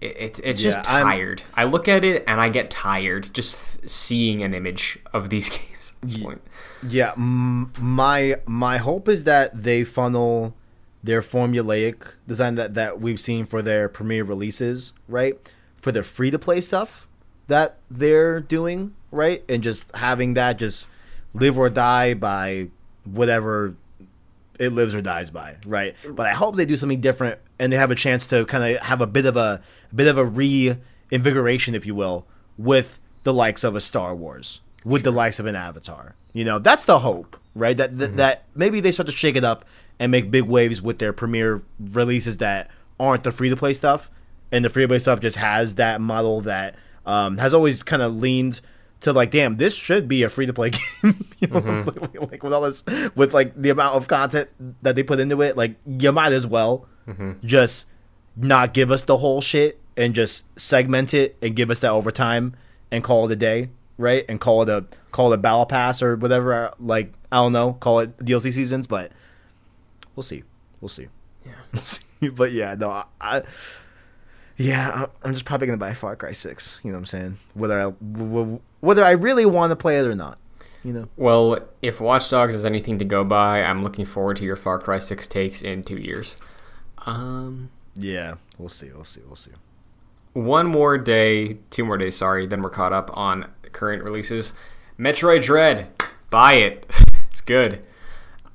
it, it's it's just Yeah, I'm- tired. I look at it and I get tired just th- seeing an image of these games at this point. Yeah, m- my my hope is that they funnel their formulaic design that that we've seen for their premiere releases, right? For the free to play stuff that they're doing, right? And just having that just live or die by whatever it lives or dies by, right? But I hope they do something different and they have a chance to kind of have a bit of a, a bit of a reinvigoration, if you will, with the likes of a Star Wars, with the likes of an Avatar. You know, that's the hope, right? That that, that maybe they start to shake it up and make big waves with their premiere releases that aren't the free to play stuff, and the free to play stuff just has that model that um, has always kind of leaned to like, damn, this should be a free to play game. you know, mm-hmm. like, like with all this, with like the amount of content that they put into it, like you might as well mm-hmm. just not give us the whole shit and just segment it and give us that overtime and call it a day, right? And call it a call it a battle pass or whatever. Like I don't know, call it DLC seasons, but we'll see, we'll see. Yeah. We'll see. But yeah, no, I, I yeah, I'm just probably gonna buy Far Cry Six. You know what I'm saying? Whether I whether I really want to play it or not, you know. Well, if Watch Dogs is anything to go by, I'm looking forward to your Far Cry 6 takes in two years. Um, Yeah, we'll see, we'll see, we'll see. one more day, two more days, sorry, then we're caught up on current releases. Metroid Dread, buy it. it's good.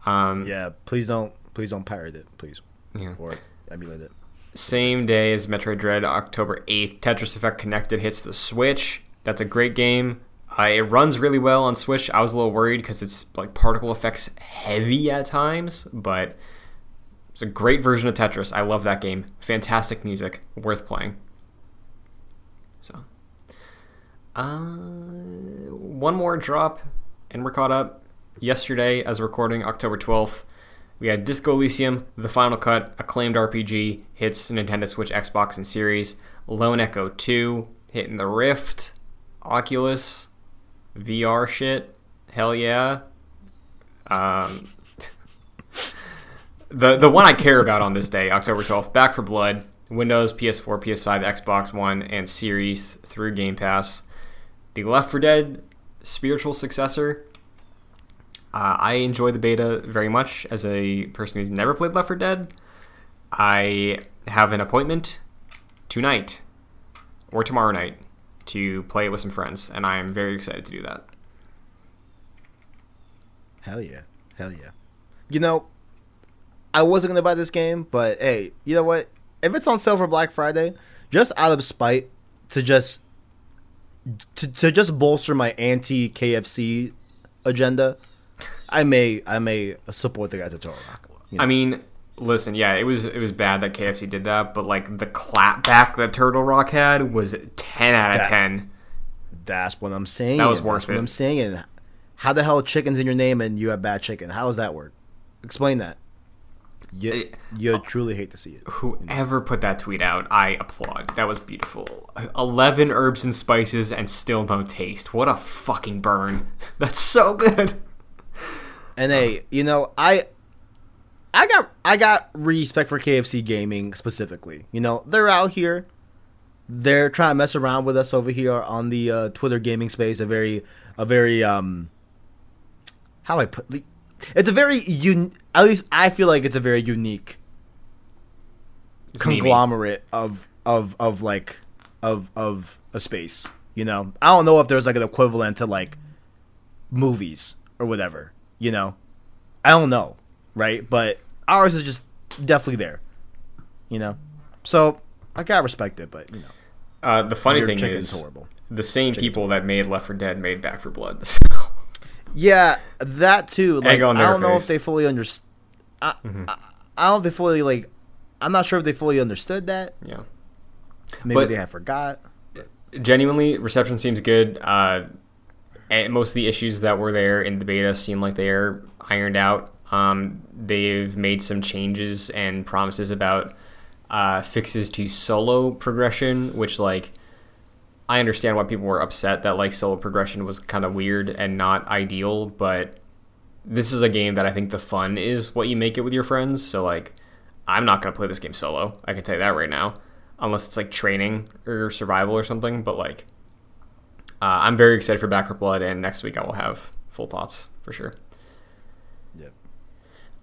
Um, Yeah, please don't, please don't pirate it, please, yeah. or emulate it. Same day as Metroid Dread, October 8th, Tetris Effect Connected hits the Switch. That's a great game. Uh, it runs really well on Switch. I was a little worried because it's like particle effects heavy at times, but it's a great version of Tetris. I love that game. Fantastic music, worth playing. So, uh, one more drop, and we're caught up. Yesterday, as recording, October 12th, we had Disco Elysium, the final cut, acclaimed RPG, hits Nintendo Switch, Xbox, and Series. Lone Echo 2, hitting the Rift, Oculus, VR shit. Hell yeah. Um, the the one I care about on this day, October 12th, Back 4 Blood, Windows, PS4, PS5, Xbox One, and Series through Game Pass. The Left 4 Dead spiritual successor. Uh, I enjoy the beta very much as a person who's never played Left 4 Dead. I have an appointment tonight or tomorrow night to play it with some friends, and I am very excited to do that. Hell yeah, hell yeah. You know, I wasn't gonna buy this game, but hey, you know what? If it's on sale for Black Friday, just out of spite to just to, to just bolster my anti KFC agenda, I may I may support the guys at Turtle Rock. You know? I mean, listen, yeah, it was it was bad that KFC did that, but like the clapback that Turtle Rock had was ten out of That- ten. That's what I'm saying. That was worth That's what. I'm saying. And how the hell chicken's in your name and you have bad chicken? How does that work? Explain that. You, It- you uh, truly hate to see it. Whoever put that tweet out, I applaud. That was beautiful. Eleven herbs and spices and still no taste. What a fucking burn. That's so good. And hey, you know, I I got I got respect for KFC gaming specifically. You know, they're out here. They're trying to mess around with us over here on the uh, Twitter gaming space. A very a very um how I put it's a very un at least I feel like it's a very unique It's conglomerate of of of like of of a space. You know, I don't know if there's like an equivalent to like movies or whatever. You know, I don't know, right? But ours is just definitely there. You know, so I gotta respect it, but you know, Uh, the funny your thing is, horrible. the same people that made Left 4 Dead made Back 4 Blood. Yeah, that too. Like, I don't know if. Mm-hmm. they fully understand. I, I, I don't know if they fully like. I'm not sure if they fully understood that. yeah. Maybe But- they have forgot. genuinely reception seems good uh most of the issues that were there in the beta seem like they're ironed out um they've made some changes and promises about uh fixes to solo progression which like i understand why people were upset that like solo progression was kind of weird and not ideal but this is a game that i think the fun is what you make it with your friends so like i'm not to play this game solo i can tell you that right now unless it's like training or survival or something. But like, uh, I'm very excited for Back 4 Blood, and next week I will have full thoughts for sure.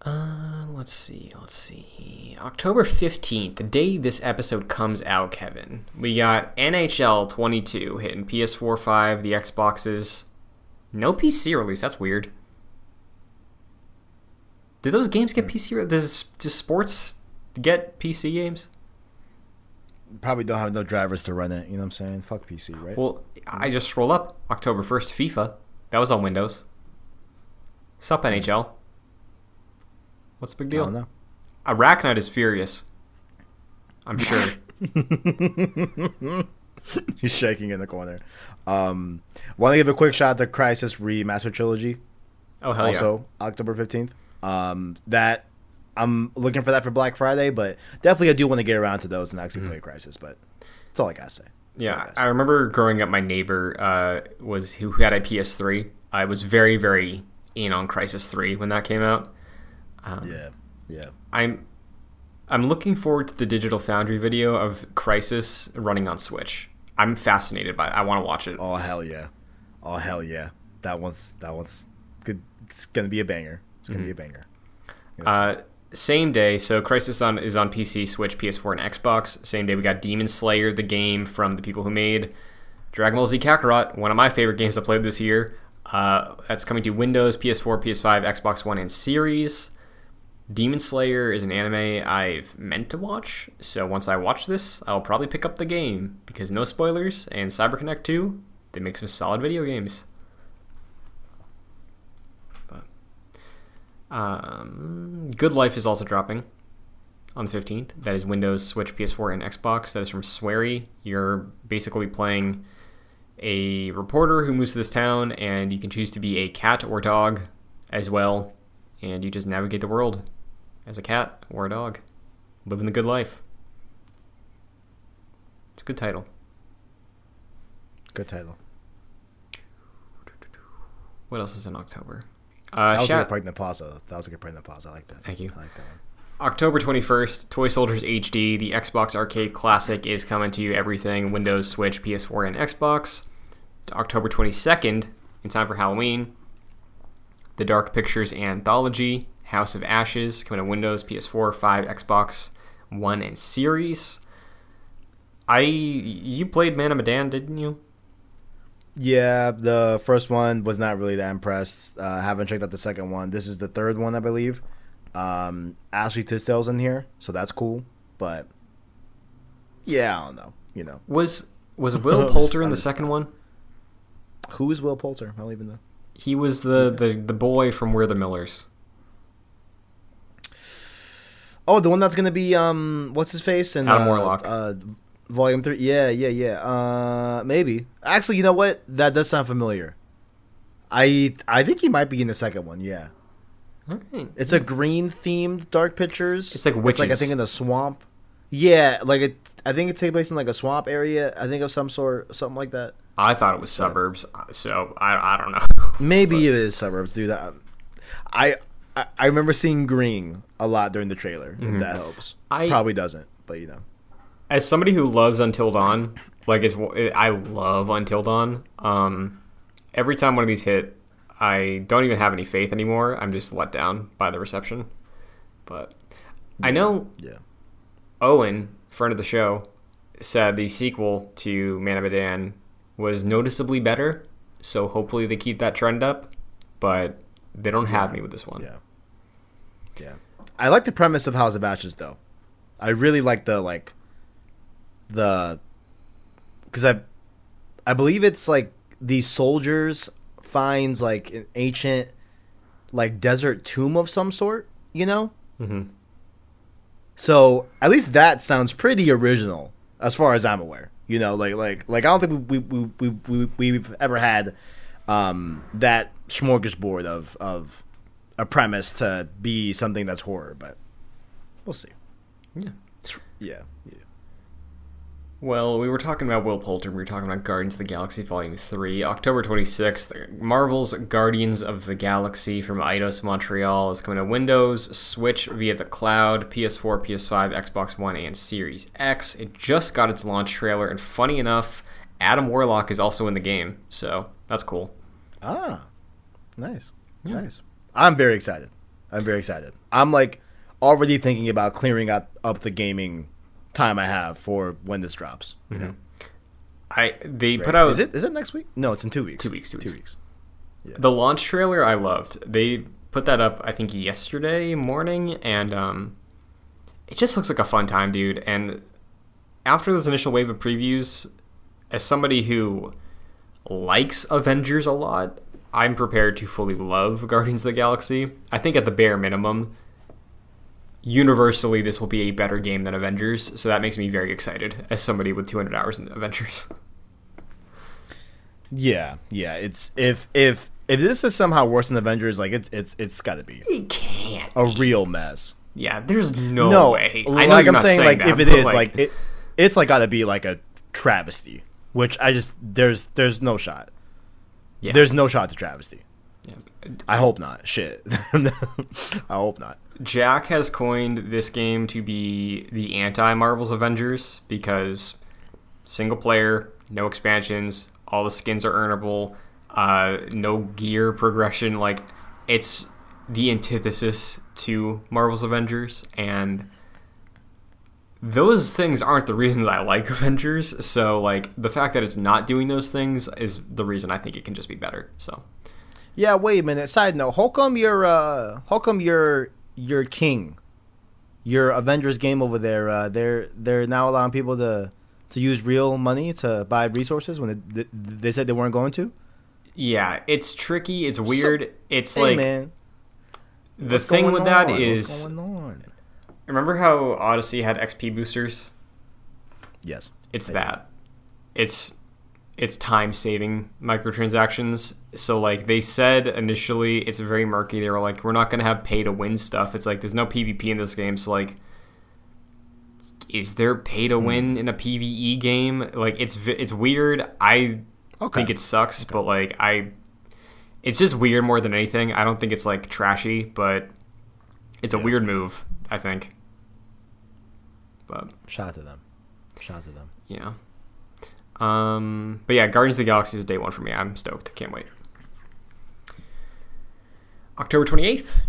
Uh, let's see, let's see. October 15th, the day this episode comes out, Kevin, we got NHL 22 hitting PS4, 5, the Xboxes. No PC release. That's weird. Did those games get PC? re- Does does sports get PC games? Probably don't have no drivers to run it. You know what I'm saying? Fuck PC, right? Well, I just scroll up October 1st, FIFA. That was on Windows. Sup, NHL? What's the big deal? I don't know. Arachnite is furious. I'm sure. He's shaking in the corner. Um, want to give a quick shout out to Crysis Remaster Trilogy. Oh, hell also October 15th. Um, that I'm looking for that for Black Friday, but definitely I do want to get around to those and actually play Crysis. But that's all I gotta say. yeah. That's all I gotta I remember growing up, my neighbor uh, was who had a PS3. I was very, very in on Crysis 3 when that came out. Um, yeah, yeah. I'm I'm looking forward to the Digital Foundry video of Crysis running on Switch. I'm fascinated by it. I want to watch it. Oh hell yeah, oh hell yeah. That one's that one's good. It's gonna be a banger. It's gonna be a banger. Uh, same day, so Crysis on is on PC, Switch, PS4, and Xbox. Same day, we got Demon Slayer, the game from the people who made Dragon Ball Z Kakarot, one of my favorite games I played this year. Uh, that's coming to Windows, PS4, PS5, Xbox One, and Series. Demon Slayer is an anime I've meant to watch, so once I watch this, I'll probably pick up the game because no spoilers. And CyberConnect 2, they make some solid video games. But um, Good Life is also dropping on the 15th. That is Windows, Switch, PS4, and Xbox. That is from Swery. You're basically playing a reporter who moves to this town, and you can choose to be a cat or dog as well. And you just navigate the world as a cat or a dog, living the good life. It's a good title. Good title. What else is in October? That Uh, was a good pregnant pause. though. That was a good pregnant pause. I like that. Thank you. I like that one. October 21st, Toy Soldiers HD, the Xbox Arcade Classic, is coming to you. everything Windows, Switch, PS4, and Xbox. October 22nd, in time for Halloween, the Dark Pictures Anthology, House of Ashes, coming to Windows, PS4, 5, Xbox One, and Series. I you played Man of Medan, didn't you? Yeah, the first one was not really that impressed. Uh, haven't checked out the second one. This is the third one, I believe. Um, Ashley Tisdale's in here, so that's cool. But yeah, I don't know. You know, Was was Will Poulter in the second one? who is Will Poulter? I don't even know. He was the, the, the boy from We're the Millers. Oh, the one that's gonna be um, what's his face and Adam uh, Warlock. Uh, volume three. Yeah, yeah, yeah. Uh, maybe. Actually, you know what? That does sound familiar. I I think he might be in the second one. Yeah. Alright. It's a green themed Dark Pictures. It's like It's like I think in a swamp. Yeah, like it. I think it takes place in like a swamp area. I think of some sort, something like that. I thought it was suburbs, so I, I don't know. Maybe it is suburbs, dude. I, I I remember seeing green a lot during the trailer. If that helps. Mm-hmm. I- Probably doesn't, but you know. As somebody who loves Until Dawn, like is I love Until Dawn. Um, every time one of these hit, I don't even have any faith anymore. I'm just let down by the reception. But I know Yeah. Owen, friend of the show, said the sequel to Man of Medan was noticeably better. So hopefully they keep that trend up. But they don't have me with this one. Yeah. Yeah. I like the premise of House of Ashes though. I really like the like the because I I believe it's like these soldiers finds like an ancient like desert tomb of some sort, you know? hmm So at least that sounds pretty original, as far as I'm aware. You know, like like like I don't think we we we, we we've ever had um, that smorgasbord of of a premise to be something that's horror, but we'll see. Yeah. Yeah, yeah. Well, we were talking about Will Poulter. We were talking about Guardians of the Galaxy Volume 3. October 26th, Marvel's Guardians of the Galaxy from Eidos Montreal is coming to Windows, Switch via the cloud, PS4, PS5, Xbox One, and Series X. It just got its launch trailer, and funny enough, Adam Warlock is also in the game, so that's cool. Ah, nice, Yeah. nice. I'm very excited. I'm very excited. I'm like already thinking about clearing up up the gaming time I have for when this drops. You know? I They Right? put out Is it is it next week? No, it's in two weeks. Two weeks, two weeks. Two weeks. weeks. the launch trailer. I loved. They put that up, I think, yesterday morning, and um, it just looks like a fun time, dude. And after this initial wave of previews, as somebody who likes Avengers a lot, I'm prepared to fully love Guardians of the Galaxy. I think at the bare minimum, universally, this will be a better game than Avengers. So that makes me very excited as somebody with 200 hours in Avengers. Yeah, yeah. It's if if if this is somehow worse than Avengers, like it's it's it's got to be it can't. a real mess. Yeah, there's no, no, way. I like I'm not saying, like that, if it is is, like, it, it's like got to be like a travesty, which I just there's there's no shot. Yeah. There's no shot to travesty. Yeah. I hope not. Shit. I hope not. Jack has coined this game to be the anti Marvel's Avengers because single player, no expansions, all the skins are earnable, uh, no gear progression. Like, it's the antithesis to Marvel's Avengers, and those things aren't the reasons I like Avengers. So, like, the fact that it's not doing those things is the reason I think it can just be better. So, Yeah, wait a minute. Side note: How come your uh, how come your your king, your Avengers game over there? Uh, they're they're now allowing people to to use real money to buy resources when they, they said they weren't going to. yeah, it's tricky. It's weird. it's Hey like. man, The what's thing with that on? is, going on? Remember how Odyssey had XP boosters? Yes. It's I that. It's it's time saving microtransactions. So like they said initially, it's very murky. They were like, we're not gonna have pay to win stuff. It's like there's no PvP in this game. So like, is there pay Hmm. to win in a PVE game? Like it's it's weird. I Okay. think it sucks, but like I, it's just weird more than anything. I don't think it's like trashy, but it's a Yeah. weird move. I think. But Shout out to them. Shout out to them. yeah. Um, but yeah, Guardians of the Galaxy is a day one for me. I'm stoked. Can't wait. October 28th.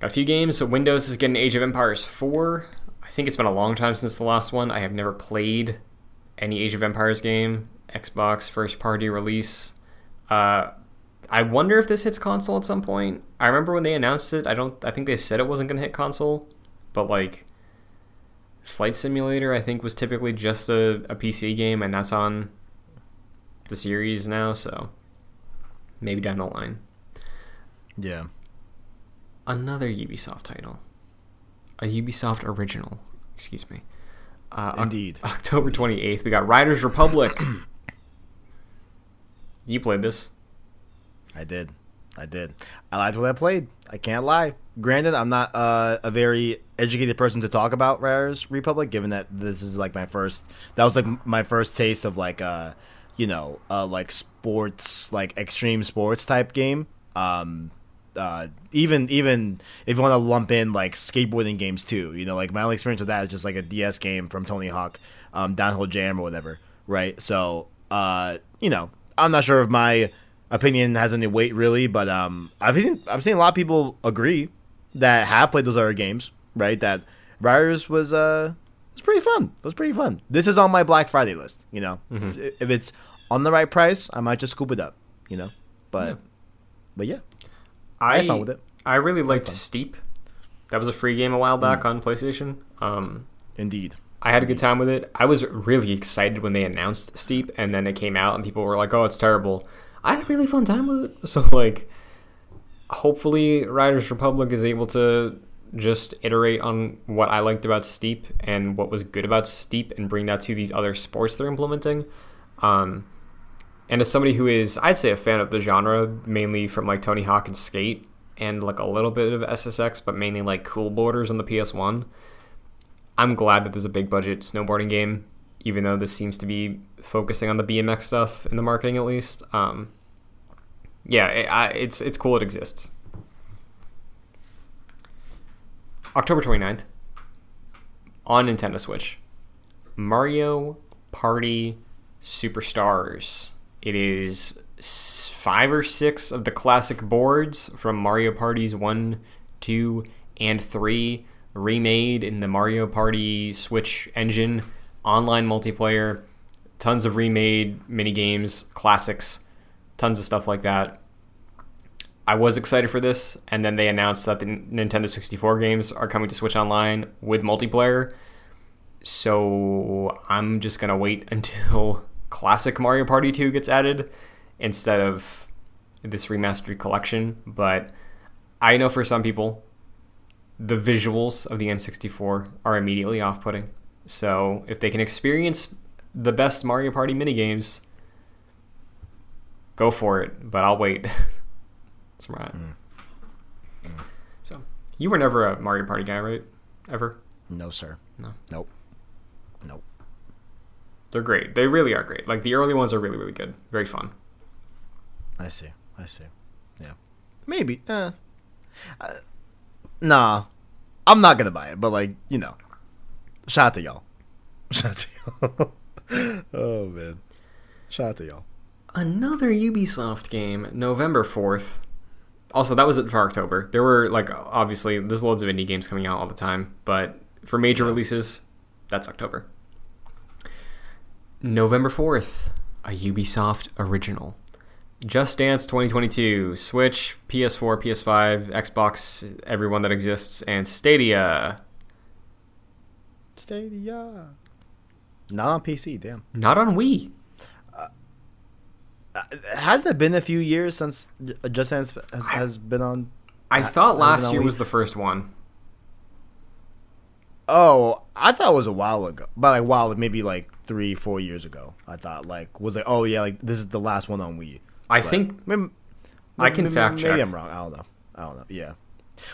Got a few games. So Windows is getting Age of Empires 4. I think it's been a long time since the last one. I have never played any Age of Empires game. Xbox first party release. Uh, I wonder if this hits console at some point. I remember when they announced it. I don't. I think they said it wasn't going to hit console, but like Flight Simulator, I think was typically just a, a PC game, and that's on the series now. So maybe down the line, Yeah. another Ubisoft title, a Ubisoft original. Excuse me. Uh, Indeed. October twenty eighth, we got Riders Republic. you played this? I did. I did. I liked what I played. I can't lie. Granted, I'm not uh, a very educated person to talk about Riders Republic, given that this is like my first. That was like my first taste of like uh, you know, uh, like sports, like extreme sports type game. Um, uh, even even if you want to lump in like skateboarding games too, you know, like my only experience with that is just like a DS game from Tony Hawk, um, Downhill Jam or whatever, right? So, uh, you know, I'm not sure if my opinion has any weight really, but um, I've seen I've seen a lot of people agree that have played those other games, right? That Riders was uh It's pretty fun. That's pretty fun. This is on my Black Friday list. You know, Mm-hmm. if, if it's on the right price, I might just scoop it up. You know, but Yeah. but yeah, I had fun with it. I really liked. Steep. That was a free game a while back Mm. on PlayStation. Um, indeed. I had a good time with it. I was really excited when they announced Steep, and then it came out, and people were like, "Oh, it's terrible." I had a really fun time with it. So like, hopefully, Riders Republic is able to just iterate on what I liked about Steep and what was good about Steep, and bring that to these other sports they're implementing. Um, and as somebody who is, I'd say, a fan of the genre, mainly from like Tony Hawk and Skate, and like a little bit of SSX, but mainly like Cool Borders on the PS One. I'm glad that there's a big budget snowboarding game, even though this seems to be focusing on the BMX stuff in the marketing at least. Um, yeah, it, I, it's it's cool it exists. October 29th on Nintendo Switch, Mario Party Superstars. It is five or six of the classic boards from Mario Parties 1, 2, and 3 remade in the Mario Party Switch engine, online multiplayer, tons of remade mini games, classics, tons of stuff like that. I was excited for this, and then they announced that the Nintendo 64 games are coming to Switch Online with multiplayer. So I'm just gonna wait until classic Mario Party 2 gets added instead of this remastered collection. But I know for some people, the visuals of the N64 are immediately off putting. So if they can experience the best Mario Party minigames, go for it. But I'll wait. That's right. So you were never a Mario Party guy, right? Ever? No, sir. No. Nope. Nope. They're great. They really are great. Like the early ones are really, really good. Very fun. I see. I see. Yeah. Maybe. Uh, uh, nah. I'm not gonna buy it, but like you know, shout out to y'all. Shout out to y'all. oh man. Shout out to y'all. Another Ubisoft game, November 4th. Also, that was it for October. There were, like, obviously, there's loads of indie games coming out all the time, but for major releases, that's October. November 4th, a Ubisoft original. Just Dance 2022, Switch, PS4, PS5, Xbox, everyone that exists, and Stadia. Stadia. Not on PC. Damn. Not on Wii. Uh, has that been a few years since Just Dance has, has been on? I thought last year Wii? was the first one. Oh, I thought it was a while ago, but like while maybe like three, four years ago. I thought like was like, oh yeah, like this is the last one on Wii. I But think maybe, I can maybe- fact Maybe check. I'm wrong. I don't know. I don't know. Yeah.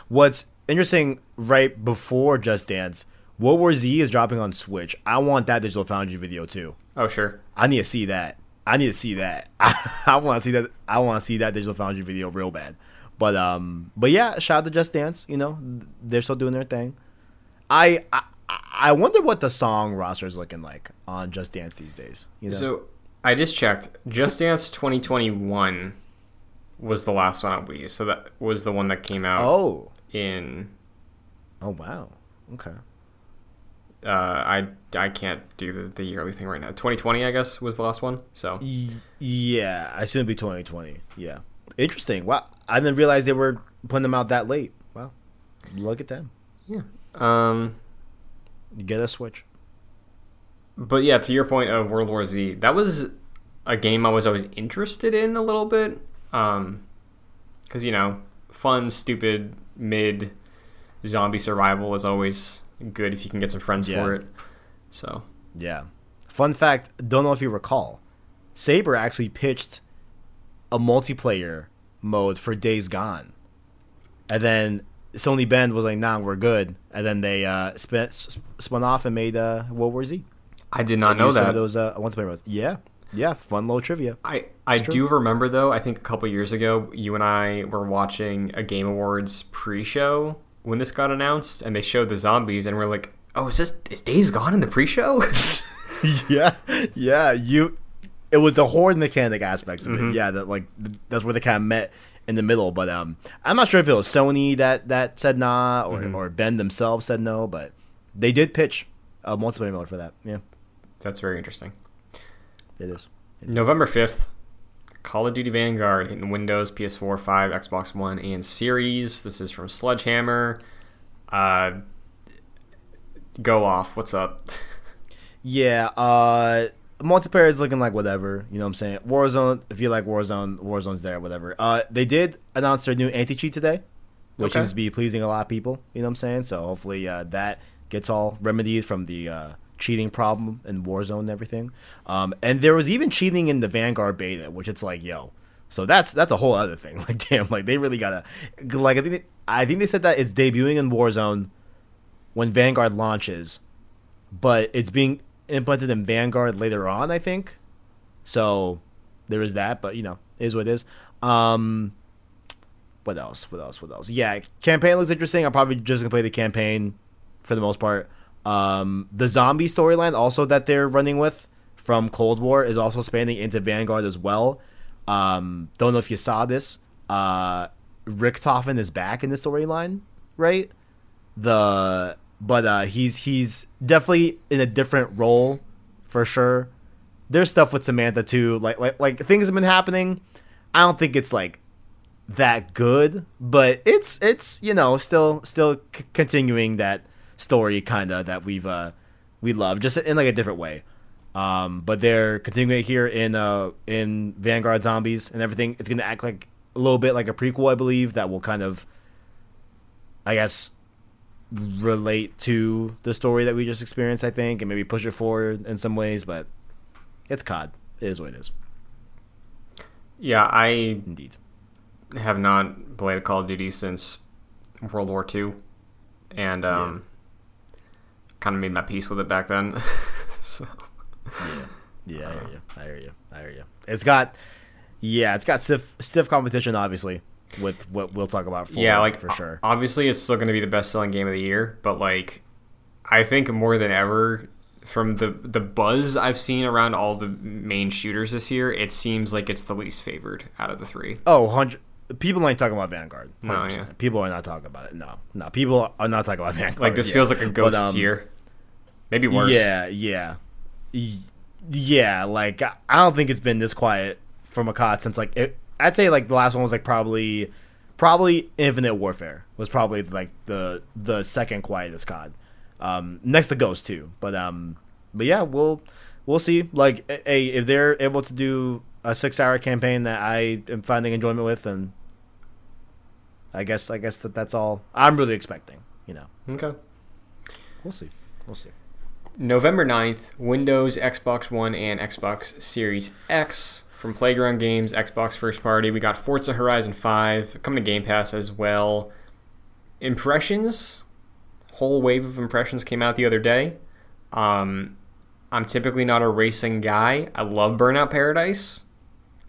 What's interesting, right before Just Dance, World War Z is dropping on Switch. I want that Digital Foundry video too. Oh, sure. I need to see that. I need to see that. I, want to see that. I want to see that Digital Foundry video real bad. But um, but yeah, shout out to Just Dance. You know, they're still doing their thing. I I, I wonder what the song roster is looking like on Just Dance these days. You know, So I just checked. Just Dance 2021 was the last one on Wii. So that was the one that came out oh in. oh wow, okay. Uh, I I can't do the, the yearly thing right now. 2020, I guess, was the last one. So yeah, I assume it'd be 2020. Yeah, interesting. Wow, I didn't realize they were putting them out that late. Wow, look at them. yeah. Um, Get a Switch. but yeah, to your point of World War Z, that was a game I was always interested in a little bit. Um, because you know, fun, stupid, mid zombie survival is always good if you can get some friends Yeah. for it. So Yeah. Fun fact, don't know if you recall, Saber actually pitched a multiplayer mode for Days Gone. And then Sony Bend was like, "Nah, we're good." And then they uh, spin, s- spun off and made uh, World War Z. I did not And know used Some that. of those uh, multiplayer modes. Yeah, yeah, fun little trivia. I I It's true. do remember though. I think a couple years ago, you and I were watching a Game Awards pre-show when this got announced, and they showed the zombies, and we're like, "Oh, is this is Days Gone in the pre-show?" yeah, yeah. You, it was the horde mechanic aspects of Mm-hmm. it. Yeah, that like that's where they kind of met in the middle. But um, I'm not sure if it was Sony that that said nah or Mm-hmm. or Bend themselves said no, but they did pitch a multiplayer mode for that. Yeah, That's very interesting. it is. November 5th, Call of Duty Vanguard hitting Windows, PS4, 5, Xbox One, and Series. This is from Sledgehammer. Uh, go off. What's up? Yeah, uh multiplayer is looking like whatever, you know what I'm saying? Warzone, if you like Warzone, Warzone's there, whatever. Uh they did announce their new anti-cheat today, which Okay. seems to be pleasing a lot of people, you know what I'm saying? So hopefully uh that gets all remedied from the uh cheating problem in Warzone and everything. Um and there was even cheating in the Vanguard beta, which it's like, yo. So that's that's a whole other thing. Like damn, like they really got to like I think they, I think they said that it's debuting in Warzone when Vanguard launches but it's being implemented in Vanguard later on, I think. So there is that, but you know, is what it is. Um, what else? What else? What else? Yeah, campaign looks interesting. I'm probably just gonna play the campaign for the most part. Um, the zombie storyline also that they're running with from Cold War is also expanding into Vanguard as well. Um, don't know if you saw this. Uh, Richtofen is back in the storyline, right? the but uh he's he's definitely in a different role for sure there's stuff with samantha too like like like things have been happening i don't think it's like that good but it's it's you know still still c- continuing that story kind of that we've uh we love just in like a different way um but they're continuing it here in uh in vanguard zombies and everything it's gonna act like a little bit like a prequel i believe that will kind of i guess relate to the story that we just experienced, I think, and maybe push it forward in some ways, but it's COD. It is what it is. Yeah, I Indeed. have not played Call of Duty since World War II, and um, kind of made my peace with it back then. so, Yeah. Yeah, I hear you. I hear you. I hear you. It's got yeah, it's got stiff stiff competition obviously with what we'll talk about for yeah, like for sure. Obviously, it's still going to be the best-selling game of the year, but like, I think more than ever, from the the buzz I've seen around all the main shooters this year, it seems like it's the least favored out of the three. Oh, 100 people ain't talking about Vanguard. No, 100%. yeah. People are not talking about it. No. No, people are not talking about Vanguard. Like this feels like a ghost But, um, tier, maybe worse. Yeah, yeah, yeah. Like I don't think it's been this quiet from a COD since like it. I'd say like the last one was like probably, probably Infinite Warfare was probably like the the second quietest COD, um, next to Ghost too. But um, but yeah, we'll we'll see. Like, a if they're able to do a six hour campaign that I am finding enjoyment with, and I guess I guess that that's all I'm really expecting. You know, Okay. we'll see. We'll see. November 9th, Windows, Xbox One, and Xbox Series X from Playground Games, Xbox First Party. We got Forza Horizon 5 coming to Game Pass as well. Impressions, whole wave of impressions came out the other day. Um, I'm typically not a racing guy. I love Burnout Paradise.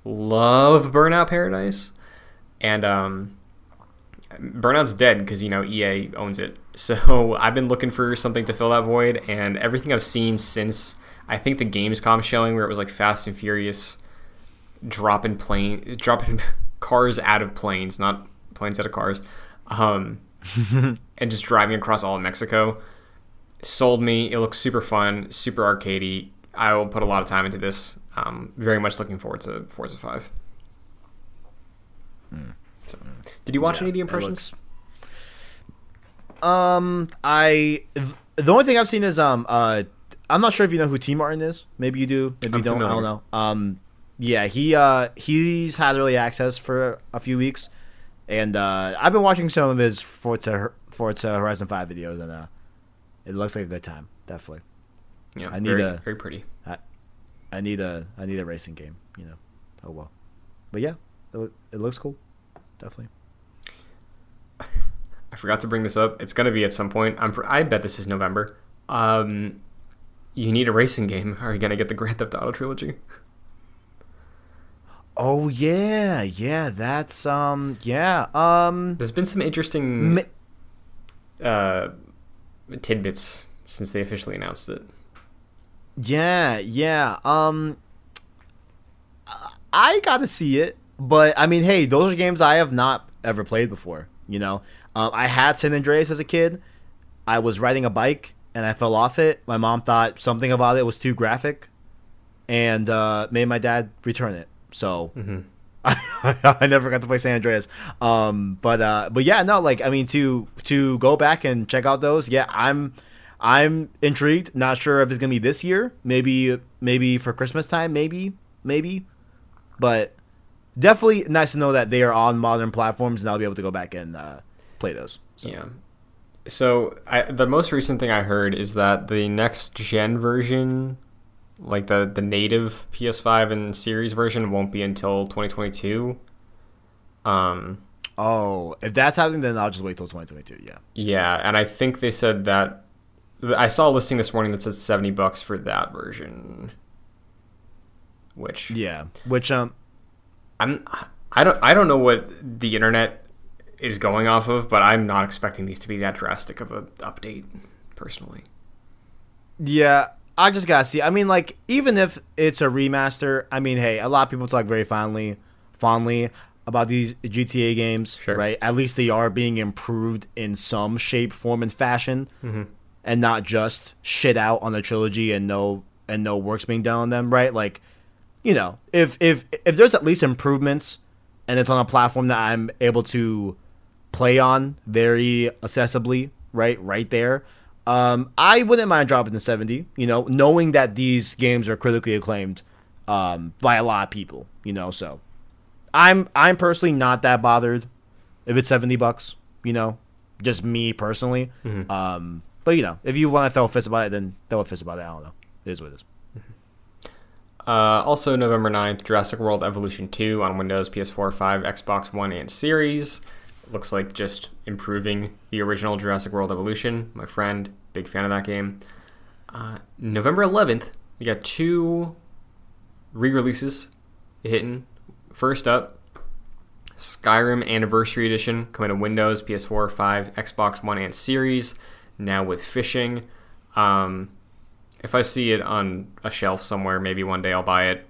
Love Burnout Paradise. And um, Burnout's dead because you know EA owns it. So I've been looking for something to fill that void, and everything I've seen since I think the Gamescom showing where it was like Fast and Furious dropping plane, dropping cars out of planes, not planes out of cars, um, and just driving across all of Mexico, sold me. It looks super fun, super arcadey. I will put a lot of time into this. Um, very much looking forward to Forza Five. So, did you watch Yeah, any of the impressions? looks- Um, I th- the only thing I've seen is um uh I'm not sure if you know who TMartn is. Maybe you do. Maybe I'm you don't. I don't know. Um, yeah, he uh he's had early access for a few weeks, and uh I've been watching some of his Forza Forza Horizon Five videos, and uh it looks like a good time. Definitely. Yeah, I need very, a- very pretty. I need a I need a racing game. You know. Oh well. But yeah, it, it looks cool. Definitely. I forgot to bring this up. It's gonna be at some point. I'm. I bet this is November. Um, you need a racing game. Are you gonna get the Grand Theft Auto trilogy? Oh yeah, yeah. That's um yeah um. There's been some interesting Ma- uh, tidbits since they officially announced it. Yeah, yeah. Um I got to see it, but I mean, hey, those are games I have not ever played before, you know. Um I had San Andreas as a kid. I was riding a bike and I fell off it. My mom thought something about it was too graphic, and uh, made my dad return it. So I, I never got to play San Andreas. Um, but uh, but yeah, no, like I mean to to go back and check out those. Yeah, I'm I'm intrigued. Not sure if it's gonna be this year. Maybe maybe for Christmas time. Maybe maybe, but definitely nice to know that they are on modern platforms and I'll be able to go back and uh, play those. So. Yeah. So I, the most recent thing I heard is that the next gen version, like the the native PS5 and Series version, won't be until 2022. Um, Oh, if that's happening, then I'll just wait till 2022. Yeah. yeah, and I think they said that I saw a listing this morning that said 70 bucks for that version. Which Yeah. Which um I'm I don't I don't know what the internet is going off of, but I'm not expecting these to be that drastic of a update personally. Yeah, I just gotta see. I mean, like, even if it's a remaster, I mean, hey, a lot of people talk very fondly, fondly about these GTA games, Sure. right? At least they are being improved in some shape, form, and fashion, mm-hmm. and not just shit out on the trilogy and no and no works being done on them, right? Like, you know, if if if there's at least improvements, and it's on a platform that I'm able to play on very accessibly, right, right there. Um, I wouldn't mind dropping to 70, you know, knowing that these games are critically acclaimed um, by a lot of people, you know, so I'm I'm personally not that bothered if it's 70 bucks, you know, just me personally. Um, but you know, if you want to throw a fist about it, then throw a fist about it. I don't know. It is what it is. Uh, also, November 9th, Jurassic World Evolution 2 on Windows, PS4, 5, Xbox One, and Series. Looks like just improving the original Jurassic World Evolution. My friend, big fan of that game. Uh, November 11th, we got two re releases hitting. First up, Skyrim Anniversary Edition coming to Windows, PS4, 5, Xbox One, and Series. Now with fishing. Um, if I see it on a shelf somewhere, maybe one day I'll buy it.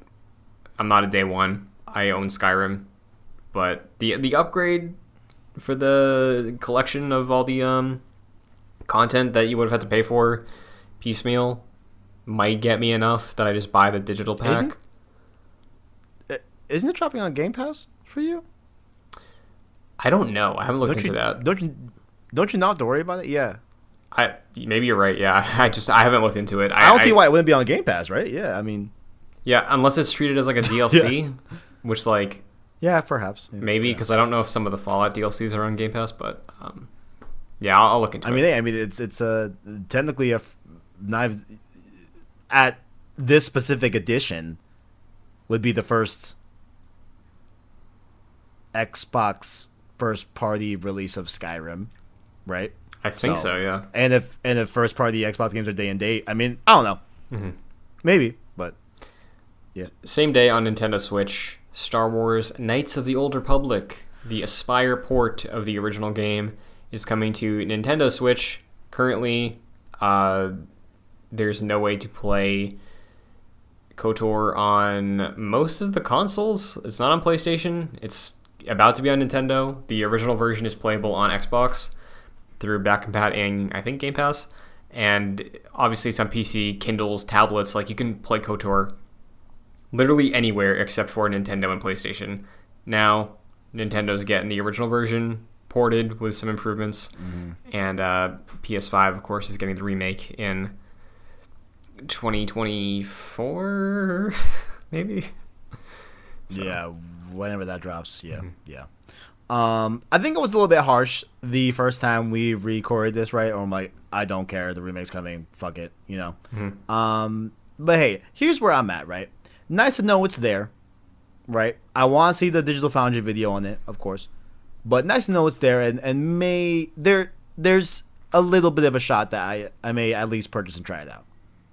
I'm not a day one. I own Skyrim, but the the upgrade for the collection of all the um content that you would have had to pay for piecemeal might get me enough that I just buy the digital pack. Isn't- Isn't it dropping on Game Pass for you? I don't know. I haven't looked Don't into you, that. don't you don't you not have to worry about it? Yeah. I maybe you're right. Yeah, I just I haven't looked into it. I don't see why it wouldn't be on Game Pass, right? Yeah, I mean, Yeah, unless it's treated as like a DLC, which like yeah, perhaps. Yeah. maybe because I don't know if some of the Fallout DLCs are on Game Pass, but um, yeah, I'll, I'll look into I it. mean, hey, I mean, it's it's a technically a f- knives at this specific edition would be the first Xbox first party release of Skyrim, right? I think so- so. Yeah. And if and if first party Xbox games are day and date, I mean, I don't know, Mm-hmm. maybe, but yeah. Same day on Nintendo Switch, Star Wars Knights of the Old Republic, the Aspyr port of the original game, is coming to Nintendo Switch. Currently, uh, there's no way to play KOTOR on most of the consoles. It's not on PlayStation. It's about to be on Nintendo. The original version is playable on Xbox through back compat and I think Game Pass. And obviously it's on PC, Kindles, tablets. Like you can play KOTOR literally anywhere except for Nintendo and PlayStation. Now, Nintendo's getting the original version ported with some improvements, and uh, PS5, of course, is getting the remake in 2024, maybe. Yeah, whenever that drops. Yeah, yeah. Um, I think it was a little bit harsh the first time we recorded this, right? Or I'm like, I don't care, the remake's coming, fuck it, you know. Um, but hey, here's where I'm at, right? Nice to know it's there, right? I want to see the Digital Foundry video on it, of course, but nice to know it's there, and and may there there's a little bit of a shot that I I may at least purchase and try it out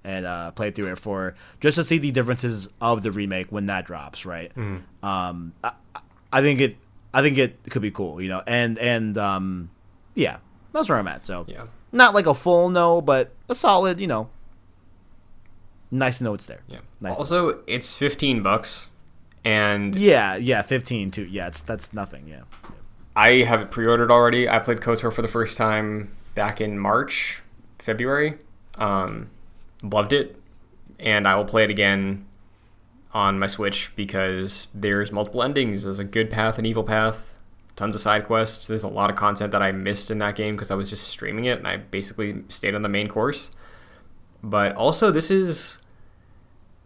and uh, play through it for just to see the differences of the remake when that drops, right? Um, I, I think it, I think it could be cool, you know, and and um, yeah, that's where I'm at. So Yeah. not like a full no, but a solid, you know. Nice to know it's there. Yeah. Nice. Also, it's 15 bucks, and Yeah, yeah, fifteen too. Yeah, it's that's nothing. Yeah, I have it pre-ordered already. I played KOTOR for the first time back in March, February, Um, loved it, and I will play it again on my Switch because there's multiple endings. There's a good path and evil path, tons of side quests. There's a lot of content that I missed in that game because I was just streaming it and I basically stayed on the main course. But also, this is,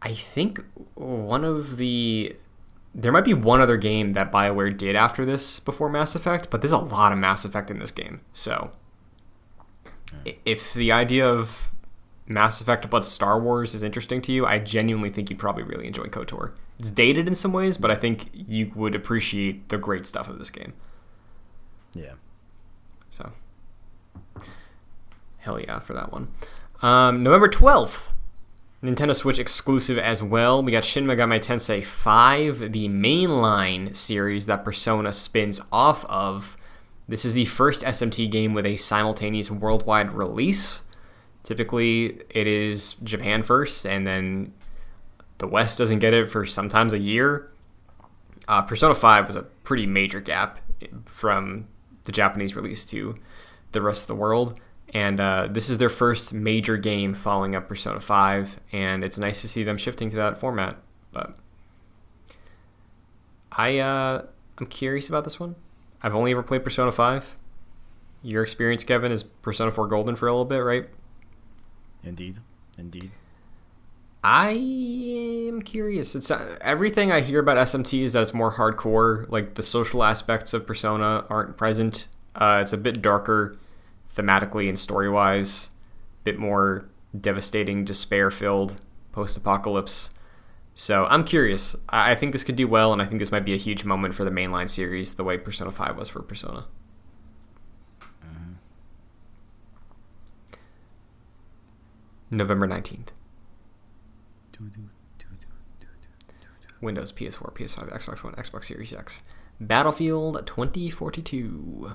I think, one of the. There might be one other game that BioWare did after this before Mass Effect, but there's a lot of Mass Effect in this game. So, if the idea of Mass Effect but Star Wars is interesting to you, I genuinely think you'd probably really enjoy KOTOR. It's dated in some ways, but I think you would appreciate the great stuff of this game. Yeah. So, hell yeah for that one. Um, November 12th, Nintendo Switch exclusive as well. We got Shin Megami Tensei 5, the mainline series that Persona spins off of. This is the first SMT game with a simultaneous worldwide release. Typically, it is Japan first, and then the West doesn't get it for sometimes a year. Uh, Persona 5 was a pretty major gap from the Japanese release to the rest of the world. And uh, this is their first major game following up Persona 5, and it's nice to see them shifting to that format. But I, uh, I'm curious about this one. I've only ever played Persona 5. Your experience, Kevin, is Persona 4 Golden for a little bit, right? Indeed. Indeed. I am curious. It's uh, everything I hear about SMT is that it's more hardcore. Like the social aspects of Persona aren't present. Uh, it's a bit darker, thematically and story wise. A bit more devastating, despair filled, post apocalypse. So I'm curious. I I think this could do well, and I think this might be a huge moment for the mainline series, the way Persona 5 was for Persona. November 19th. Windows, PS4, PS5, Xbox One, Xbox Series X. Battlefield 2042.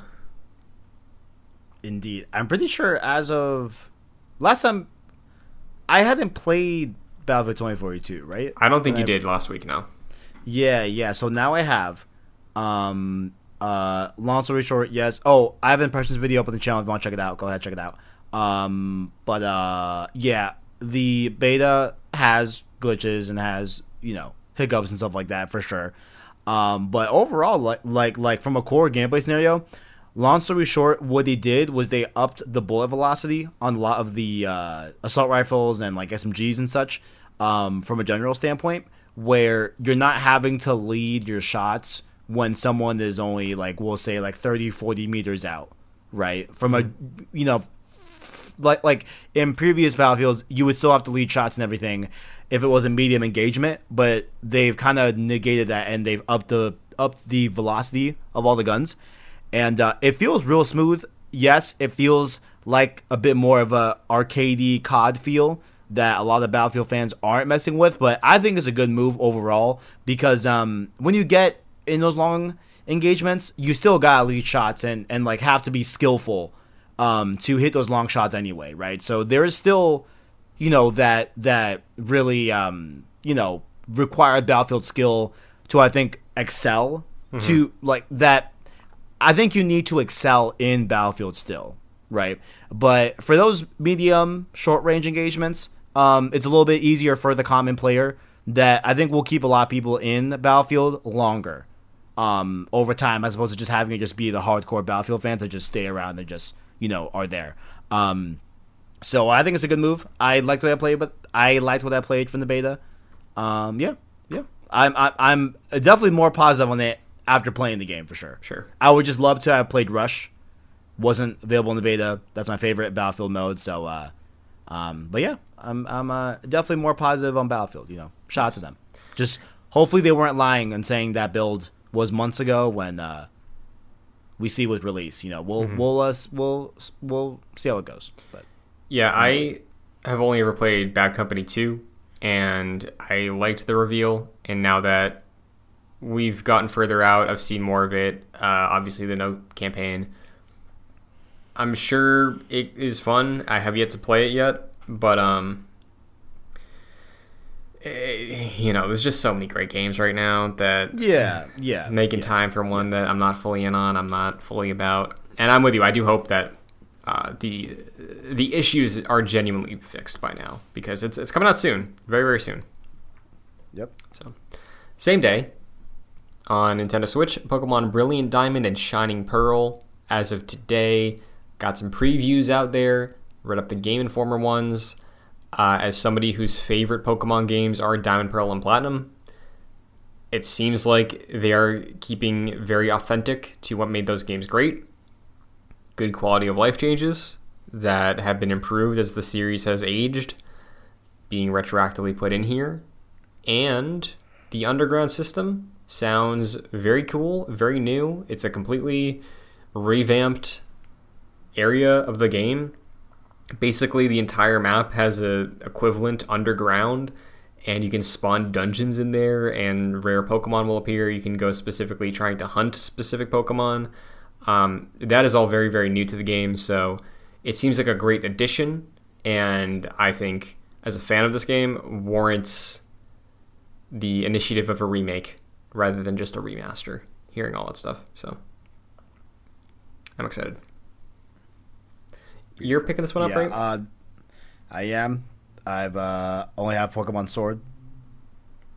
Indeed. I'm pretty sure as of last time I hadn't played Battlefield 2042, right? I don't think And you I- did last week, no. Yeah, yeah. So now I have. Um uh long story short, yes. Oh, I have an impressions video up on the channel if you want to check it out. Go ahead, check it out. Um but uh yeah, the beta has glitches and has, you know, hiccups and stuff like that for sure. Um but overall like like like from a core gameplay scenario, long story short, what they did was they upped the bullet velocity on a lot of the uh, assault rifles and like SMGs and such um, from a general standpoint, where you're not having to lead your shots when someone is only like we'll say like 30 40 meters out right from a you know like like in previous battlefields you would still have to lead shots and everything if it was a medium engagement but they've kind of negated that and they've upped the upped the velocity of all the guns. And uh, it feels real smooth. Yes it feels like a bit more of a arcadey cod feel that a lot of battlefield fans aren't messing with but i think it's a good move overall because um, when you get in those long engagements you still gotta lead shots and and like have to be skillful um, to hit those long shots anyway, right? So there is still, you know, that that really, um, you know, required battlefield skill to I think excel to like that. I think you need to excel in battlefield still, right? But for those medium short range engagements, um, it's a little bit easier for the common player that I think will keep a lot of people in battlefield longer um, over time, as opposed to just having it just be the hardcore Battlefield fans that just stay around and just you know are there. Um, so I think it's a good move. I liked what I played, but I liked what I played from the beta. Um, yeah, yeah. I'm I, I'm definitely more positive on it after playing the game for sure. Sure. I would just love to have played Rush. Wasn't available in the beta. That's my favorite Battlefield mode. So, uh, um, but yeah, I'm I'm uh, definitely more positive on Battlefield. You know, shout out to them. Just hopefully they weren't lying and saying that build was months ago when uh, we see with release. You know, we'll we'll uh, we'll we'll see how it goes. But Yeah, I have only ever played Bad Company 2, and I liked the reveal. And now that we've gotten further out, I've seen more of it. Uh, obviously, the no campaign. I'm sure it is fun. I have yet to play it yet, but um, you know, there's just so many great games right now that yeah, yeah, making yeah. time for one that I'm not fully in on, I'm not fully about. And I'm with you. I do hope that uh, the the issues are genuinely fixed by now because it's it's coming out soon, very very soon. Yep. So, same day on Nintendo Switch, Pokemon Brilliant Diamond and Shining Pearl. As of today, got some previews out there. Read up the Game Informer ones. Uh, as somebody whose favorite Pokemon games are Diamond, Pearl, and Platinum, it seems like they are keeping very authentic to what made those games great. Good quality of life changes that have been improved as the series has aged, being retroactively put in here. And the underground system sounds very cool, very new. It's a completely revamped area of the game. Basically, the entire map has a equivalent underground, and you can spawn dungeons in there, and rare Pokemon will appear. You can go specifically trying to hunt specific Pokemon. Um, that is all very, very new to the game, so it seems like a great addition, and I think as a fan of this game warrants the initiative of a remake rather than just a remaster. Hearing all that stuff, so I'm excited. You're picking this one yeah, up, right? Uh, I am. I've uh, only have Pokemon Sword.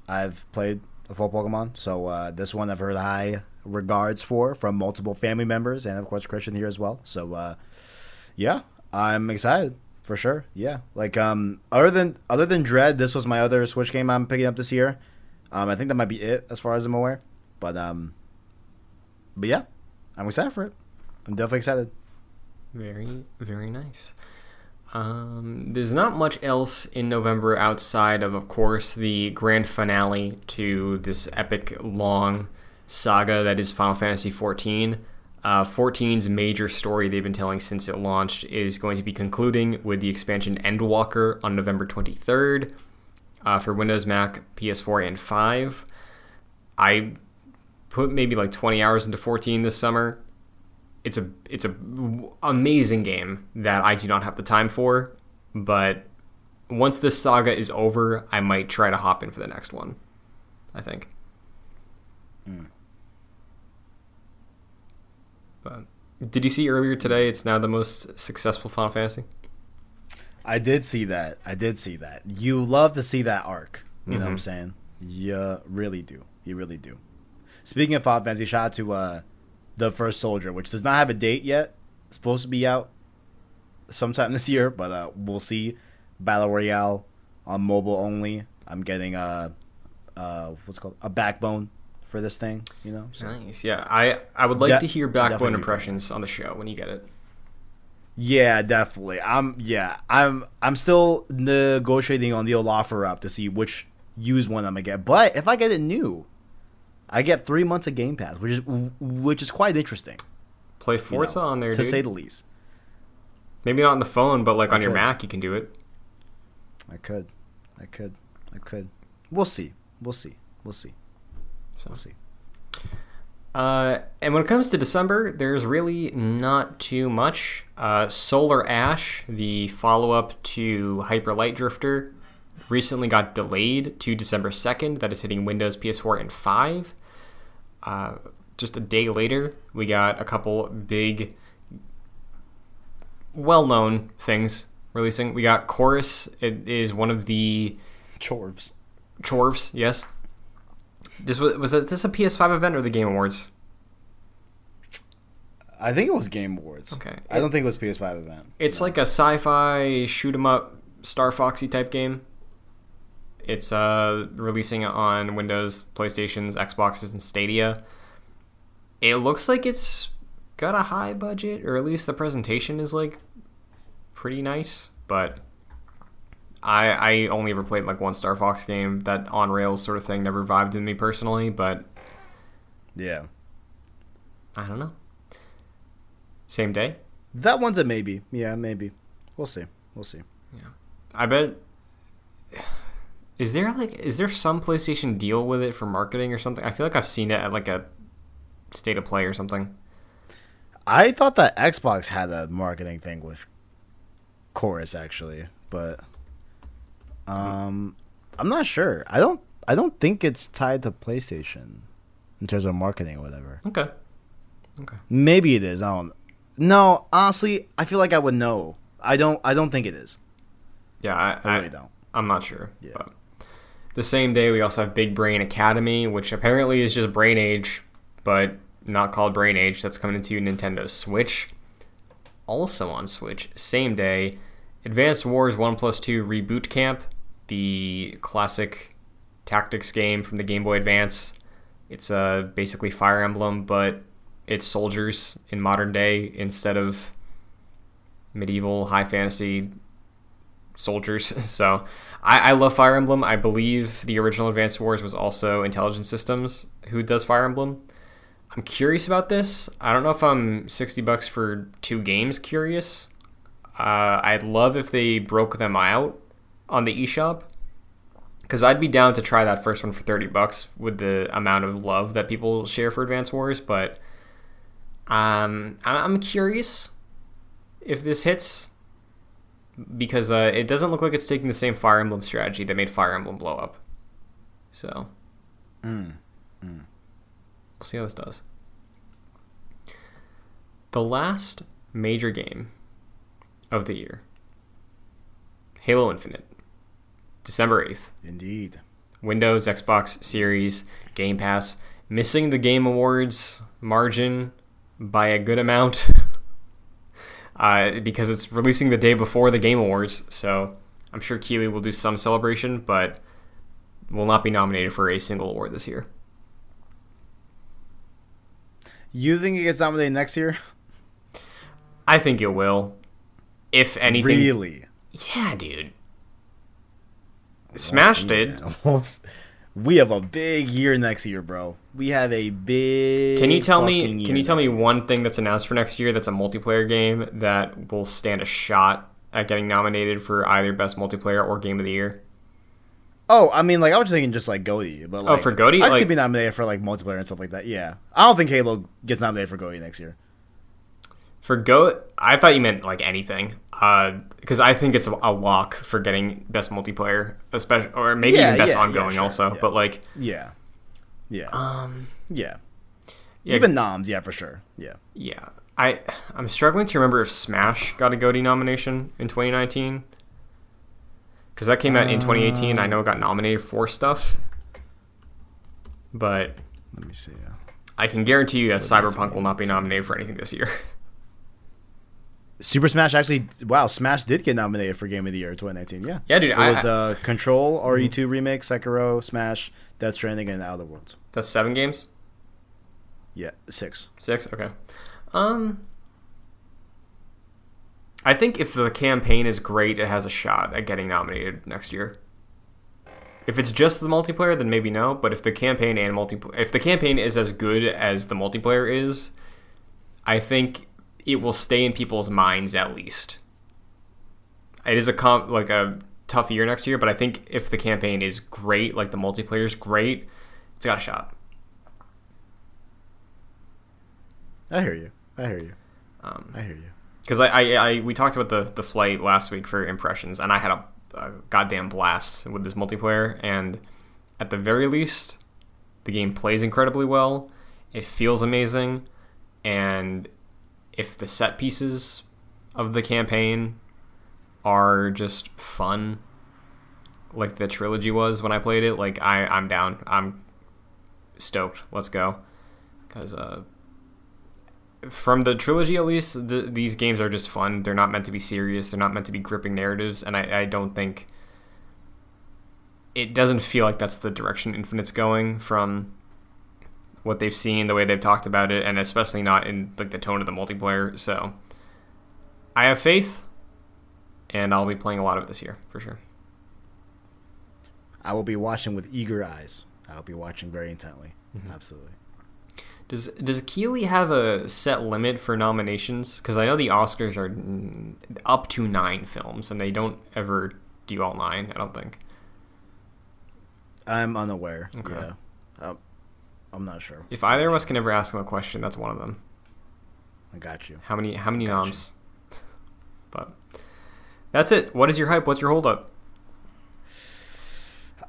I've played a full Pokemon, so uh, this one I've heard high regards for from multiple family members, and of course Christian here as well. So, uh, yeah, I'm excited for sure. Yeah, like um, other than other than Dread, this was my other Switch game I'm picking up this year. Um, I think that might be it as far as I'm aware. But um, but yeah, I'm excited for it. I'm definitely excited. Very, very nice. Um, there's not much else in November outside of, of course, the grand finale to this epic long saga that is Final Fantasy XIV. Uh, 14's major story they've been telling since it launched is going to be concluding with the expansion Endwalker on November 23rd uh, for Windows, Mac, PS4, and 5. I put maybe like 20 hours into 14 this summer it's a it's a amazing game that I do not have the time for, but once this saga is over, I might try to hop in for the next one. I think. Mm. But did you see earlier today? It's now the most successful Final Fantasy. I did see that. I did see that. You love to see that arc. You mm-hmm. know what I'm mm-hmm. saying? You really do. You really do. Speaking of Final Fantasy, shout out to uh, the First Soldier, which does not have a date yet. It's supposed to be out sometime this year, but uh, we'll see. Battle Royale on mobile only. I'm getting a, uh, what's called a backbone for this thing. You know, so. nice. Yeah, I I would like De- to hear backbone impressions on the show when you get it. Yeah, definitely. I'm yeah. I'm I'm still negotiating on the OfferUp app to see which used one I'm gonna get. But if I get it new, I get three months of Game Pass, which is which is quite interesting. Play Forza you know, on there, to dude. say the least. Maybe not on the phone, but like I on could. your Mac, you can do it. I could, I could, I could. We'll see. We'll see. We'll see. So. We'll see. Uh, and when it comes to December, there's really not too much. Uh, Solar Ash, the follow up to Hyper Light Drifter, recently got delayed to December 2nd. That is hitting Windows, PS4, and 5. Uh, just a day later, we got a couple big, well known things releasing. We got Chorus. It is one of the. Chorves. Chorves, yes. This was was this a PS5 event or the Game Awards? I think it was Game Awards. Okay. I don't think it was PS5 event. It's no. like a sci-fi shoot 'em up Star Foxy type game. It's uh, releasing on Windows, PlayStations, Xboxes, and Stadia. It looks like it's got a high budget, or at least the presentation is like pretty nice. But I I only ever played like one Star Fox game. That on rails sort of thing never vibed in me personally. But yeah, I don't know. Same day. That one's a maybe. Yeah, maybe. We'll see. We'll see. Yeah, I bet is there like is there some PlayStation deal with it for marketing or something? I feel like I've seen it at like a state of play or something. I thought that Xbox had a marketing thing with Chorus actually, but um I'm not sure. I don't I don't think it's tied to PlayStation in terms of marketing or whatever. Okay. Okay. Maybe it is. I don't No, honestly, I feel like I would know. I don't. I don't think it is. Yeah, I, I I really don't. I'm not sure. Yeah. But the same day, we also have Big Brain Academy, which apparently is just Brain Age, but not called Brain Age. That's coming to Nintendo Switch. Also on Switch, same day, Advance Wars 1 Plus 2 Reboot Camp, the classic tactics game from the Game Boy Advance. It's uh, basically Fire Emblem, but it's soldiers in modern day instead of medieval high fantasy soldiers. So I, I love Fire Emblem. I believe the original Advance Wars was also Intelligent Systems who does Fire Emblem. I'm curious about this. I don't know if I'm 60 bucks for two games curious. Uh, I'd love if they broke them out on the eShop because I'd be down to try that first one for 30 bucks with the amount of love that people share for Advance Wars, but um, I'm curious if this hits because uh, it doesn't look like it's taking the same Fire Emblem strategy that made Fire Emblem blow up. So Mm. we'll see how this does. The last major game of the year Halo Infinite, December 8th. Indeed. Windows, Xbox Series, Game Pass, missing the Game Awards margin by a good amount uh, because it's releasing the day before the Game Awards. So I'm sure Keighley will do some celebration, but will not be nominated for a single award this year. You think it gets nominated next year? I think it will. If anything. Really? Yeah, dude. Smash did. We have a big year next year, bro. We have a big. Can you tell me? Can you tell me one thing that's announced for next year that's a multiplayer game that will stand a shot at getting nominated for either best multiplayer or game of the year? Oh, I mean, like I was thinking just like GOTY, but like, Oh, for GOTY? I'd Like- like, be nominated for like multiplayer and stuff like that. Yeah, I don't think Halo gets nominated for GOTY next year. For Go, I thought you meant like anything, uh, because I think it's a, lock for getting best multiplayer, especially or maybe Yeah, even best yeah, yeah, ongoing sure, also. yeah. But like, Yeah, yeah, um, yeah. yeah, Even noms, yeah, for sure. Yeah. yeah, I I'm struggling to remember if Smash got a GOTY nomination in 2019. Because that came out in 2018. I know it got nominated for stuff, but Let me see. Yeah. I can guarantee you that Cyberpunk will not be nominated for anything this year. Super Smash actually, wow, Smash did get nominated for Game of the Year 2019. Yeah. yeah, dude. It I, was uh, Control, RE2 remake, Sekiro, Smash, Death Stranding, and Outer Worlds. that's seven games. Yeah, six. Six. Okay. Um. I think if the campaign is great, it has a shot at getting nominated next year. If it's just the multiplayer, then maybe no. But if the campaign and multiplayer, if the campaign is as good as the multiplayer is, I think it will stay in people's minds at least. It is a comp like a tough year next year, but I think if the campaign is great, like the multiplayer is great, it's got a shot. I hear you. I hear you. Um, I hear you. because I, I, I we talked about the the flight last week for impressions, and I had a, a goddamn blast with this multiplayer. And at the very least, the game plays incredibly well. It feels amazing, and if the set pieces of the campaign are just fun, like the trilogy was when I played it, like I I'm down. I'm stoked. Let's go, because uh from the trilogy at least the, these games are just fun they're not meant to be serious they're not meant to be gripping narratives and I, I don't think it doesn't feel like that's the direction infinite's going from what they've seen the way they've talked about it and especially not in like the tone of the multiplayer so i have faith and i'll be playing a lot of it this year for sure I will be watching with eager eyes. I will be watching very intently. Mm-hmm. Absolutely. Does does Keighley have a set limit for nominations? Because I know the Oscars are up to nine films, and they don't ever do all nine. I don't think. I'm unaware. Okay. Yeah. I'm not sure. If either of us can ever ask him a question, that's one of them. I got you. How many how many noms? But that's it. What is your hype? What's your holdup?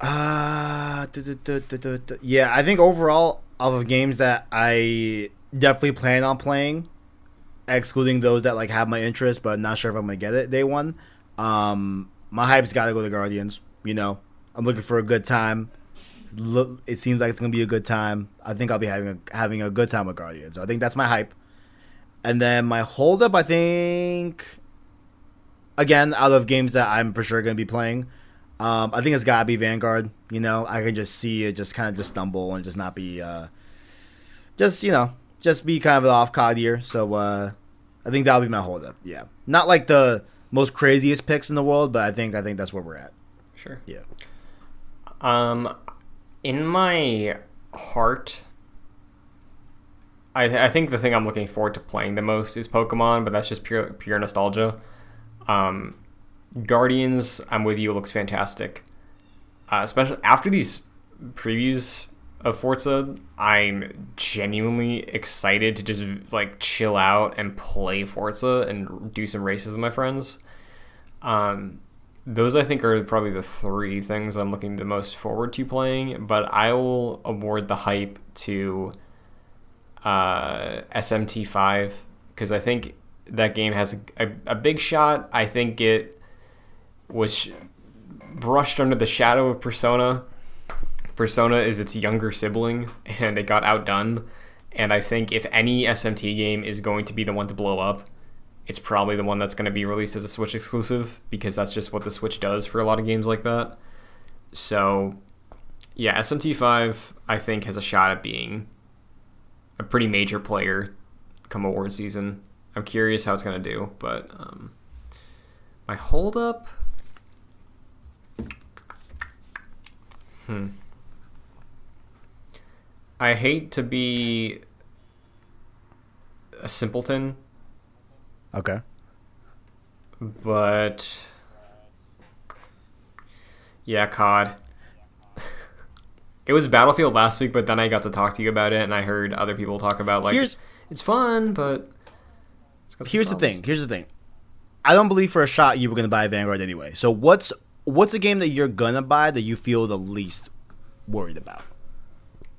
Uh, duh, duh, duh, yeah, I think overall of games that I definitely plan on playing, excluding those that like have my interest, but not sure if I'm gonna get it day one. Um, my hype's got to go to Guardians. You know, I'm looking for a good time. Look, it seems like it's gonna be a good time. I think I'll be having a having a good time with Guardians. So I think that's my hype. And then my holdup, I think, again, out of games that I'm for sure gonna be playing, um, I think it's gotta be Vanguard. You know, I can just see it just kind of just stumble and just not be, uh, just you know, just be kind of an off card year. So uh, I think that'll be my holdup. Yeah, not like the most craziest picks in the world, but I think I think that's where we're at. Sure. Yeah. Um, in my heart, I I think the thing I'm looking forward to playing the most is Pokemon, but that's just pure pure nostalgia. Um, Guardians, I'm with you. Looks fantastic, uh, especially after these previews of Forza. I'm genuinely excited to just like chill out and play Forza and do some races with my friends. Um, those I think are probably the three things I'm looking the most forward to playing. But I will award the hype to uh, SMT5 because I think that game has a, a, a, big shot. I think it was brushed under the shadow of Persona. Persona is its younger sibling, and it got outdone. And I think if any SMT game is going to be the one to blow up, it's probably the one that's going to be released as a Switch exclusive because that's just what the Switch does for a lot of games like that. So, yeah, SMT5 I think has a shot at being a pretty major player come award season. I'm curious how it's going to do, but um, my holdup. Hmm. I hate to be a simpleton Okay. But yeah, COD. it was Battlefield last week, but then I got to talk to you about it, and I heard other people talk about like here's, it's fun, but it's here's the thing. Here's the thing. I don't believe for a shot you were gonna buy Vanguard anyway. So what's what's a game that you're gonna buy that you feel the least worried about?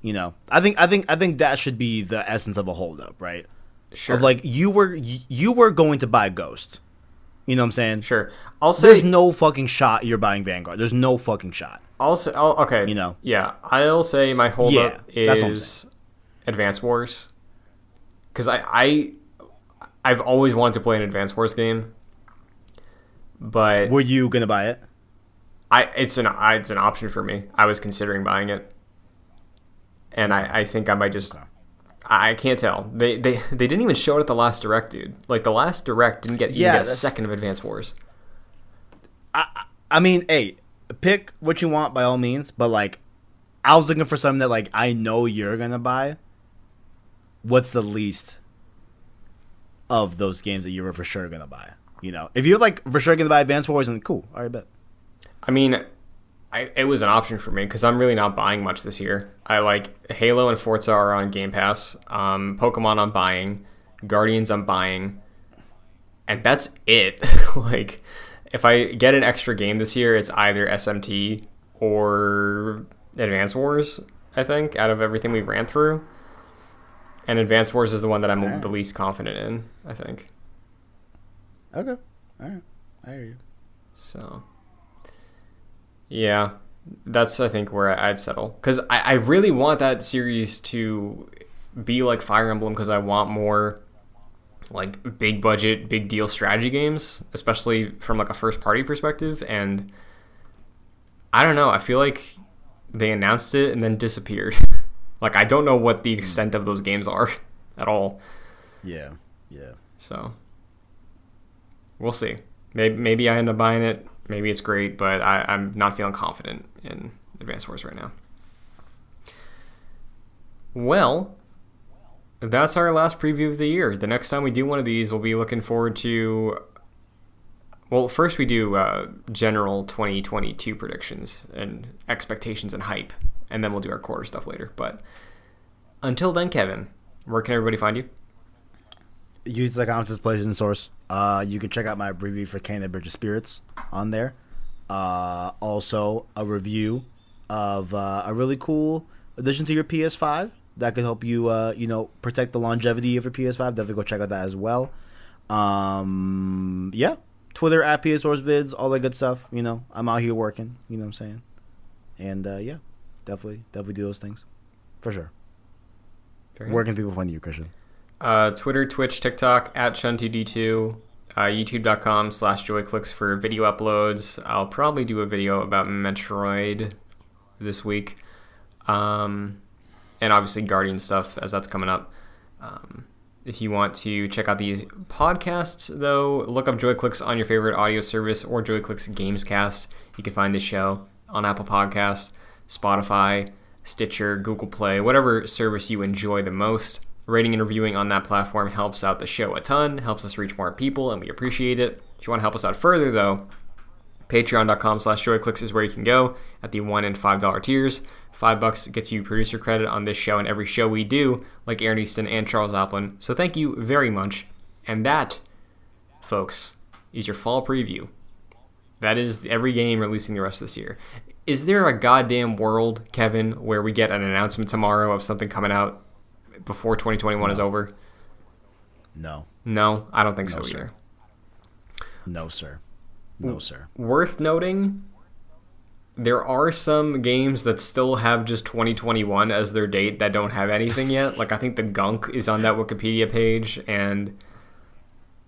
You know, I think I think I think that should be the essence of a holdup, right? Sure. Of like you were you were going to buy Ghost. You know what I'm saying? Sure. I'll say there's no fucking shot you're buying Vanguard. There's no fucking shot. I'll say okay. You know. Yeah, I'll say my holdup yeah, is Advance Wars because I I I've always wanted to play an Advance Wars game, but were you gonna buy it? I it's an it's an option for me. I was considering buying it, and I I think I might just. Okay I can't tell. They they they didn't even show it at the last direct, dude. Like the last direct didn't get yeah, get a second of Advance Wars. I I mean, hey, pick what you want by all means, but like, I was looking for something that like I know you're gonna buy. What's the least of those games that you were for sure gonna buy? You know, if you're like for sure gonna buy Advance Wars, and cool, all right, bet. I mean, I, it was an option for me because I'm really not buying much this year. I like Halo and Forza are on Game Pass. Um, Pokemon I'm buying, Guardians I'm buying, and that's it. like, if I get an extra game this year, it's either SMT or Advance Wars. I think out of everything we ran through, and Advance Wars is the one that I'm right. the least confident in. I think. Okay. All right. I hear you. So. Yeah, that's I think where I'd settle because I, I really want that series to be like Fire Emblem because I want more like big budget, big deal strategy games, especially from like a first party perspective. And I don't know, I feel like they announced it and then disappeared. like I don't know what the extent of those games are at all. Yeah, yeah. So we'll see. Maybe maybe I end up buying it maybe it's great, but I, I'm not feeling confident in Advance Wars right now. Well, that's our last preview of the year. The next time we do one of these, we'll be looking forward to. Well, first we do uh, general 2022 predictions and expectations and hype, and then we'll do our quarter stuff later. But until then, Kevin, where can everybody find you? Use the comments as places and source. Uh, you can check out my review for Kena Bridge of Spirits on there. Uh, also, a review of uh, a really cool addition to your PS5 that could help you, uh, you know, protect the longevity of your PS5. Definitely go check out that as well. Um, yeah, Twitter at PS Source Vids, all that good stuff. You know, I'm out here working. You know what I'm saying? And uh, yeah, definitely, definitely do those things for sure. Very Where nice. can people find you, Christian? Uh, Twitter, Twitch, TikTok at Shun2D2, uh, YouTube.com slash JoyClicks for video uploads. I'll probably do a video about Metroid this week. Um, and obviously Guardian stuff as that's coming up. Um, if you want to check out these podcasts, though, look up JoyClicks on your favorite audio service or JoyClicks Gamescast. You can find this show on Apple Podcasts, Spotify, Stitcher, Google Play, whatever service you enjoy the most. Rating and reviewing on that platform helps out the show a ton, helps us reach more people, and we appreciate it. If you want to help us out further, though, patreon.com slash joyclicks is where you can go at the one and five dollar tiers. Five bucks gets you producer credit on this show and every show we do like aaron easton and charles Applin. so thank you very much. And that folks is your fall preview. That is every game releasing the rest of this year. Is there a goddamn world kevin where we get an announcement tomorrow of something coming out before 2021 is over? No, no? I don't think so sir. either. No, sir, no, sir. worth noting there are some games that still have just 2021 as their date that don't have anything yet. Like i think the gunk is on that wikipedia page and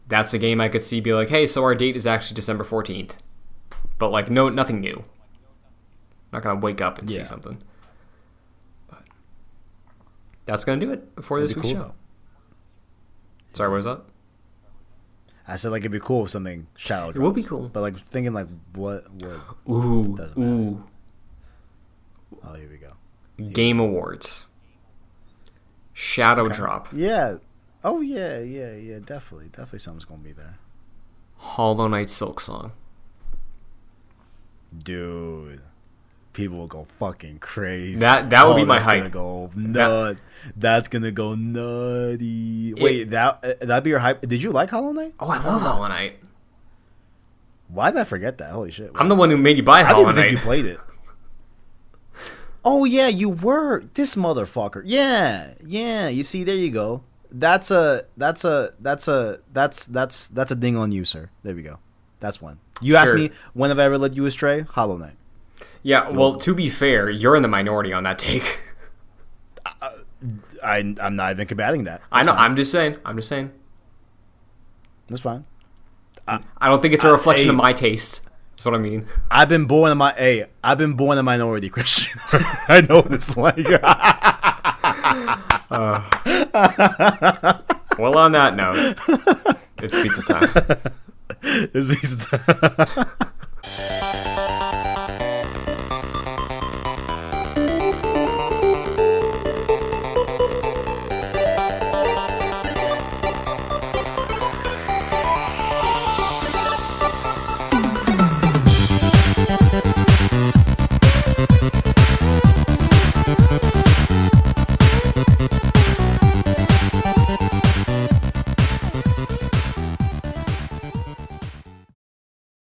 that's a game i could see be like hey so our date is actually december 14th but like no nothing new. Not gonna wake up and see something that's gonna do it for That'd this week's cool, show though. sorry what was that I said like it'd be cool if something shadow. It would be cool. but like thinking like what what? ooh Doesn't ooh Oh, here we go. game awards shadow Okay. drop Yeah. Oh yeah, yeah, yeah. Definitely, definitely something's gonna be there, hollow knight Silksong dude. People will go fucking crazy. Oh, That- that would be oh, my hype. Go nut. That's gonna go nutty. Wait, that uh, that'd be your hype. Did you like Hollow Knight? Oh, I love Hollow Knight. Why did I forget that? Holy shit! I'm the one who made you buy I Hollow didn't Knight. think you played it. Oh yeah, you were this motherfucker. Yeah, yeah. You see, there you go. That's a that's a that's a that's that's that's a ding on you, sir. There we go. That's one. You asked me when have I ever led you astray? Hollow Knight. yeah, well, to be fair, you're in the minority on that take. I I'm not even combating that. I know. fine. I'm just saying. I'm just saying. That's fine. I don't think it's a reflection of my taste. That's what I mean. I've been born in my hey, I've been born a minority Christian. I know what it's like. Uh. Well, on that note, it's pizza time. it's